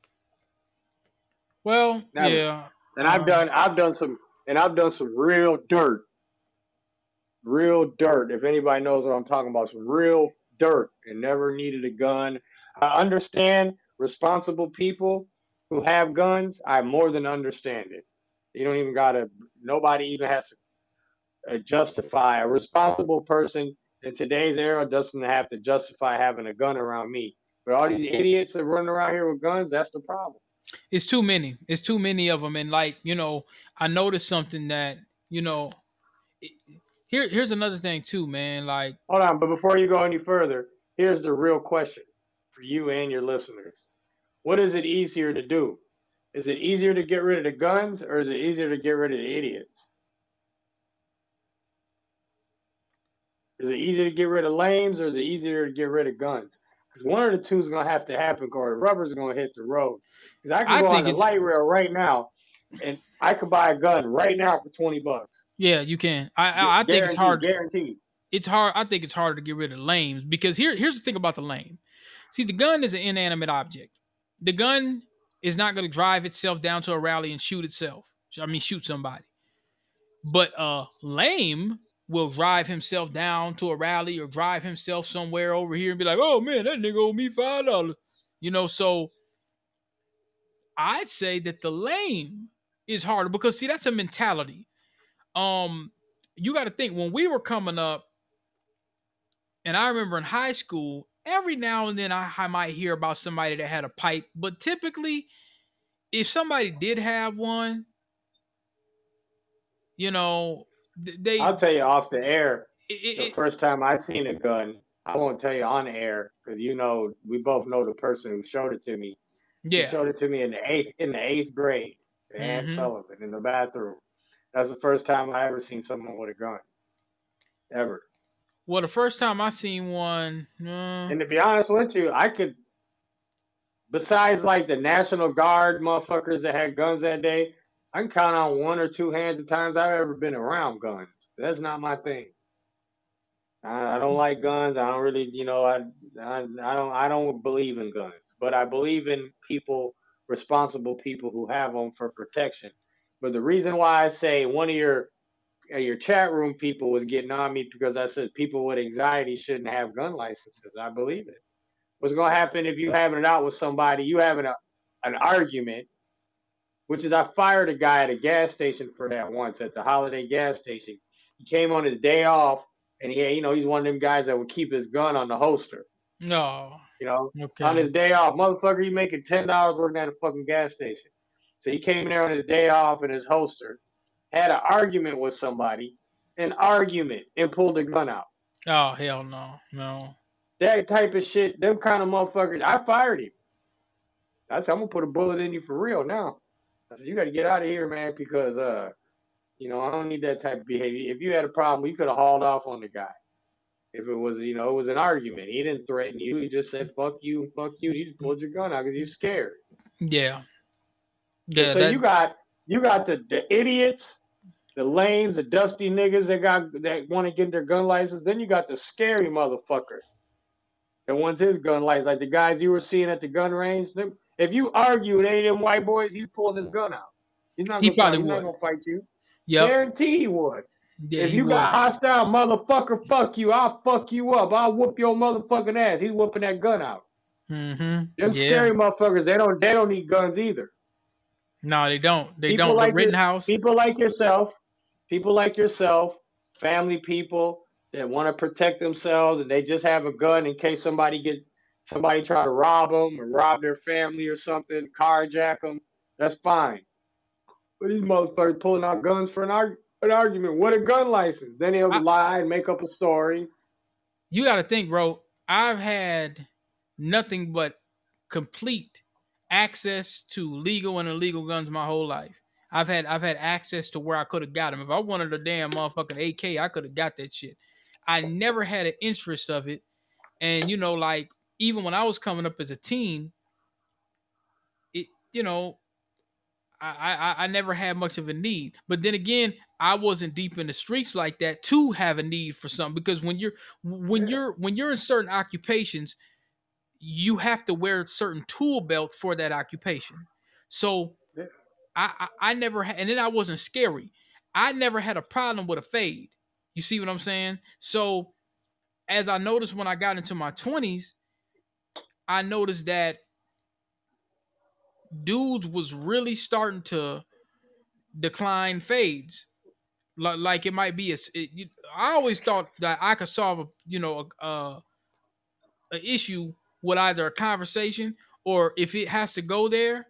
Well, Never. yeah. And I've Um, done I've done some and I've done some real dirt. Real dirt. If anybody knows what I'm talking about, some real dirt and never needed a gun. I understand responsible people who have guns. I more than understand it. You don't even gotta nobody even has to uh, justify a responsible person in today's era doesn't have to justify having a gun around me. But all these idiots that running around here with guns, that's the problem. it's too many. It's too many of them. And like, you know, I noticed something that, you know, it- here here's another thing too, man. Like, Hold on, but before you go any further, here's the real question for you and your listeners. What is it easier to do? Is it easier to get rid of the guns or is it easier to get rid of the idiots? Is it easier to get rid of lames or is it easier to get rid of guns? Because one of the two is gonna have to happen, or the rubber's gonna hit the road. Because I can I go on the light rail right now, and I could buy a gun right now for twenty bucks. Yeah, you can. I I, I think it's hard. Guaranteed. It's hard. I think it's harder to get rid of lames because here here's the thing about the lame. See, the gun is an inanimate object. The gun is not going to drive itself down to a rally and shoot itself. I mean, shoot somebody. But uh, lame will drive himself down to a rally or drive himself somewhere over here and be like, "Oh man, that nigga owe me five dollars," you know. So I'd say that the lame is harder because see, that's a mentality. Um, you got to think when we were coming up, and I remember in high school, every now and then I, I might hear about somebody that had a pipe, but typically, if somebody did have one, you know, they. I'll tell you off the air. It, the first time I seen a gun, I won't tell you on air because you know we both know the person who showed it to me. Yeah, he showed it to me in the eighth in the eighth grade. Mm-hmm. Anne Sullivan in the bathroom. That's the first time I ever seen someone with a gun, ever. Well, the first time I seen one, uh... and to be honest with you, I could. Besides, like the National Guard motherfuckers that had guns that day, I can count on one or two hands the times I've ever been around guns. That's not my thing. I, I don't like guns. I don't really, you know, I, I I don't I don't believe in guns, but I believe in people, responsible people who have them for protection. But the reason why I say one of your your chat room people was getting on me because I said people with anxiety shouldn't have gun licenses. I believe it. What's going to happen if you having it out with somebody, you having a an argument, which is I fired a guy at a gas station for that once at the Holiday gas station. He came on his day off, and he, you know, he's one of them guys that would keep his gun on the holster. No, you know, okay. on his day off, motherfucker, he making ten dollars working at a fucking gas station. So he came in there on his day off in his holster, had an argument with somebody, an argument, and pulled a gun out. Oh hell no, no. That type of shit, them kind of motherfuckers. I fired him. I said I'm gonna put a bullet in you for real now. I said you got to get out of here, man, because uh, you know I don't need that type of behavior. If you had a problem, you could have hauled off on the guy. If it was, you know, it was an argument. He didn't threaten you. He just said "fuck you, fuck you." He just pulled your gun out because you're scared. Yeah. Yeah. so that... you got you got the, the idiots, the lames, the dusty niggas that got that want to get their gun license. Then you got the scary motherfucker that wants his gun license, like the guys you were seeing at the gun range. If you argue with any of them white boys, he's pulling his gun out. He's not. Gonna he probably fight, would. He's not gonna fight you. Yeah. Guarantee he would. Yeah, if you would. got hostile motherfucker, fuck you. I'll fuck you up. I'll whoop your motherfucking ass. He's whooping that gun out. Mm-hmm. Them yeah. scary motherfuckers, they don't they don't need guns either. No, they don't. They people don't. Like the Rittenhouse. People like yourself, people like yourself, family people that want to protect themselves, and they just have a gun in case somebody get somebody try to rob them or rob their family or something, carjack them. That's fine. But these motherfuckers pulling out guns for an, arg- an argument. What a gun license. Then they'll I, lie and make up a story. You got to think, bro. I've had nothing but complete access to legal and illegal guns my whole life. I've had I've had access to where I could have got them. If I wanted a damn motherfucking AK, I could have got that shit. I never had an interest of it, and you know, like even when I was coming up as a teen, it you know, I I, I never had much of a need. But then again, I wasn't deep in the streets like that to have a need for something because when you're when you're when you're in certain occupations, you have to wear certain tool belts for that occupation. So. I, I, I never had, and then I wasn't scary. I never had a problem with a fade. You see what I'm saying? So as I noticed when I got into my 20s, I noticed that dudes was really starting to decline fades. Like, like it might be a. It, I always thought that I could solve a you know a, a, a issue with either a conversation or if it has to go there,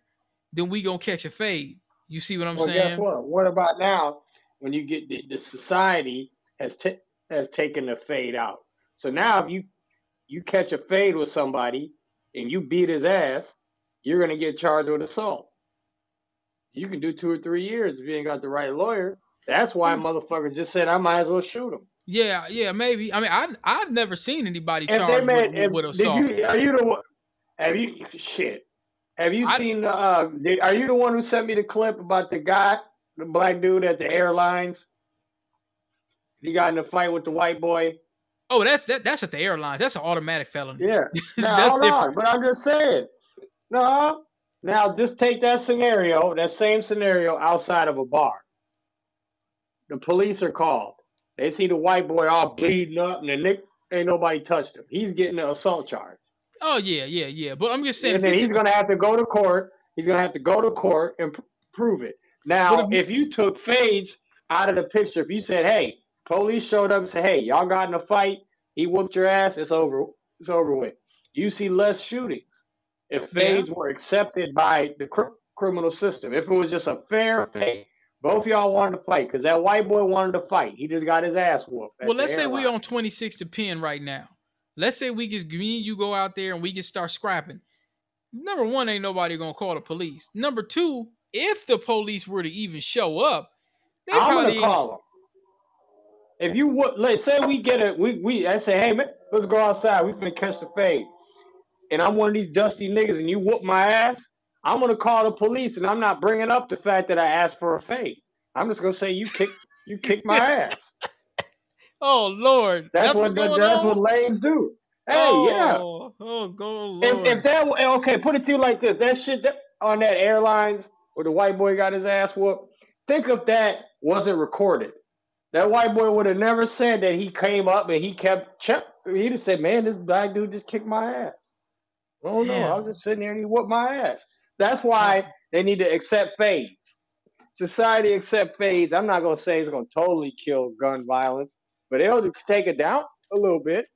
then we gonna catch a fade. You see what I'm well, saying? Guess what? What about now when you get the, the society has t- has taken the fade out. So now if you you catch a fade with somebody and you beat his ass, you're gonna get charged with assault. You can do two or three years if you ain't got the right lawyer. That's why mm. motherfuckers just said I might as well shoot him. Yeah, yeah, maybe. I mean, I've I've never seen anybody if charged made, with, if, with assault. You, are you the one? Have you shit? Have you I, seen? Uh, did, are you the one who sent me the clip about the guy, the black dude at the airlines? He got in a fight with the white boy. Oh, that's that. That's at the airlines. That's an automatic felony. Yeah. [laughs] Now, hold different. on, but I'm just saying. No. Now, just take that scenario, that same scenario, outside of a bar. The police are called. They see the white boy all bleeding up, and the nick ain't nobody touched him. He's getting an assault charge. Oh yeah, yeah, yeah. But I'm just saying, and then he's gonna have to go to court. He's gonna have to go to court and pr- prove it. Now, if, if you took fades out of the picture, if you said, "Hey, police showed up and said, "Hey, y'all got in a fight. He whooped your ass. It's over. It's over with." You see less shootings if fades yeah. were accepted by the cr- criminal system. If it was just a fair fight. both y'all wanted to fight because that white boy wanted to fight. He just got his ass whooped. Well, let's say we on 26 to pin right now. Let's say we just me and you go out there and we just start scrapping. Number one, ain't nobody gonna call the police. Number two, if the police were to even show up, they I'm probably gonna call them. If you would, let's say we get it, we we I say, hey man, let's go outside. We finna catch the fade, and I'm one of these dusty niggas, and you whoop my ass. I'm gonna call the police, and I'm not bringing up the fact that I asked for a fade. I'm just gonna say you kick you kick my [laughs] ass. Oh Lord, that's, that's what the, that's on? what lanes do. Hey, oh, yeah. Oh, go Lord. If, if that okay, put it to you like this: that shit that, on that airlines where the white boy got his ass whooped. Think if that wasn't recorded. That white boy would have never said that he came up and he kept check. He'd have said, "Man, this black dude just kicked my ass." Oh no, I was just sitting here and he whooped my ass. That's why they need to accept fades. Society accept fades. I'm not gonna say it's gonna totally kill gun violence, but it'll take it down a little bit.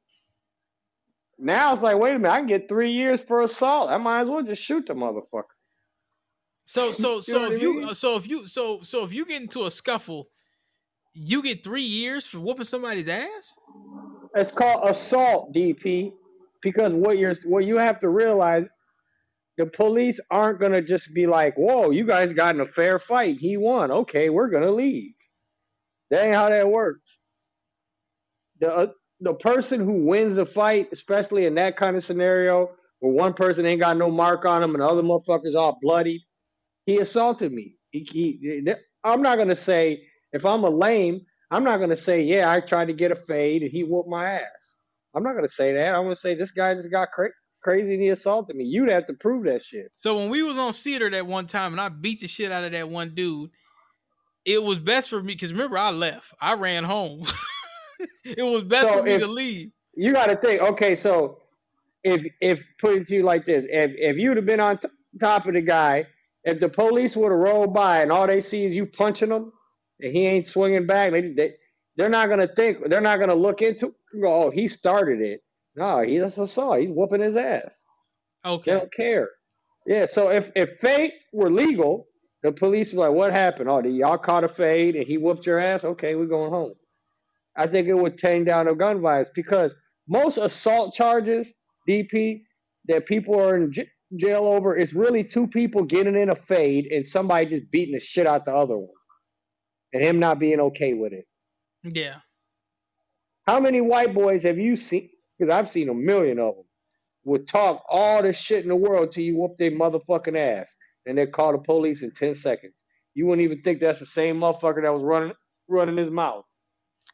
Now it's like, wait a minute, I can get three years for assault. I might as well just shoot the motherfucker. So so so if you uh, so if you so so if you get into a scuffle, you get three years for whooping somebody's ass. It's called assault, DP, because what you're what you have to realize, the police aren't gonna just be like, "Whoa, you guys got in a fair fight. He won. Okay, we're gonna leave." That ain't how that works the uh, the person who wins the fight, especially in that kind of scenario where one person ain't got no mark on him and the other motherfuckers all bloody, he assaulted me. He, he, I'm not gonna say if I'm a lame, I'm not gonna say yeah I tried to get a fade and he whooped my ass. I'm not gonna say that. I'm gonna say this guy just got cra- crazy and he assaulted me. You'd have to prove that shit. So when we was on Cedar that one time and I beat the shit out of that one dude, it was best for me because remember I left. I ran home. [laughs] [laughs] it was best so for me to leave. You got to think. Okay, so if if put it to you like this, if if you'd have been on t- top of the guy, if the police would have rolled by and all they see is you punching them, and he ain't swinging back, they, they they're not gonna think. They're not gonna look into. Go, oh, he started it. No, he just saw. He's whooping his ass. Okay. They don't care. Yeah. So if if fades were legal, the police were like, "What happened? Oh, y'all caught a fade and he whooped your ass. Okay, we're going home." I think it would tame down the gun violence because most assault charges, DP, that people are in j- jail over is really two people getting in a fade and somebody just beating the shit out the other one, and him not being okay with it. Yeah. How many white boys have you seen? Because I've seen a million of them. Would talk all the shit in the world till you whoop their motherfucking ass, and they call the police in ten seconds. You wouldn't even think that's the same motherfucker that was running running his mouth.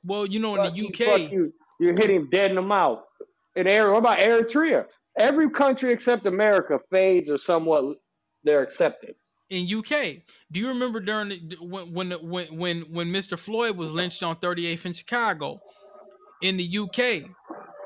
Well, you know, in fuck the UK, you, you hit him dead in the mouth. In Air, what about Eritrea? Every country except America fades or somewhat they're accepted. In UK, do you remember during the, when when when when when Mr. Floyd was lynched on 38th in Chicago? In the UK,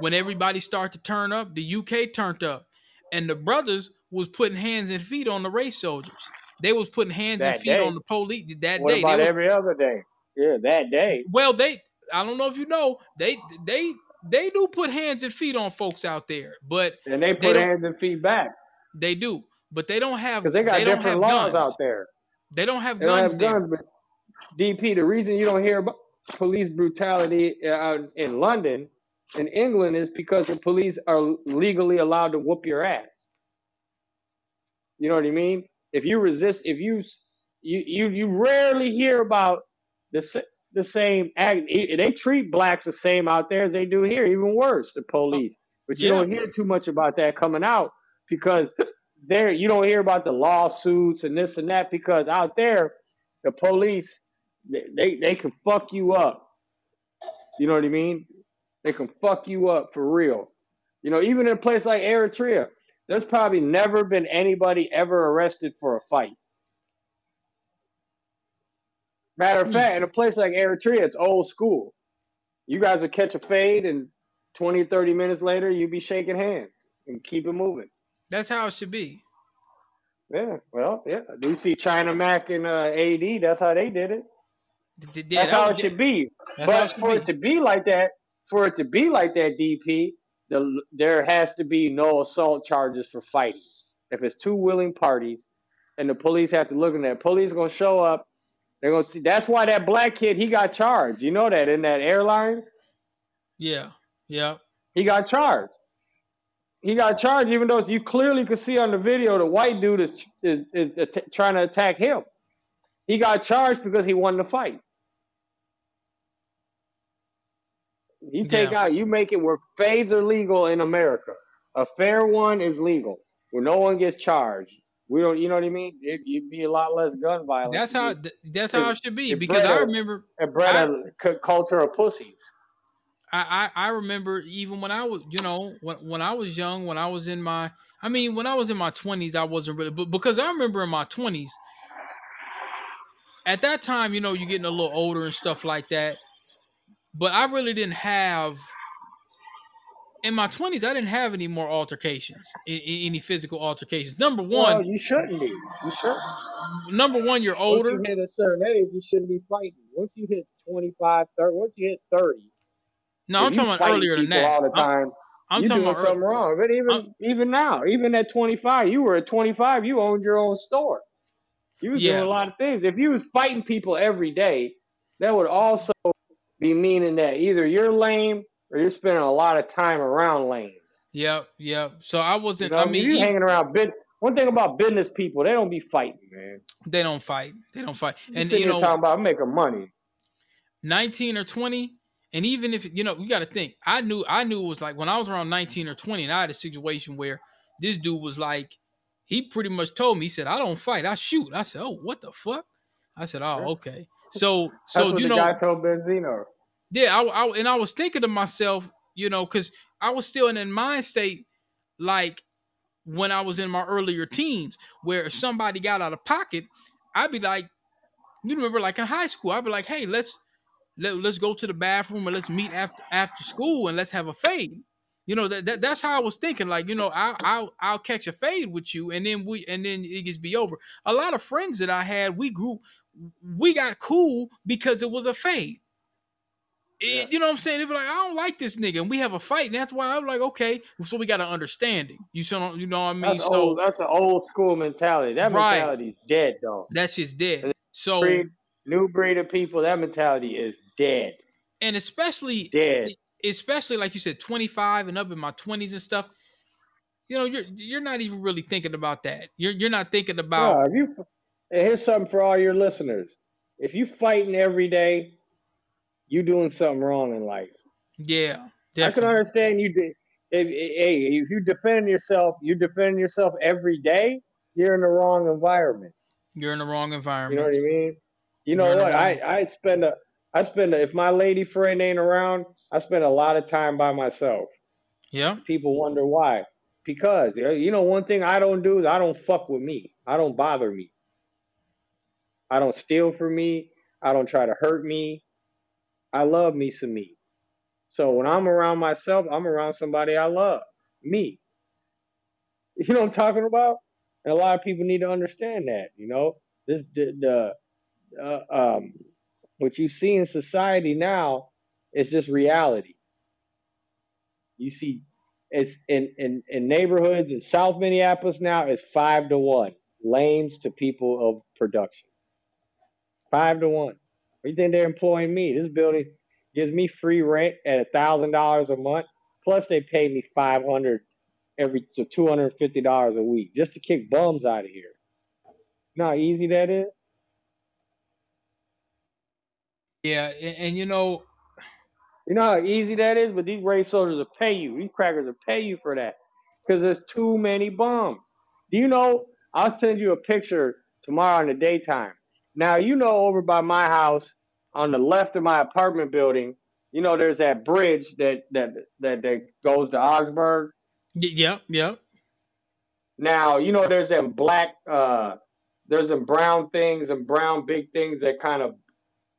when everybody started to turn up, the UK turned up, and the brothers was putting hands and feet on the race soldiers. They was putting hands that and feet day. on the police that what day. What about was, every other day? Yeah, that day. Well, they I don't know if you know, they they they do put hands and feet on folks out there, but and they put they hands and feet back. They do, but they don't have because they got they different laws guns. out there. They don't have they guns. Don't have guns, but DP. The reason you don't hear about police brutality uh, in London, in England, is because the police are legally allowed to whoop your ass. You know what I mean? If you resist, if you you you you rarely hear about the the same act. They treat blacks the same out there as they do here, even worse. The police, but you Yeah. don't hear too much about that coming out because there you don't hear about the lawsuits and this and that because out there the police they they, they can fuck you up. You know what I mean? They can fuck you up for real. You know, even in a place like Eritrea, there's probably never been anybody ever arrested for a fight. Matter of Hmm. fact, in a place like Eritrea, it's old school. You guys would catch a fade, and 20, 30 minutes later, you'd be shaking hands and keep it moving. That's how it should be. Yeah, well, yeah. Do you see China Mac and uh, AD? That's how they did it. Yeah, That's that how it should be. That's how it But should for be. it to be like that, for it to be like that, DP, the, there has to be no assault charges for fighting. If it's two willing parties, and the police have to look at that, police gonna show up. They're gonna see. That's why that black kid he got charged. You know that in that airlines, Yeah. Yeah. he got charged. He got charged, even though you clearly could see on the video the white dude is is, is att- trying to attack him. He got charged because he won the fight. You take Yeah. out, you make it where fades are legal in America. A fair one is legal, where no one gets charged. We don't, you know what I mean? It, you'd be a lot less gun violence. That's how th- that's how it should be it because I I a- remember it bred I- a culture of pussies. I, I I remember even when I was you know when when I was young when I was in my I mean when I was in my 20s I wasn't really but because I remember in my 20s at that time you know you're getting a little older and stuff like that but I really didn't have in my 20s I didn't have any more altercations any physical altercations number Well, one you shouldn't be. You shouldn't. number one you're older. Once you hit a certain age, you shouldn't be fighting. Once you hit 25, 30, once you hit 30, no I'm talking about earlier than that all the I'm, time. I'm talking doing about something wrong. But even I'm- even now, even at 25, you were at 25, you owned your own store. You was Yeah. doing a lot of things. If you was fighting people every day, that would also be meaning that either you're lame you're spending a lot of time around lame. yep yep so I wasn't know, I mean you hanging around. Bit, one thing about business people, they don't be fighting, man. they don't fight they don't fight You and you know talking about making money. 19 or 20 and even if you know you got to think i knew i knew it was like when i was around 19 or 20 and i had a situation where this dude was like he pretty much told me he said i don't fight i shoot i said oh what the fuck i said oh okay so [laughs] so you know guy told Benzino. Yeah I, I and i was thinking to myself you know because i was still in a mind state like when i was in my earlier teens where if somebody got out of pocket i'd be like you remember like in high school i'd be like hey let's let, let's go to the bathroom and let's meet after after school and let's have a fade. You know that, that that's how i was thinking like you know I'll, I'll i'll catch a fade with you and then we and then it just be over. A lot of friends that i had we grew we got cool because it was a fade Yeah. you know what i'm saying They'd be like i don't like this nigga and we have a fight and that's why i'm like okay so we got an understanding you so you know what i mean That's so old. That's an old school mentality. That Right. mentality's dead, though. that's just dead so breed, new breed of people, that mentality is dead. and especially Dead. especially like you said 25 and up in my 20s and stuff you know you're you're not even really thinking about that you're you're not thinking about No, if you, here's something for all your listeners. If you fighting every day, you doing something wrong in life. yeah I can understand you. De- if, hey, if you defend yourself, you defend yourself every day. You're in the wrong environment. you're in the wrong environment. You know what I mean? You know You're what? I I spend a I spend a, if my lady friend ain't around, I spend a lot of time by myself. yeah People wonder why. Because you know- you know one thing I don't do is I don't fuck with me. I don't bother me. I don't steal from me. I don't try to hurt me. I love me some me. So when I'm around myself, I'm around somebody I love. Me. [laughs] You know what I'm talking about? And a lot of people need to understand that, you know? This the, the uh, um what you see in society now is just reality. You see it's in, in, in neighborhoods in South Minneapolis now is five to one. Lames to people of production. Five to one. You think they're employing me? This building gives me free rent at a thousand dollars a month. Plus they pay me five hundred every so two hundred and fifty dollars a week just to kick bums out of here. You know how easy that is? Yeah, and, and you know, You know how easy that is, but these race soldiers will pay you. These crackers will pay you for that because there's too many bums. Do you know? I'll send you a picture tomorrow in the daytime. Now you know over by my house, on the left of my apartment building, you know there's that bridge that that that, that goes to Augsburg. y- yep, yep. Now you know there's them black, uh, there's some brown things and brown big things that kind of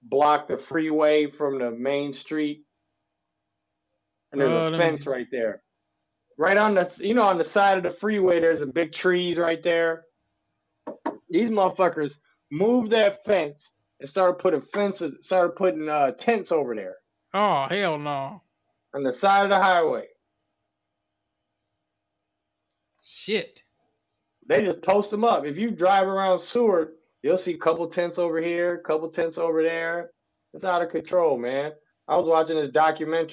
block the freeway from the main street. And there's Uh, a let me fence right there. Right on the, you know, on the side of the freeway, there's a big trees right there. These motherfuckers moved that fence and started putting fences, started putting uh, tents over there Oh hell no. on the side of the highway. Shit. They just post them up. If you drive around Seward, you'll see a couple tents over here, a couple tents over there. It's out of control, man. I was watching this documentary.